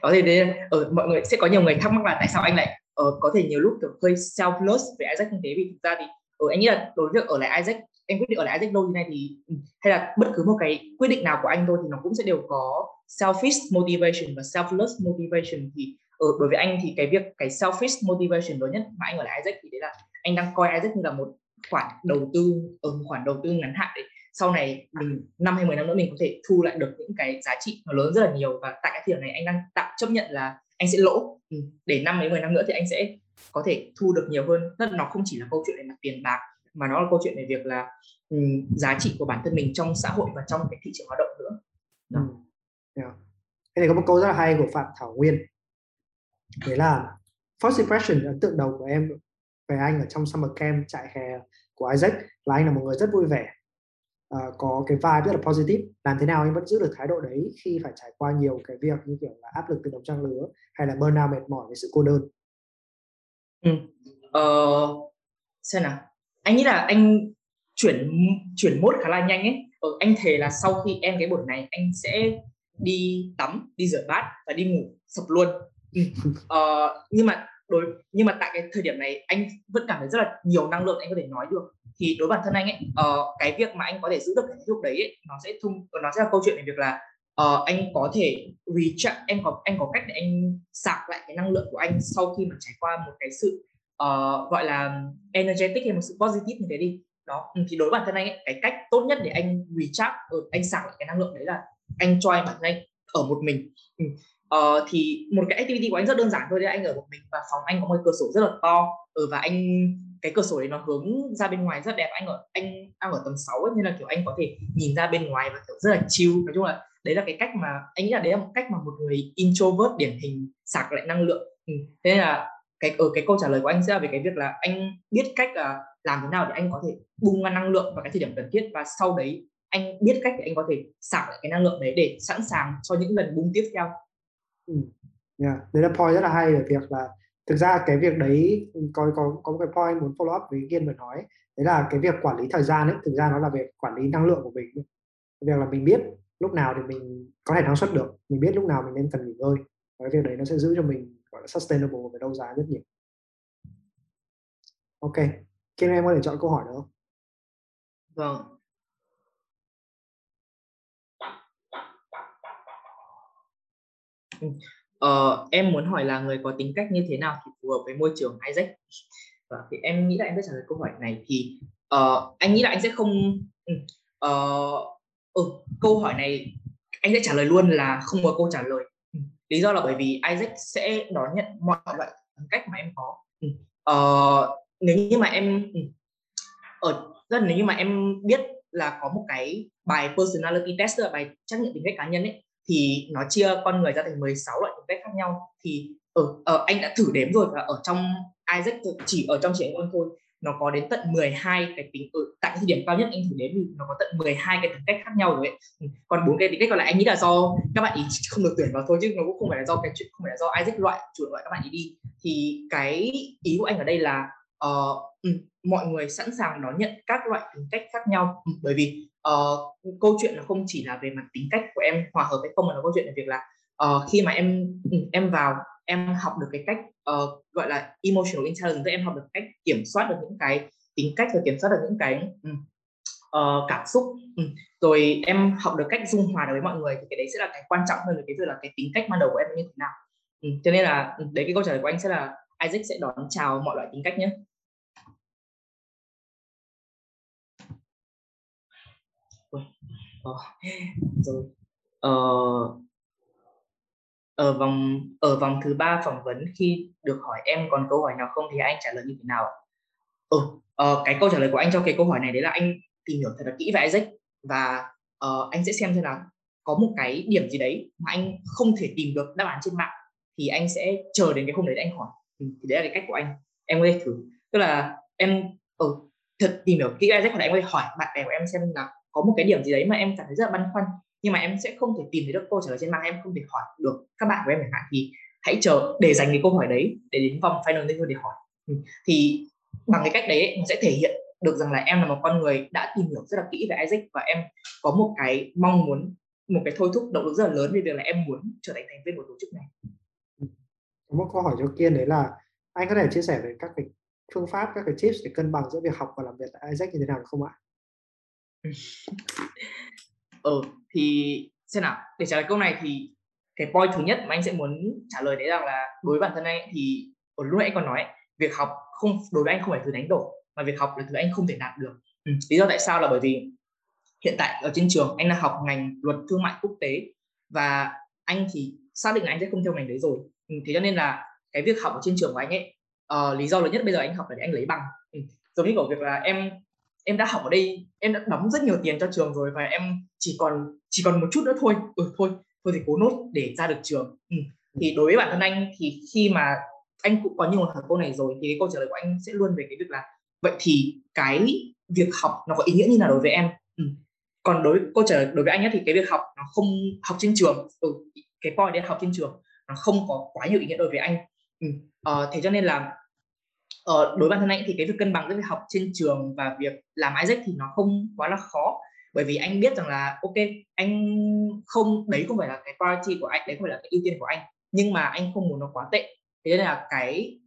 có thể đấy, ở ờ, mọi người sẽ có nhiều người thắc mắc là tại sao anh lại uh, có thể nhiều lúc kiểu hơi selfless về Isaac như thế. Vì thực ra thì uh, anh nghĩ là đối với việc ở lại Isaac em quyết định ở lại Isaac lâu như này thì ừ, hay là bất cứ một cái quyết định nào của anh thôi thì nó cũng sẽ đều có selfish motivation và selfless motivation. Thì ở đối với anh thì cái việc cái selfish motivation lớn nhất mà anh ở lại Isaac thì đấy là anh đang coi Isaac như là một khoản đầu tư ở một khoản đầu tư ngắn hạn để sau này mình năm hay 10 năm nữa mình có thể thu lại được những cái giá trị nó lớn rất là nhiều và tại cái thời điểm này anh đang tạm chấp nhận là anh sẽ lỗ ừ, để năm mấy 10 năm nữa thì anh sẽ có thể thu được nhiều hơn tức nó không chỉ là câu chuyện về mặt tiền bạc mà nó là câu chuyện về việc là um, giá trị của bản thân mình trong xã hội và trong cái thị trường hoạt động nữa
Đó. Ừ. Yeah. Thế thì có một câu rất là hay của Phạm Thảo Nguyên đấy là first impression ấn tượng đầu của em về anh ở trong summer camp trại hè của Isaac là anh là một người rất vui vẻ uh, có cái vibe rất là positive. Làm thế nào anh vẫn giữ được thái độ đấy khi phải trải qua nhiều cái việc như kiểu là áp lực từ đồng trang lứa hay là burnout mệt mỏi với sự cô đơn?
Ừ. uh, xem nào. Anh nghĩ là anh chuyển chuyển mốt khá là nhanh ấy. Ờ, anh thề là sau khi em cái buổi này anh sẽ đi tắm đi rửa bát và đi ngủ sập luôn. Ừ. uh, nhưng mà đối nhưng mà tại cái thời điểm này anh vẫn cảm thấy rất là nhiều năng lượng anh có thể nói được thì đối bản thân anh ấy uh, cái việc mà anh có thể giữ được cái lúc đấy ấy, nó sẽ thông nó sẽ là câu chuyện về việc là uh, anh có thể recharge em có anh có cách để anh sạc lại cái năng lượng của anh sau khi mà trải qua một cái sự uh, gọi là energetic hay một sự positive như thế đi đó ừ, thì đối bản thân anh ấy, cái cách tốt nhất để anh recharge uh, anh sạc lại cái năng lượng đấy là anh cho anh bản thân anh ở một mình. Ừ, uh, thì một cái activity của anh rất đơn giản thôi đấy anh ở một mình và phòng anh có một cửa sổ rất là to ừ, và anh cái cửa sổ đấy nó hướng ra bên ngoài rất đẹp anh ở anh đang ở tầng 6 ấy, nên là kiểu anh có thể nhìn ra bên ngoài và kiểu rất là chill nói chung là đấy là cái cách mà anh nghĩ là đấy là một cách mà một người introvert điển hình sạc lại năng lượng ừ. thế nên là cái ở cái câu trả lời của anh sẽ là về cái việc là anh biết cách là làm thế nào để anh có thể bung ra năng lượng vào cái thời điểm cần thiết và sau đấy anh biết cách để anh có thể sạc lại cái năng lượng đấy để sẵn sàng cho những lần bung tiếp theo.
Ừ. Yeah. Đấy là point rất là hay về việc là thực ra cái việc đấy có có có một cái point muốn follow up với Kiên vừa nói. Đấy là cái việc quản lý thời gian ấy, thực ra nó là việc quản lý năng lượng của mình. Việc là mình biết lúc nào thì mình có thể năng suất được, mình biết lúc nào mình nên cần nghỉ ngơi. Và cái việc đấy nó sẽ giữ cho mình, gọi là, sustainable về lâu dài rất nhiều. Ok. Kiên, em có thể chọn câu hỏi nữa không?
Vâng. Ờ, em muốn hỏi là người có tính cách như thế nào thì phù hợp với môi trường Isaac? Và thì em nghĩ là em sẽ trả lời câu hỏi này thì uh, anh nghĩ là anh sẽ không uh, uh, câu hỏi này anh sẽ trả lời luôn là không có câu trả lời. Ừ, lý do là bởi vì Isaac sẽ đón nhận mọi loại tính cách mà em có. Uh, nếu như mà em ở rất nếu như mà em biết là có một cái bài personality test là bài trắc nghiệm tính cách cá nhân ấy thì nó chia con người ra thành 16 loại tính cách khác nhau thì ở, ở anh đã thử đếm rồi và ở trong Isaac chỉ ở trong chị anh thôi nó có đến tận 12 cái tính ở tại cái điểm cao nhất anh thử đếm thì nó có tận 12 cái tính cách khác nhau rồi ấy. Ừ, còn bốn cái tính cách còn lại anh nghĩ là do các bạn ý không được tuyển vào thôi chứ nó cũng không phải là do cái chuyện không phải là do Isaac loại chủ loại các bạn ý đi thì cái ý của anh ở đây là uh, mọi người sẵn sàng đón nhận các loại tính cách khác nhau. Ừ, bởi vì uh, câu chuyện là không chỉ là về mặt tính cách của em hòa hợp hay không mà nó câu chuyện là việc là uh, khi mà em ừ, em vào em học được cái cách uh, gọi là emotional intelligence tức em học được cách kiểm soát được những cái tính cách và kiểm soát được những cái uh, cảm xúc. Rồi em học được cách dung hòa được với mọi người thì cái đấy sẽ là cái quan trọng hơn là cái việc là cái tính cách ban đầu của em như thế nào. Cho nên là đấy cái câu trả lời của anh sẽ là Isaac sẽ đón chào mọi loại tính cách nhé. Ờ, rồi. Ờ, ở vòng ở vòng thứ ba phỏng vấn khi được hỏi em còn câu hỏi nào không thì anh trả lời như thế nào? Ừ, ờ, cái câu trả lời của anh cho cái câu hỏi này đấy là anh tìm hiểu thật là kỹ về Isaac và uh, anh sẽ xem xem là có một cái điểm gì đấy mà anh không thể tìm được đáp án trên mạng thì anh sẽ chờ đến cái hôm đấy để anh hỏi. Ừ, thì đấy là cái cách của anh. Em có thể thử. Tức là em ở ừ, thật tìm hiểu kỹ Isaac còn anh có thể hỏi bạn bè của em xem là có một cái điểm gì đấy mà em cảm thấy rất là băn khoăn, nhưng mà em sẽ không thể tìm thấy được câu trả lời trên mạng, em không thể hỏi được các bạn của em chẳng hạn, thì hãy chờ để dành cái câu hỏi đấy để đến vòng final interview để hỏi. Ừ, thì bằng cái cách đấy nó sẽ thể hiện được rằng là em là một con người đã tìm hiểu rất là kỹ về Isaac và em có một cái mong muốn, một cái thôi thúc động lực rất là lớn về việc là em muốn trở thành thành viên của tổ chức này. Ừ.
Có một câu hỏi cho Kiên đấy là anh có thể chia sẻ về các cái phương pháp, các cái tips để cân bằng giữa việc học và làm việc tại Isaac như thế nào không ạ?
Ừ thì xem nào để trả lời câu này thì cái point thứ nhất mà anh sẽ muốn trả lời đấy rằng là đối với bản thân anh thì ở lúc nãy anh còn nói việc học không đối với anh không phải thứ đánh đổi mà việc học là thứ anh không thể đạt được ừ. lý do tại sao là bởi vì hiện tại ở trên trường anh đang học ngành luật thương mại quốc tế và anh thì xác định là anh sẽ không theo ngành đấy rồi ừ. thế cho nên là cái việc học ở trên trường của anh ấy uh, lý do lớn nhất bây giờ anh học là để anh lấy bằng ừ. giống như kiểu việc là em em đã học ở đây em đã đóng rất nhiều tiền cho trường rồi và em chỉ còn chỉ còn một chút nữa thôi ừ thôi thôi thì cố nốt để ra được trường ừ. thì đối với bản thân anh thì khi mà anh cũng có nhiều hỏi câu này rồi thì cái câu trả lời của anh sẽ luôn về cái việc là vậy thì cái việc học nó có ý nghĩa như nào đối với em ừ. còn đối câu trả lời đối với anh ấy thì cái việc học nó không học trên trường ừ, cái point đấy học trên trường nó không có quá nhiều ý nghĩa đối với anh ừ. ờ, thế cho nên là ờ, đối với bản thân anh thì cái việc cân bằng giữa việc học trên trường và việc làm Isaac thì nó không quá là khó bởi vì anh biết rằng là ok anh không đấy không phải là cái priority của anh đấy không phải là cái ưu tiên của anh nhưng mà anh không muốn nó quá tệ thế nên là cái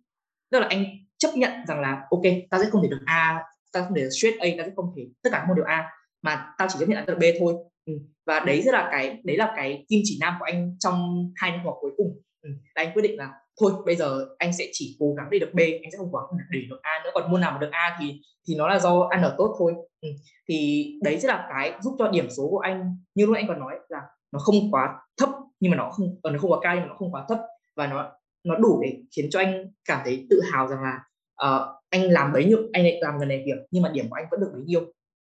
tức là anh chấp nhận rằng là ok ta sẽ không thể được A ta không thể được straight A ta sẽ không thể tất cả các môn đều A mà tao chỉ chấp nhận là B thôi ừ. và đấy rất là cái đấy là cái kim chỉ nam của anh trong hai năm học cuối cùng ừ. là anh quyết định là thôi bây giờ anh sẽ chỉ cố gắng để được B anh sẽ không cố gắng để được A nữa còn môn nào mà được A thì thì nó là do ăn ở tốt thôi ừ. thì đấy sẽ là cái giúp cho điểm số của anh như lúc anh còn nói là nó không quá thấp nhưng mà nó không ờ, nó không quá cao nhưng mà nó không quá thấp và nó nó đủ để khiến cho anh cảm thấy tự hào rằng là uh, anh làm bấy nhiêu anh lại làm gần này việc nhưng mà điểm của anh vẫn được bấy nhiêu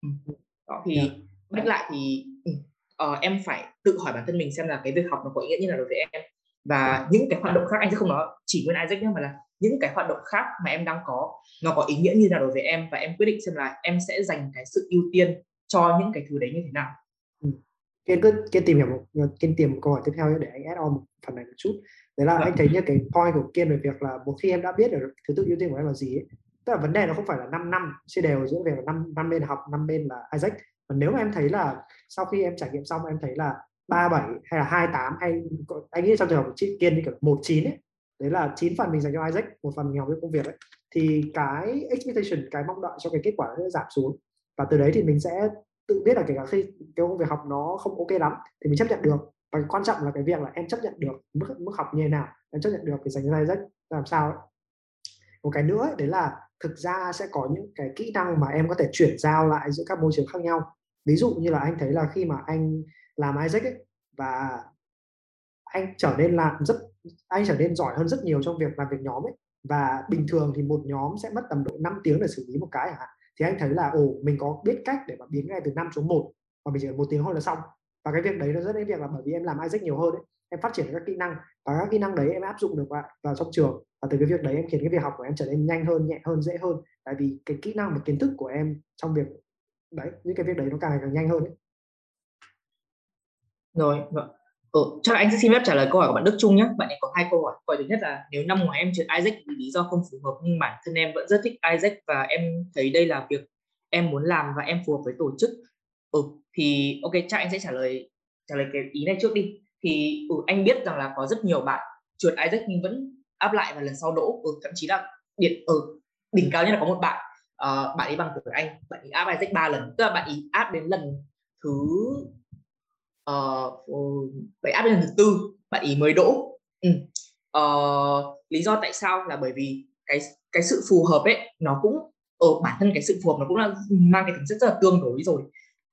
ừ. đó thì yeah. Dạ. lại thì uh, em phải tự hỏi bản thân mình xem là cái việc học nó có ý nghĩa như là đối với em và những cái hoạt động khác anh sẽ không nói chỉ nguyên Isaac nhé mà là những cái hoạt động khác mà em đang có nó có ý nghĩa như nào đối với em và em quyết định xem là em sẽ dành cái sự ưu tiên cho những cái thứ đấy như thế nào
ừ. Kiên cứ Kiên tìm hiểu một Kiên tìm một câu hỏi tiếp theo để anh add on một phần này một chút đấy là vâng. anh thấy như cái point của Kiên về việc là một khi em đã biết được thứ tự ưu tiên của em là gì ấy, tức là vấn đề nó không phải là 5 năm chia đều giữa việc là năm năm bên học năm bên là Isaac và nếu mà em thấy là sau khi em trải nghiệm xong em thấy là 37 hay là 28 hay anh nghĩ trong trường hợp chị Kiên thì kiểu 19 ấy đấy là 9 phần mình dành cho Isaac một phần mình học với công việc ấy thì cái expectation cái mong đợi cho cái kết quả nó sẽ giảm xuống. Và từ đấy thì mình sẽ tự biết là kể cả khi cái công việc học nó không ok lắm thì mình chấp nhận được. Và quan trọng là cái việc là em chấp nhận được mức mức học như thế nào em chấp nhận được thì dành cho Isaac làm sao ấy. một cái nữa ấy, đấy là thực ra sẽ có những cái kỹ năng mà em có thể chuyển giao lại giữa các môi trường khác nhau. Ví dụ như là anh thấy là khi mà anh làm Isaac ấy, và anh trở nên làm rất anh trở nên giỏi hơn rất nhiều trong việc làm việc nhóm ấy. Và bình thường thì một nhóm sẽ mất tầm độ 5 tiếng để xử lý một cái hả thì anh thấy là ồ mình có biết cách để mà biến ngay từ 5 xuống 1 và mình chỉ cần một tiếng thôi là xong. Và cái việc đấy nó rất đến việc là bởi vì em làm Isaac nhiều hơn ấy em phát triển các kỹ năng. Và các kỹ năng đấy em áp dụng được vào, vào trong trường. Và từ cái việc đấy em khiến cái việc học của em trở nên nhanh hơn nhẹ hơn dễ hơn. Tại vì cái kỹ năng và kiến thức của em trong việc đấy những cái việc đấy nó càng ngày càng nhanh hơn ấy
rồi vâng. ừ, chắc là anh sẽ xin phép trả lời câu hỏi của bạn Đức Trung nhé bạn ấy có hai câu hỏi. Câu hỏi thứ nhất là nếu năm ngoái em trượt Isaac vì lý do không phù hợp nhưng bản thân em vẫn rất thích Isaac và em thấy đây là việc em muốn làm và em phù hợp với tổ chức. Ừ thì ok chắc anh sẽ trả lời trả lời cái ý này trước đi. Thì ừ, anh biết rằng là có rất nhiều bạn trượt Isaac nhưng vẫn áp lại và lần sau đỗ ừ, thậm chí là điện ở ừ, đỉnh cao nhất là có một bạn. Uh, bạn ấy bằng tuổi anh. Bạn ấy áp Isaac ba lần. Tức là bạn ấy áp đến lần thứ Ờ, uh, bài áp lần thứ tư bạn ý mới đỗ. Ừ. uh, lý do tại sao là bởi vì cái cái sự phù hợp ấy nó cũng ở bản thân cái sự phù hợp nó cũng là mang cái tính chất rất là tương đối rồi.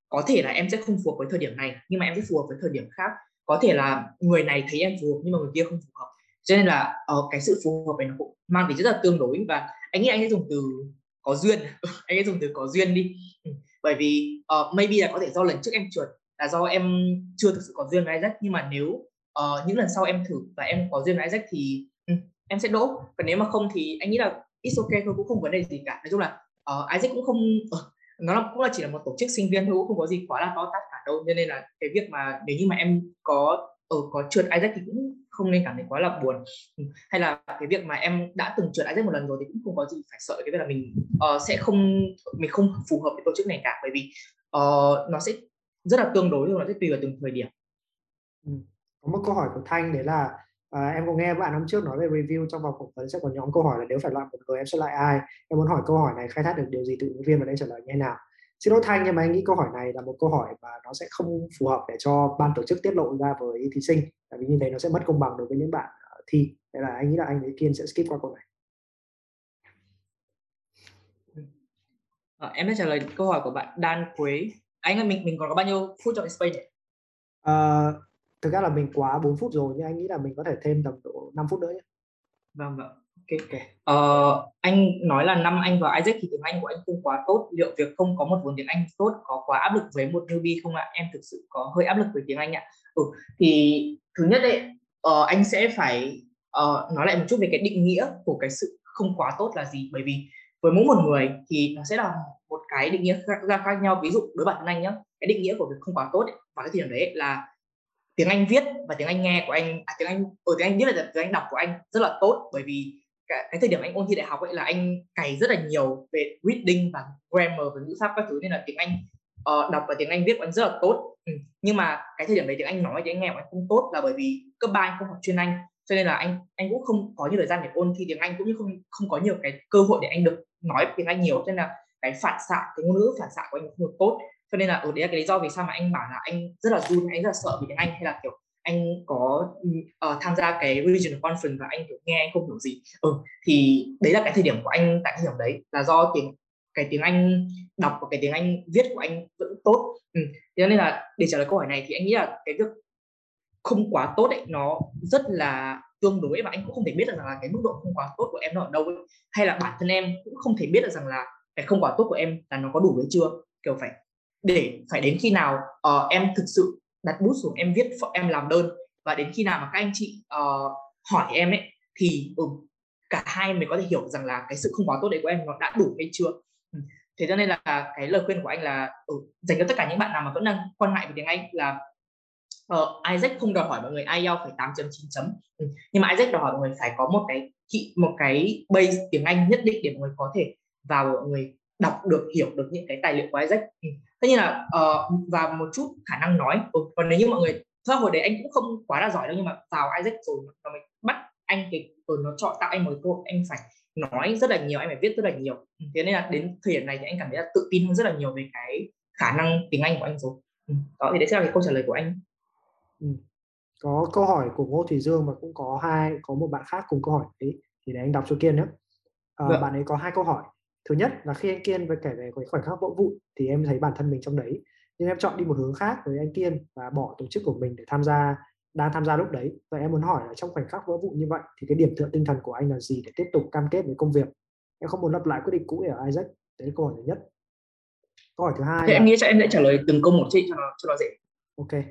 Có thể là em sẽ không phù hợp với thời điểm này nhưng mà em sẽ phù hợp với thời điểm khác. Có thể là người này thấy em phù hợp nhưng mà người kia không phù hợp. Cho nên là uh, cái sự phù hợp này nó cũng mang tính rất là tương đối. Và anh nghĩ anh sẽ dùng từ có duyên. Anh sẽ dùng từ có duyên đi. Ừ. bởi vì uh, maybe là có thể do lần trước em trượt là do em chưa thực sự có duyên với Isaac nhưng mà nếu uh, những lần sau em thử và em có duyên với Isaac thì um, em sẽ đỗ. Còn nếu mà không thì anh nghĩ là it's ok thôi cũng không vấn đề gì cả. Nói chung là uh, Isaac cũng không uh, nó là, cũng là chỉ là một tổ chức sinh viên thôi cũng không có gì quá là to tát cả đâu. Cho nên là cái việc mà nếu như mà em có ở uh, có trượt Isaac thì cũng không nên cảm thấy quá là buồn. Ừ, hay là cái việc mà em đã từng trượt Isaac một lần rồi thì cũng không có gì phải sợ. Cái việc là mình uh, sẽ không mình không phù hợp với tổ chức này cả bởi vì uh, nó sẽ rất là tương đối thôi nó sẽ tùy vào từng thời điểm.
Ừ. có một câu hỏi của thanh đấy là À, em có nghe bạn năm trước nói về review trong vòng phỏng vấn sẽ có nhóm câu hỏi là nếu phải loại một người em sẽ loại ai? Em muốn hỏi câu hỏi này khai thác được điều gì từ ứng viên và đây trả lời như thế nào? Xin lỗi thanh nhưng mà anh nghĩ câu hỏi này là một câu hỏi mà nó sẽ không phù hợp để cho ban tổ chức tiết lộ ra với thí sinh. Tại vì như thế nó sẽ mất công bằng đối với những bạn thi. Nên là anh nghĩ là anh với kiên sẽ skip qua câu này.
À, em sẽ trả lời câu hỏi của bạn Dan Quế anh ơi mình mình còn có bao nhiêu phút cho Spain nhỉ?
À, thực ra là mình quá 4 phút rồi nhưng anh nghĩ là mình có thể thêm tầm độ 5 phút nữa nhé.
Vâng vâng. Ok. okay. Ờ, anh nói là năm anh vào Isaac thì tiếng Anh của anh không quá tốt. Liệu việc không có một vốn tiếng Anh tốt có quá áp lực với một newbie không ạ? Em thực sự có hơi áp lực với tiếng Anh ạ. Ừ, thì thứ nhất đấy, uh, anh sẽ phải uh, nói lại một chút về cái định nghĩa của cái sự không quá tốt là gì. Bởi vì với mỗi một người thì nó sẽ là một cái định nghĩa khác, ra khác nhau. Ví dụ đối bản thân anh nhé, cái định nghĩa của việc không quá tốt ấy, vào cái thời điểm đấy là tiếng Anh viết và tiếng Anh nghe của anh à, tiếng Anh ở tiếng Anh viết là tiếng Anh đọc của anh rất là tốt bởi vì cái, cái thời điểm anh ôn thi đại học ấy là anh cày rất là nhiều về reading và grammar và ngữ pháp các thứ nên là tiếng Anh uh, đọc và tiếng Anh viết của anh rất là tốt ừ. nhưng mà cái thời điểm đấy tiếng Anh nói tiếng Anh nghe của anh không tốt là bởi vì cấp ba anh không học chuyên Anh cho nên là anh anh cũng không có nhiều thời gian để ôn thi tiếng Anh cũng như không không có nhiều cái cơ hội để anh được nói tiếng Anh nhiều cho nên là cái phản xạ cái ngôn ngữ phản xạ của anh không được tốt cho nên là ở đấy là cái lý do vì sao mà anh bảo là anh rất là run anh rất là sợ vì tiếng Anh hay là kiểu anh có uh, tham gia cái regional conference và anh kiểu nghe anh không hiểu gì ừ thì đấy là cái thời điểm của anh tại thời điểm đấy là do tiếng cái tiếng Anh đọc và cái tiếng Anh viết của anh vẫn tốt ừ. thế nên là để trả lời câu hỏi này thì anh nghĩ là cái việc không quá tốt ấy nó rất là tương đối và anh cũng không thể biết được rằng là cái mức độ không quá tốt của em nó ở đâu ấy. hay là bản thân em cũng không thể biết được rằng là cái không quá tốt của em là nó có đủ hay chưa kiểu phải để phải đến khi nào uh, em thực sự đặt bút xuống em viết em làm đơn và đến khi nào mà các anh chị uh, hỏi em ấy thì ừ, cả hai mới có thể hiểu rằng là cái sự không quá tốt đấy của em nó đã đủ hay chưa ừ, thế cho nên là cái lời khuyên của anh là ừ, dành cho tất cả những bạn nào mà vẫn đang quan ngại về tiếng Anh là uh, Isaac không đòi hỏi mọi người IELTS phải 8.9 chấm ừ. nhưng mà Isaac đòi hỏi mọi người phải có một cái kỹ một cái base tiếng Anh nhất định để mọi người có thể vào mọi người đọc được hiểu được những cái tài liệu của Isaac ừ. tất nhiên là uh, và một chút khả năng nói ừ, còn nếu như mọi người thật hồi đấy anh cũng không quá là giỏi đâu nhưng mà vào Isaac rồi nó mới bắt anh cái ừ, nó chọn tạo anh một câu anh phải nói rất là nhiều anh phải viết rất là nhiều ừ, thế nên là đến thời điểm này thì anh cảm thấy là tự tin hơn rất là nhiều về cái khả năng tiếng Anh của anh rồi ừ, đó thì đấy sẽ là cái câu trả lời của anh
ừ. có câu hỏi của Ngô Thủy Dương và cũng có hai có một bạn khác cùng câu hỏi. Đấy thì để anh đọc cho Kiên nhé à, bạn ấy có hai câu hỏi. Thứ nhất là khi anh Kiên với kể về cái khoảnh khắc vỡ vụn thì em thấy bản thân mình trong đấy nhưng em chọn đi một hướng khác với anh Kiên và bỏ tổ chức của mình để tham gia đang tham gia lúc đấy. Và em muốn hỏi là trong khoảnh khắc vỡ vụn như vậy thì cái điểm tựa tinh thần của anh là gì để tiếp tục cam kết với công việc? Em không muốn lặp lại quyết định cũ ở Isaac. Đấy câu hỏi thứ nhất. Câu hỏi thứ hai
là... em nghĩ cho em sẽ trả lời từng câu một chị cho nó cho nó dễ.
Ok.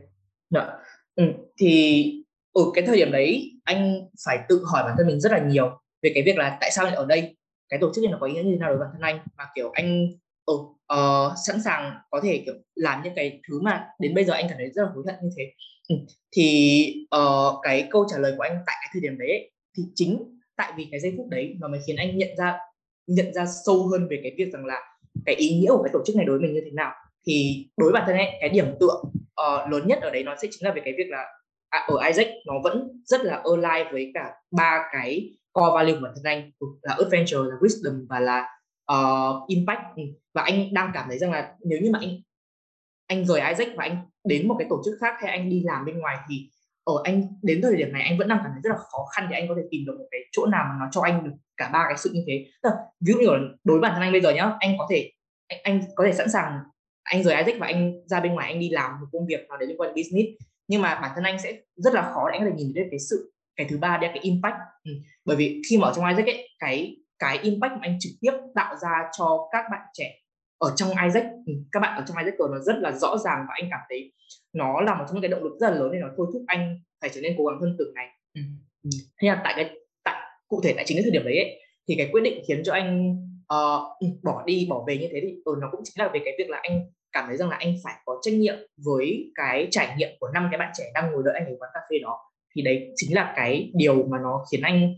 Dạ ừ. thì ở cái thời điểm đấy anh phải tự hỏi bản thân mình rất là nhiều về cái việc là tại sao lại ở đây cái tổ chức này nó có ý nghĩa như thế nào đối với bản thân anh mà kiểu anh ừ, uh, sẵn sàng có thể kiểu làm những cái thứ mà đến bây giờ anh cảm thấy rất là hối hận như thế ừ. thì uh, cái câu trả lời của anh tại cái thời điểm đấy thì chính tại vì cái giây phút đấy mà mới khiến anh nhận ra nhận ra sâu hơn về cái việc rằng là cái ý nghĩa của cái tổ chức này đối với mình như thế nào thì đối với bản thân anh cái điểm tựa uh, lớn nhất ở đấy nó sẽ chính là về cái việc là à, ở Isaac nó vẫn rất là align với cả ba cái core value của bản thân anh ừ, là adventure là wisdom và là uh, impact. Ừ, và anh đang cảm thấy rằng là nếu như mà anh anh rời Isaac và anh đến một cái tổ chức khác hay anh đi làm bên ngoài thì ở anh đến thời điểm này anh vẫn đang cảm thấy rất là khó khăn để anh có thể tìm được một cái chỗ nào mà nó cho anh được cả ba cái sự như thế. Ví dụ như là đối với bản thân anh bây giờ nhá anh có thể anh, anh có thể sẵn sàng anh rời Isaac và anh ra bên ngoài anh đi làm một công việc nào đấy liên quan đến business nhưng mà bản thân anh sẽ rất là khó để anh có thể nhìn thấy cái sự cái thứ ba là cái impact ừ. bởi vì khi mà ở trong Isaac ấy cái cái impact mà anh trực tiếp tạo ra cho các bạn trẻ ở trong Isaac ừ, các bạn ở trong Isaac nó rất là rõ ràng và anh cảm thấy nó là một trong những cái động lực rất là lớn để nó thôi thúc anh phải trở nên cố gắng hơn từng ngày ừ. Ừ. thế là tại cái tại cụ thể tại chính cái thời điểm đấy ấy, thì cái quyết định khiến cho anh uh, bỏ đi bỏ về như thế thì ừ, nó cũng chính là về cái việc là anh cảm thấy rằng là anh phải có trách nhiệm với cái trải nghiệm của năm cái bạn trẻ đang ngồi đợi anh ở quán cà phê đó. Thì đấy chính là cái điều mà nó khiến anh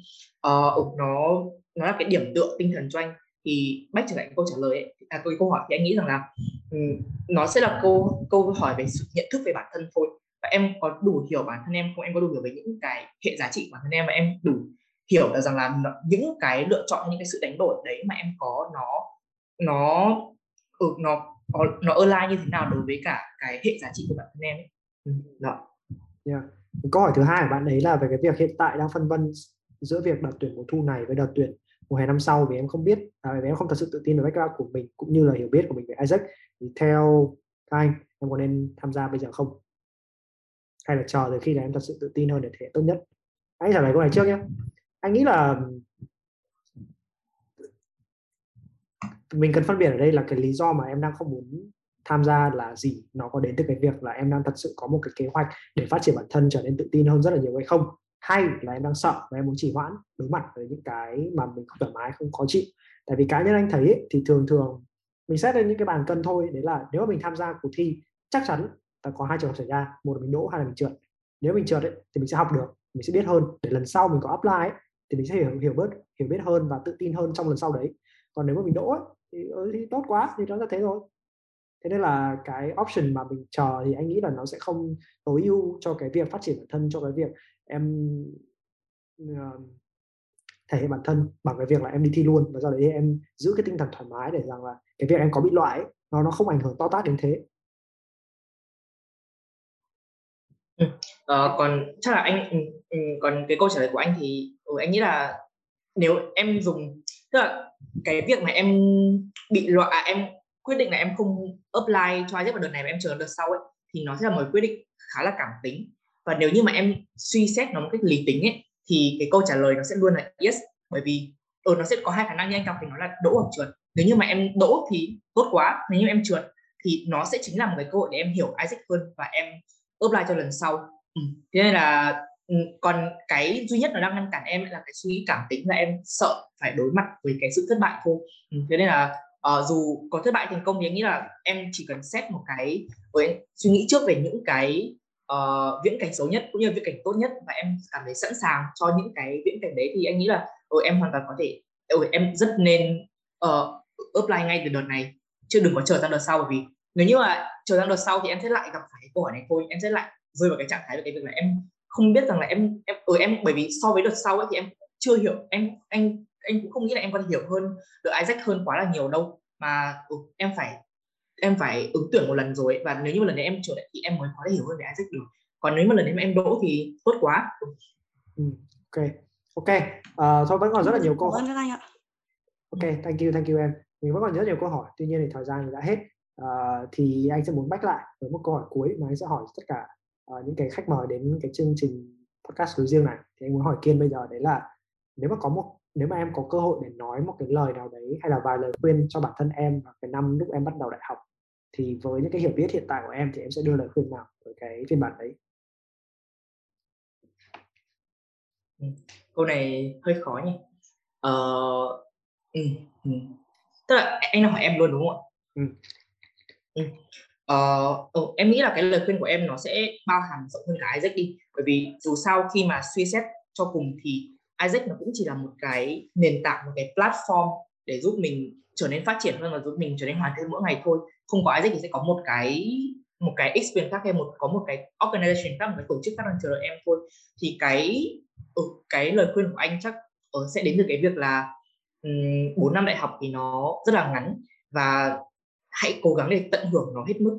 uh, nó nó là cái điểm tựa tinh thần cho anh. Thì bách trở lại câu trả lời ấy, à, câu câu hỏi thì anh nghĩ rằng là um, nó sẽ là câu câu hỏi về sự nhận thức về bản thân thôi. Và em có đủ hiểu bản thân em không? Em có đủ hiểu về những cái hệ giá trị của bản thân em và em đủ hiểu được rằng là những cái lựa chọn những cái sự đánh đổi đấy mà em có nó nó ừ, nó nó, nó online như thế nào đối với cả cái hệ giá trị của bản thân em ấy. Ừ, dạ. Đó.
Yeah. Câu hỏi thứ hai của bạn ấy là về cái việc hiện tại đang phân vân giữa việc đợt tuyển mùa thu này với đợt tuyển mùa hè năm sau vì em không biết à, vì em không thật sự tự tin về background của mình cũng như là hiểu biết của mình về Isaac thì theo các anh em có nên tham gia bây giờ không hay là chờ tới khi là em thật sự tự tin hơn để thể tốt nhất anh trả lời câu này trước nhé anh nghĩ là mình cần phân biệt ở đây là cái lý do mà em đang không muốn tham gia là gì. Nó có đến từ cái việc là em đang thật sự có một cái kế hoạch để phát triển bản thân trở nên tự tin hơn rất là nhiều hay không. Hay là em đang sợ và em muốn chỉ hoãn đối mặt với những cái mà mình không thoải mái không khó chịu. Tại vì cá nhân anh thấy ấy, thì thường thường mình xét lên những cái bàn cân thôi. Đấy là nếu mà mình tham gia cuộc thi chắc chắn là có hai trường hợp xảy ra. Một là mình đỗ hai là mình trượt. Nếu mình trượt ấy, thì mình sẽ học được mình sẽ biết hơn. Để lần sau mình có apply ấy, thì mình sẽ hiểu hiểu bớt hiểu biết hơn và tự tin hơn trong lần sau đấy. Còn nếu mà mình đỗ ấy, thì, ừ, thì tốt quá thì nó ra thế thôi. Thế nên là cái option mà mình chờ thì anh nghĩ là nó sẽ không tối ưu cho cái việc phát triển bản thân cho cái việc em uh, thể hiện bản thân bằng cái việc là em đi thi luôn và do đấy em giữ cái tinh thần thoải mái để rằng là cái việc em có bị loại ấy, nó nó không ảnh hưởng to tát đến thế.
À, còn chắc là anh ừ, ừ, còn cái câu trả lời của anh thì ừ, anh nghĩ là nếu em dùng tức là cái việc mà em bị loại à, em quyết định là em không apply cho ai vào đợt này mà em chờ đợt sau ấy thì nó sẽ là một quyết định khá là cảm tính. Và nếu như mà em suy xét nó một cách lý tính ấy thì cái câu trả lời nó sẽ luôn là yes. Bởi vì ừ, nó sẽ có hai khả năng như anh Ngọc thì nó là đỗ hoặc trượt. Nếu như mà em đỗ thì tốt quá nếu như em trượt thì nó sẽ chính là một cái cơ hội để em hiểu Isaac hơn và em apply cho lần sau. Ừ. thế nên là Ừ, còn cái duy nhất nó đang ngăn cản em là cái suy nghĩ cảm tính là em sợ phải đối mặt với cái sự thất bại thôi. Ừ, thế nên là uh, dù có thất bại thành công thì anh nghĩ là em chỉ cần xét một cái ừ, với suy nghĩ trước về những cái uh, viễn cảnh xấu nhất cũng như viễn cảnh tốt nhất và em cảm thấy sẵn sàng cho những cái viễn cảnh đấy thì anh nghĩ là ừ, em hoàn toàn có thể ừ, em rất nên uh, apply ngay từ đợt này. Chứ đừng có chờ sang đợt sau bởi vì nếu như mà chờ sang đợt sau thì em sẽ lại gặp phải câu hỏi này thôi. Em sẽ lại rơi vào cái trạng thái về cái việc là em không biết rằng là em em ừ, em bởi vì so với đợt sau ấy thì em chưa hiểu em anh anh cũng không nghĩ là em có thể hiểu hơn được Isaac hơn quá là nhiều đâu. Mà ừ, em phải em phải ứng tuyển một lần rồi và nếu như một lần này em trở lại thì em mới có thể hiểu hơn về Isaac được. Còn nếu mà lần này mà em đỗ thì tốt quá.
Ừ, ok. Ok uh, thôi vẫn còn rất là nhiều câu hỏi. ok thank you thank you em. Mình vẫn còn rất nhiều câu hỏi tuy nhiên thì thời gian đã hết. Uh, thì anh sẽ muốn back lại với một câu hỏi cuối mà anh sẽ hỏi tất cả uh, những cái khách mời đến cái chương trình podcast đối riêng này thì anh muốn hỏi kiên bây giờ đấy là nếu mà có một nếu mà em có cơ hội để nói một cái lời nào đấy hay là vài lời khuyên cho bản thân em vào cái năm lúc em bắt đầu đại học thì với những cái hiểu biết hiện tại của em thì em sẽ đưa lời khuyên nào ở cái phiên bản đấy
ừ, câu này hơi khó nhỉ ờ, ừ, ừ. tức là anh hỏi em luôn đúng không ạ ừ. Ừ uh, ừ, em nghĩ là cái lời khuyên của em nó sẽ bao hàm rộng hơn cả Isaac đi. Bởi vì dù sao khi mà suy xét cho cùng thì Isaac nó cũng chỉ là một cái nền tảng một cái platform để giúp mình trở nên phát triển hơn và giúp mình trở nên hoàn thiện mỗi ngày thôi. Không có Isaac thì sẽ có một cái một cái experience khác hay một có một cái organization khác một cái tổ chức khác đang chờ đợi em thôi. Thì cái ừ, cái lời khuyên của anh chắc ờ, sẽ đến từ cái việc là bốn um, năm đại học thì nó rất là ngắn và hãy cố gắng để tận hưởng nó hết mức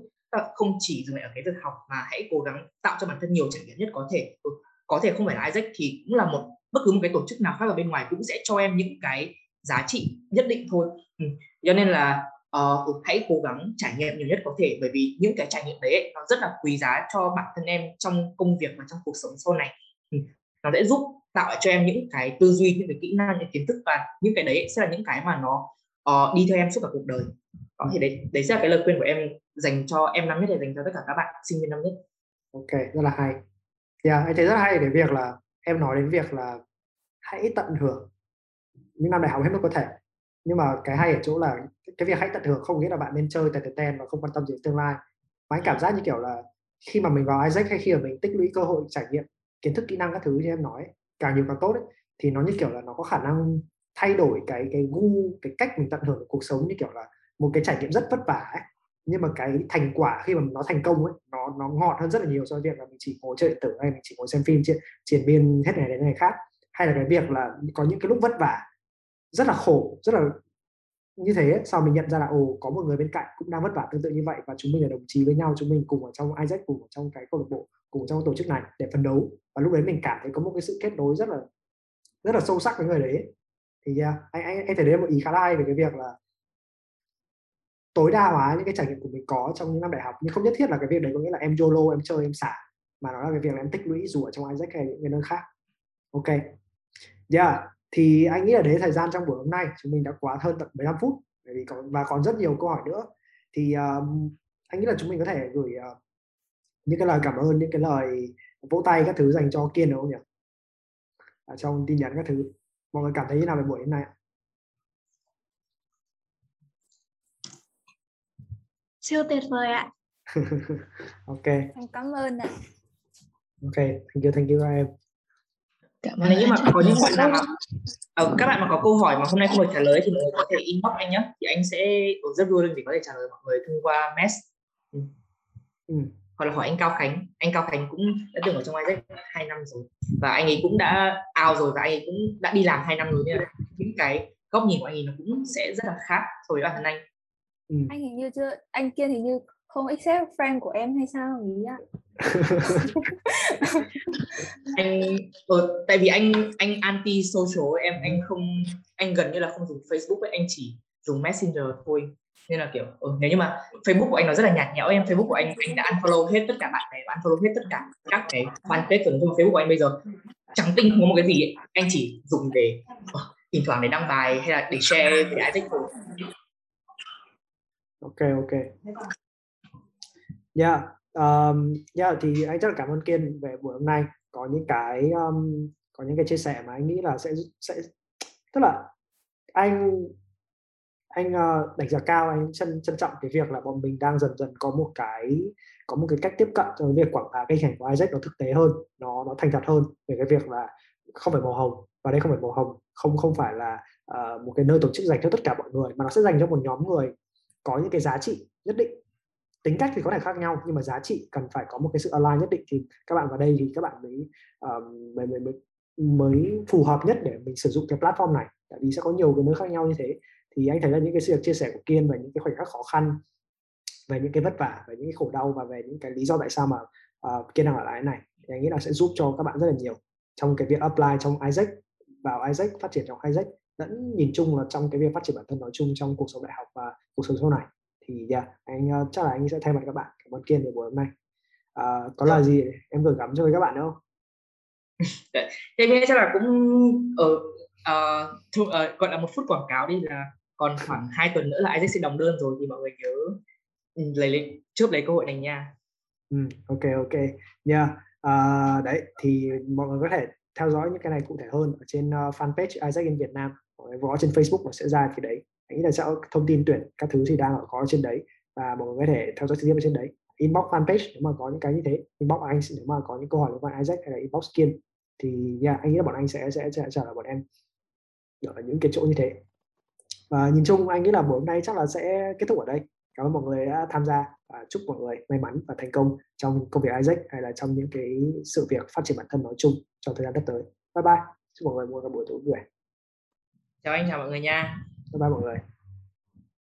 không chỉ dừng lại ở cái việc học mà hãy cố gắng tạo cho bản thân nhiều trải nghiệm nhất có thể ừ, có thể không phải là Isaac thì cũng là một bất cứ một cái tổ chức nào khác ở bên ngoài cũng sẽ cho em những cái giá trị nhất định thôi ừ. cho nên là uh, hãy cố gắng trải nghiệm nhiều nhất có thể bởi vì những cái trải nghiệm đấy nó rất là quý giá cho bản thân em trong công việc và trong cuộc sống sau này ừ. nó sẽ giúp tạo cho em những cái tư duy những cái kỹ năng những kiến thức và những cái đấy sẽ là những cái mà nó uh, đi theo em suốt cả cuộc đời có thể đấy đấy sẽ là cái lời khuyên của em dành cho em năm nhất để dành cho tất cả các bạn sinh viên năm nhất.
Ok rất là hay. Dạ, yeah, anh thấy rất hay cái việc là em nói đến việc là hãy tận hưởng. Những năm đại học hết mức có thể. Nhưng mà cái hay ở chỗ là cái việc hãy tận hưởng không nghĩa là bạn nên chơi tèn ten và không quan tâm gì đến tương lai. Mà anh cảm giác như kiểu là khi mà mình vào Isaac hay khi mà mình tích lũy cơ hội trải nghiệm kiến thức kỹ năng các thứ như em nói càng nhiều càng tốt ấy, thì nó như kiểu là nó có khả năng thay đổi cái cái gu cái cách mình tận hưởng cuộc sống như kiểu là một cái trải nghiệm rất vất vả ấy. Nhưng mà cái thành quả khi mà nó thành công ấy nó nó ngọt hơn rất là nhiều so với việc là mình chỉ ngồi chơi điện tử hay mình chỉ ngồi xem phim triển, triển biên hết ngày đến ngày khác. Hay là cái việc là có những cái lúc vất vả rất là khổ rất là như thế sau mình nhận ra là ồ có một người bên cạnh cũng đang vất vả tương tự như vậy và chúng mình là đồng chí với nhau chúng mình cùng ở trong Isaac cùng ở trong cái câu lạc bộ cùng trong tổ chức này để phấn đấu. Và lúc đấy mình cảm thấy có một cái sự kết nối rất là rất là sâu sắc với người đấy thì yeah, anh anh anh thấy đấy là một ý khá là hay về cái việc là tối đa hóa những cái trải nghiệm của mình có trong những năm đại học nhưng không nhất thiết là cái việc đấy có nghĩa là em YOLO em chơi em xả mà nó là cái việc là em tích lũy dù ở trong Isaac hay những cái nơi khác. Ok. Yeah thì anh nghĩ là đấy thời gian trong buổi hôm nay. Chúng mình đã quá hơn tận 15 phút bởi vì còn và còn rất nhiều câu hỏi nữa. Thì um, anh nghĩ là chúng mình có thể gửi uh, những cái lời cảm ơn những cái lời vỗ tay các thứ dành cho kiên đúng không nhỉ? Ở trong tin nhắn các thứ. Mọi người cảm thấy như nào về buổi hôm nay
siêu tuyệt vời ạ.
Ok.
Em cảm ơn ạ.
Ok thank you thank you em.
Cảm ơn. Nếu mà có những bạn nào mà ờ, các bạn mà có câu hỏi mà hôm nay không được trả lời thì mọi người có thể inbox anh nhé thì anh sẽ rất vui vì có thể trả lời mọi người thông qua mess ừ. Ừ. hoặc là hỏi anh Cao Khánh. Anh Cao Khánh cũng đã từng ở trong Isaac hai năm rồi. Và anh ấy cũng đã out rồi và anh ấy cũng đã đi làm hai năm rồi. Nên là những cái góc nhìn của anh ấy nó cũng sẽ rất là khác so với bản thân anh
ừ. anh hình như chưa anh kia hình như không accept friend của em hay sao ý ạ
anh ừ, tại vì anh anh anti social em anh không anh gần như là không dùng Facebook ấy, anh chỉ dùng Messenger thôi nên là kiểu ừ, nếu như mà Facebook của anh nó rất là nhạt nhẽo em Facebook của anh anh đã unfollow hết tất cả bạn bè unfollow hết tất cả các cái fanpage của Facebook của anh bây giờ trắng tinh có một cái gì ấy. anh chỉ dùng để uh, thỉnh thoảng để đăng bài hay là để share ai thích thôi
ok ok. Yeah um, yeah thì anh rất là cảm ơn kiên về buổi hôm nay. Có những cái um, có những cái chia sẻ mà anh nghĩ là sẽ sẽ tức là anh anh uh, đánh giá cao anh trân trân trọng cái việc là bọn mình đang dần dần có một cái có một cái cách tiếp cận cho việc quảng bá cái hình của Isaac nó thực tế hơn nó nó thành thật hơn về cái việc là không phải màu hồng. Và đây không phải màu hồng không không phải là uh, một cái nơi tổ chức dành cho tất cả mọi người mà nó sẽ dành cho một nhóm người có những cái giá trị nhất định. Tính cách thì có thể khác nhau nhưng mà giá trị cần phải có một cái sự align nhất định. Thì các bạn vào đây thì các bạn mới um, mới, mới, mới mới phù hợp nhất để mình sử dụng cái platform này. Tại vì sẽ có nhiều cái nơi khác nhau như thế. Thì anh thấy là những cái sự chia sẻ của kiên về những cái khoảnh khắc khó khăn về những cái vất vả về những cái khổ đau và về những cái lý do tại sao mà uh, kiên đang ở lại này thì anh nghĩ là sẽ giúp cho các bạn rất là nhiều trong cái việc apply trong Isaac vào Isaac phát triển trong Isaac lẫn nhìn chung là trong cái việc phát triển bản thân nói chung trong cuộc sống đại học và cuộc sống sau này. Thì yeah, anh uh, chắc là anh sẽ thay mặt các bạn cảm ơn kiên về buổi hôm nay. Uh, có lời gì em gửi gắm cho các bạn không?
Thế nghĩ chắc là cũng ở uh, thu, uh, gọi là một phút quảng cáo đi là còn khoảng hai tuần nữa là Isaac sẽ đóng đơn rồi thì mọi người nhớ ừ, lấy lấy trước lấy cơ hội này nha.
Ừ, ok ok. Yeah uh, đấy thì mọi người có thể theo dõi những cái này cụ thể hơn ở trên uh, fanpage Isaac in Việt Nam gõ trên Facebook nó sẽ ra thì đấy. Nghĩ là sẽ thông tin tuyển các thứ thì đang ở có trên đấy và mọi người có thể theo dõi trực tiếp ở trên đấy. Inbox fanpage nếu mà có những cái như thế inbox anh nếu mà có những câu hỏi liên quan Isaac hay là inbox Kiên thì yeah, anh nghĩ là bọn anh sẽ sẽ trả lời bọn em. Ở những cái chỗ như thế. Và nhìn chung anh nghĩ là buổi hôm nay chắc là sẽ kết thúc ở đây. Cảm ơn mọi người đã tham gia và chúc mọi người may mắn và thành công trong công việc Isaac hay là trong những cái sự việc phát triển bản thân nói chung trong thời gian sắp tới. Bye bye. Chúc mọi người một buổi tối vui vẻ
chào anh chào mọi người nha.
Bye bye mọi người.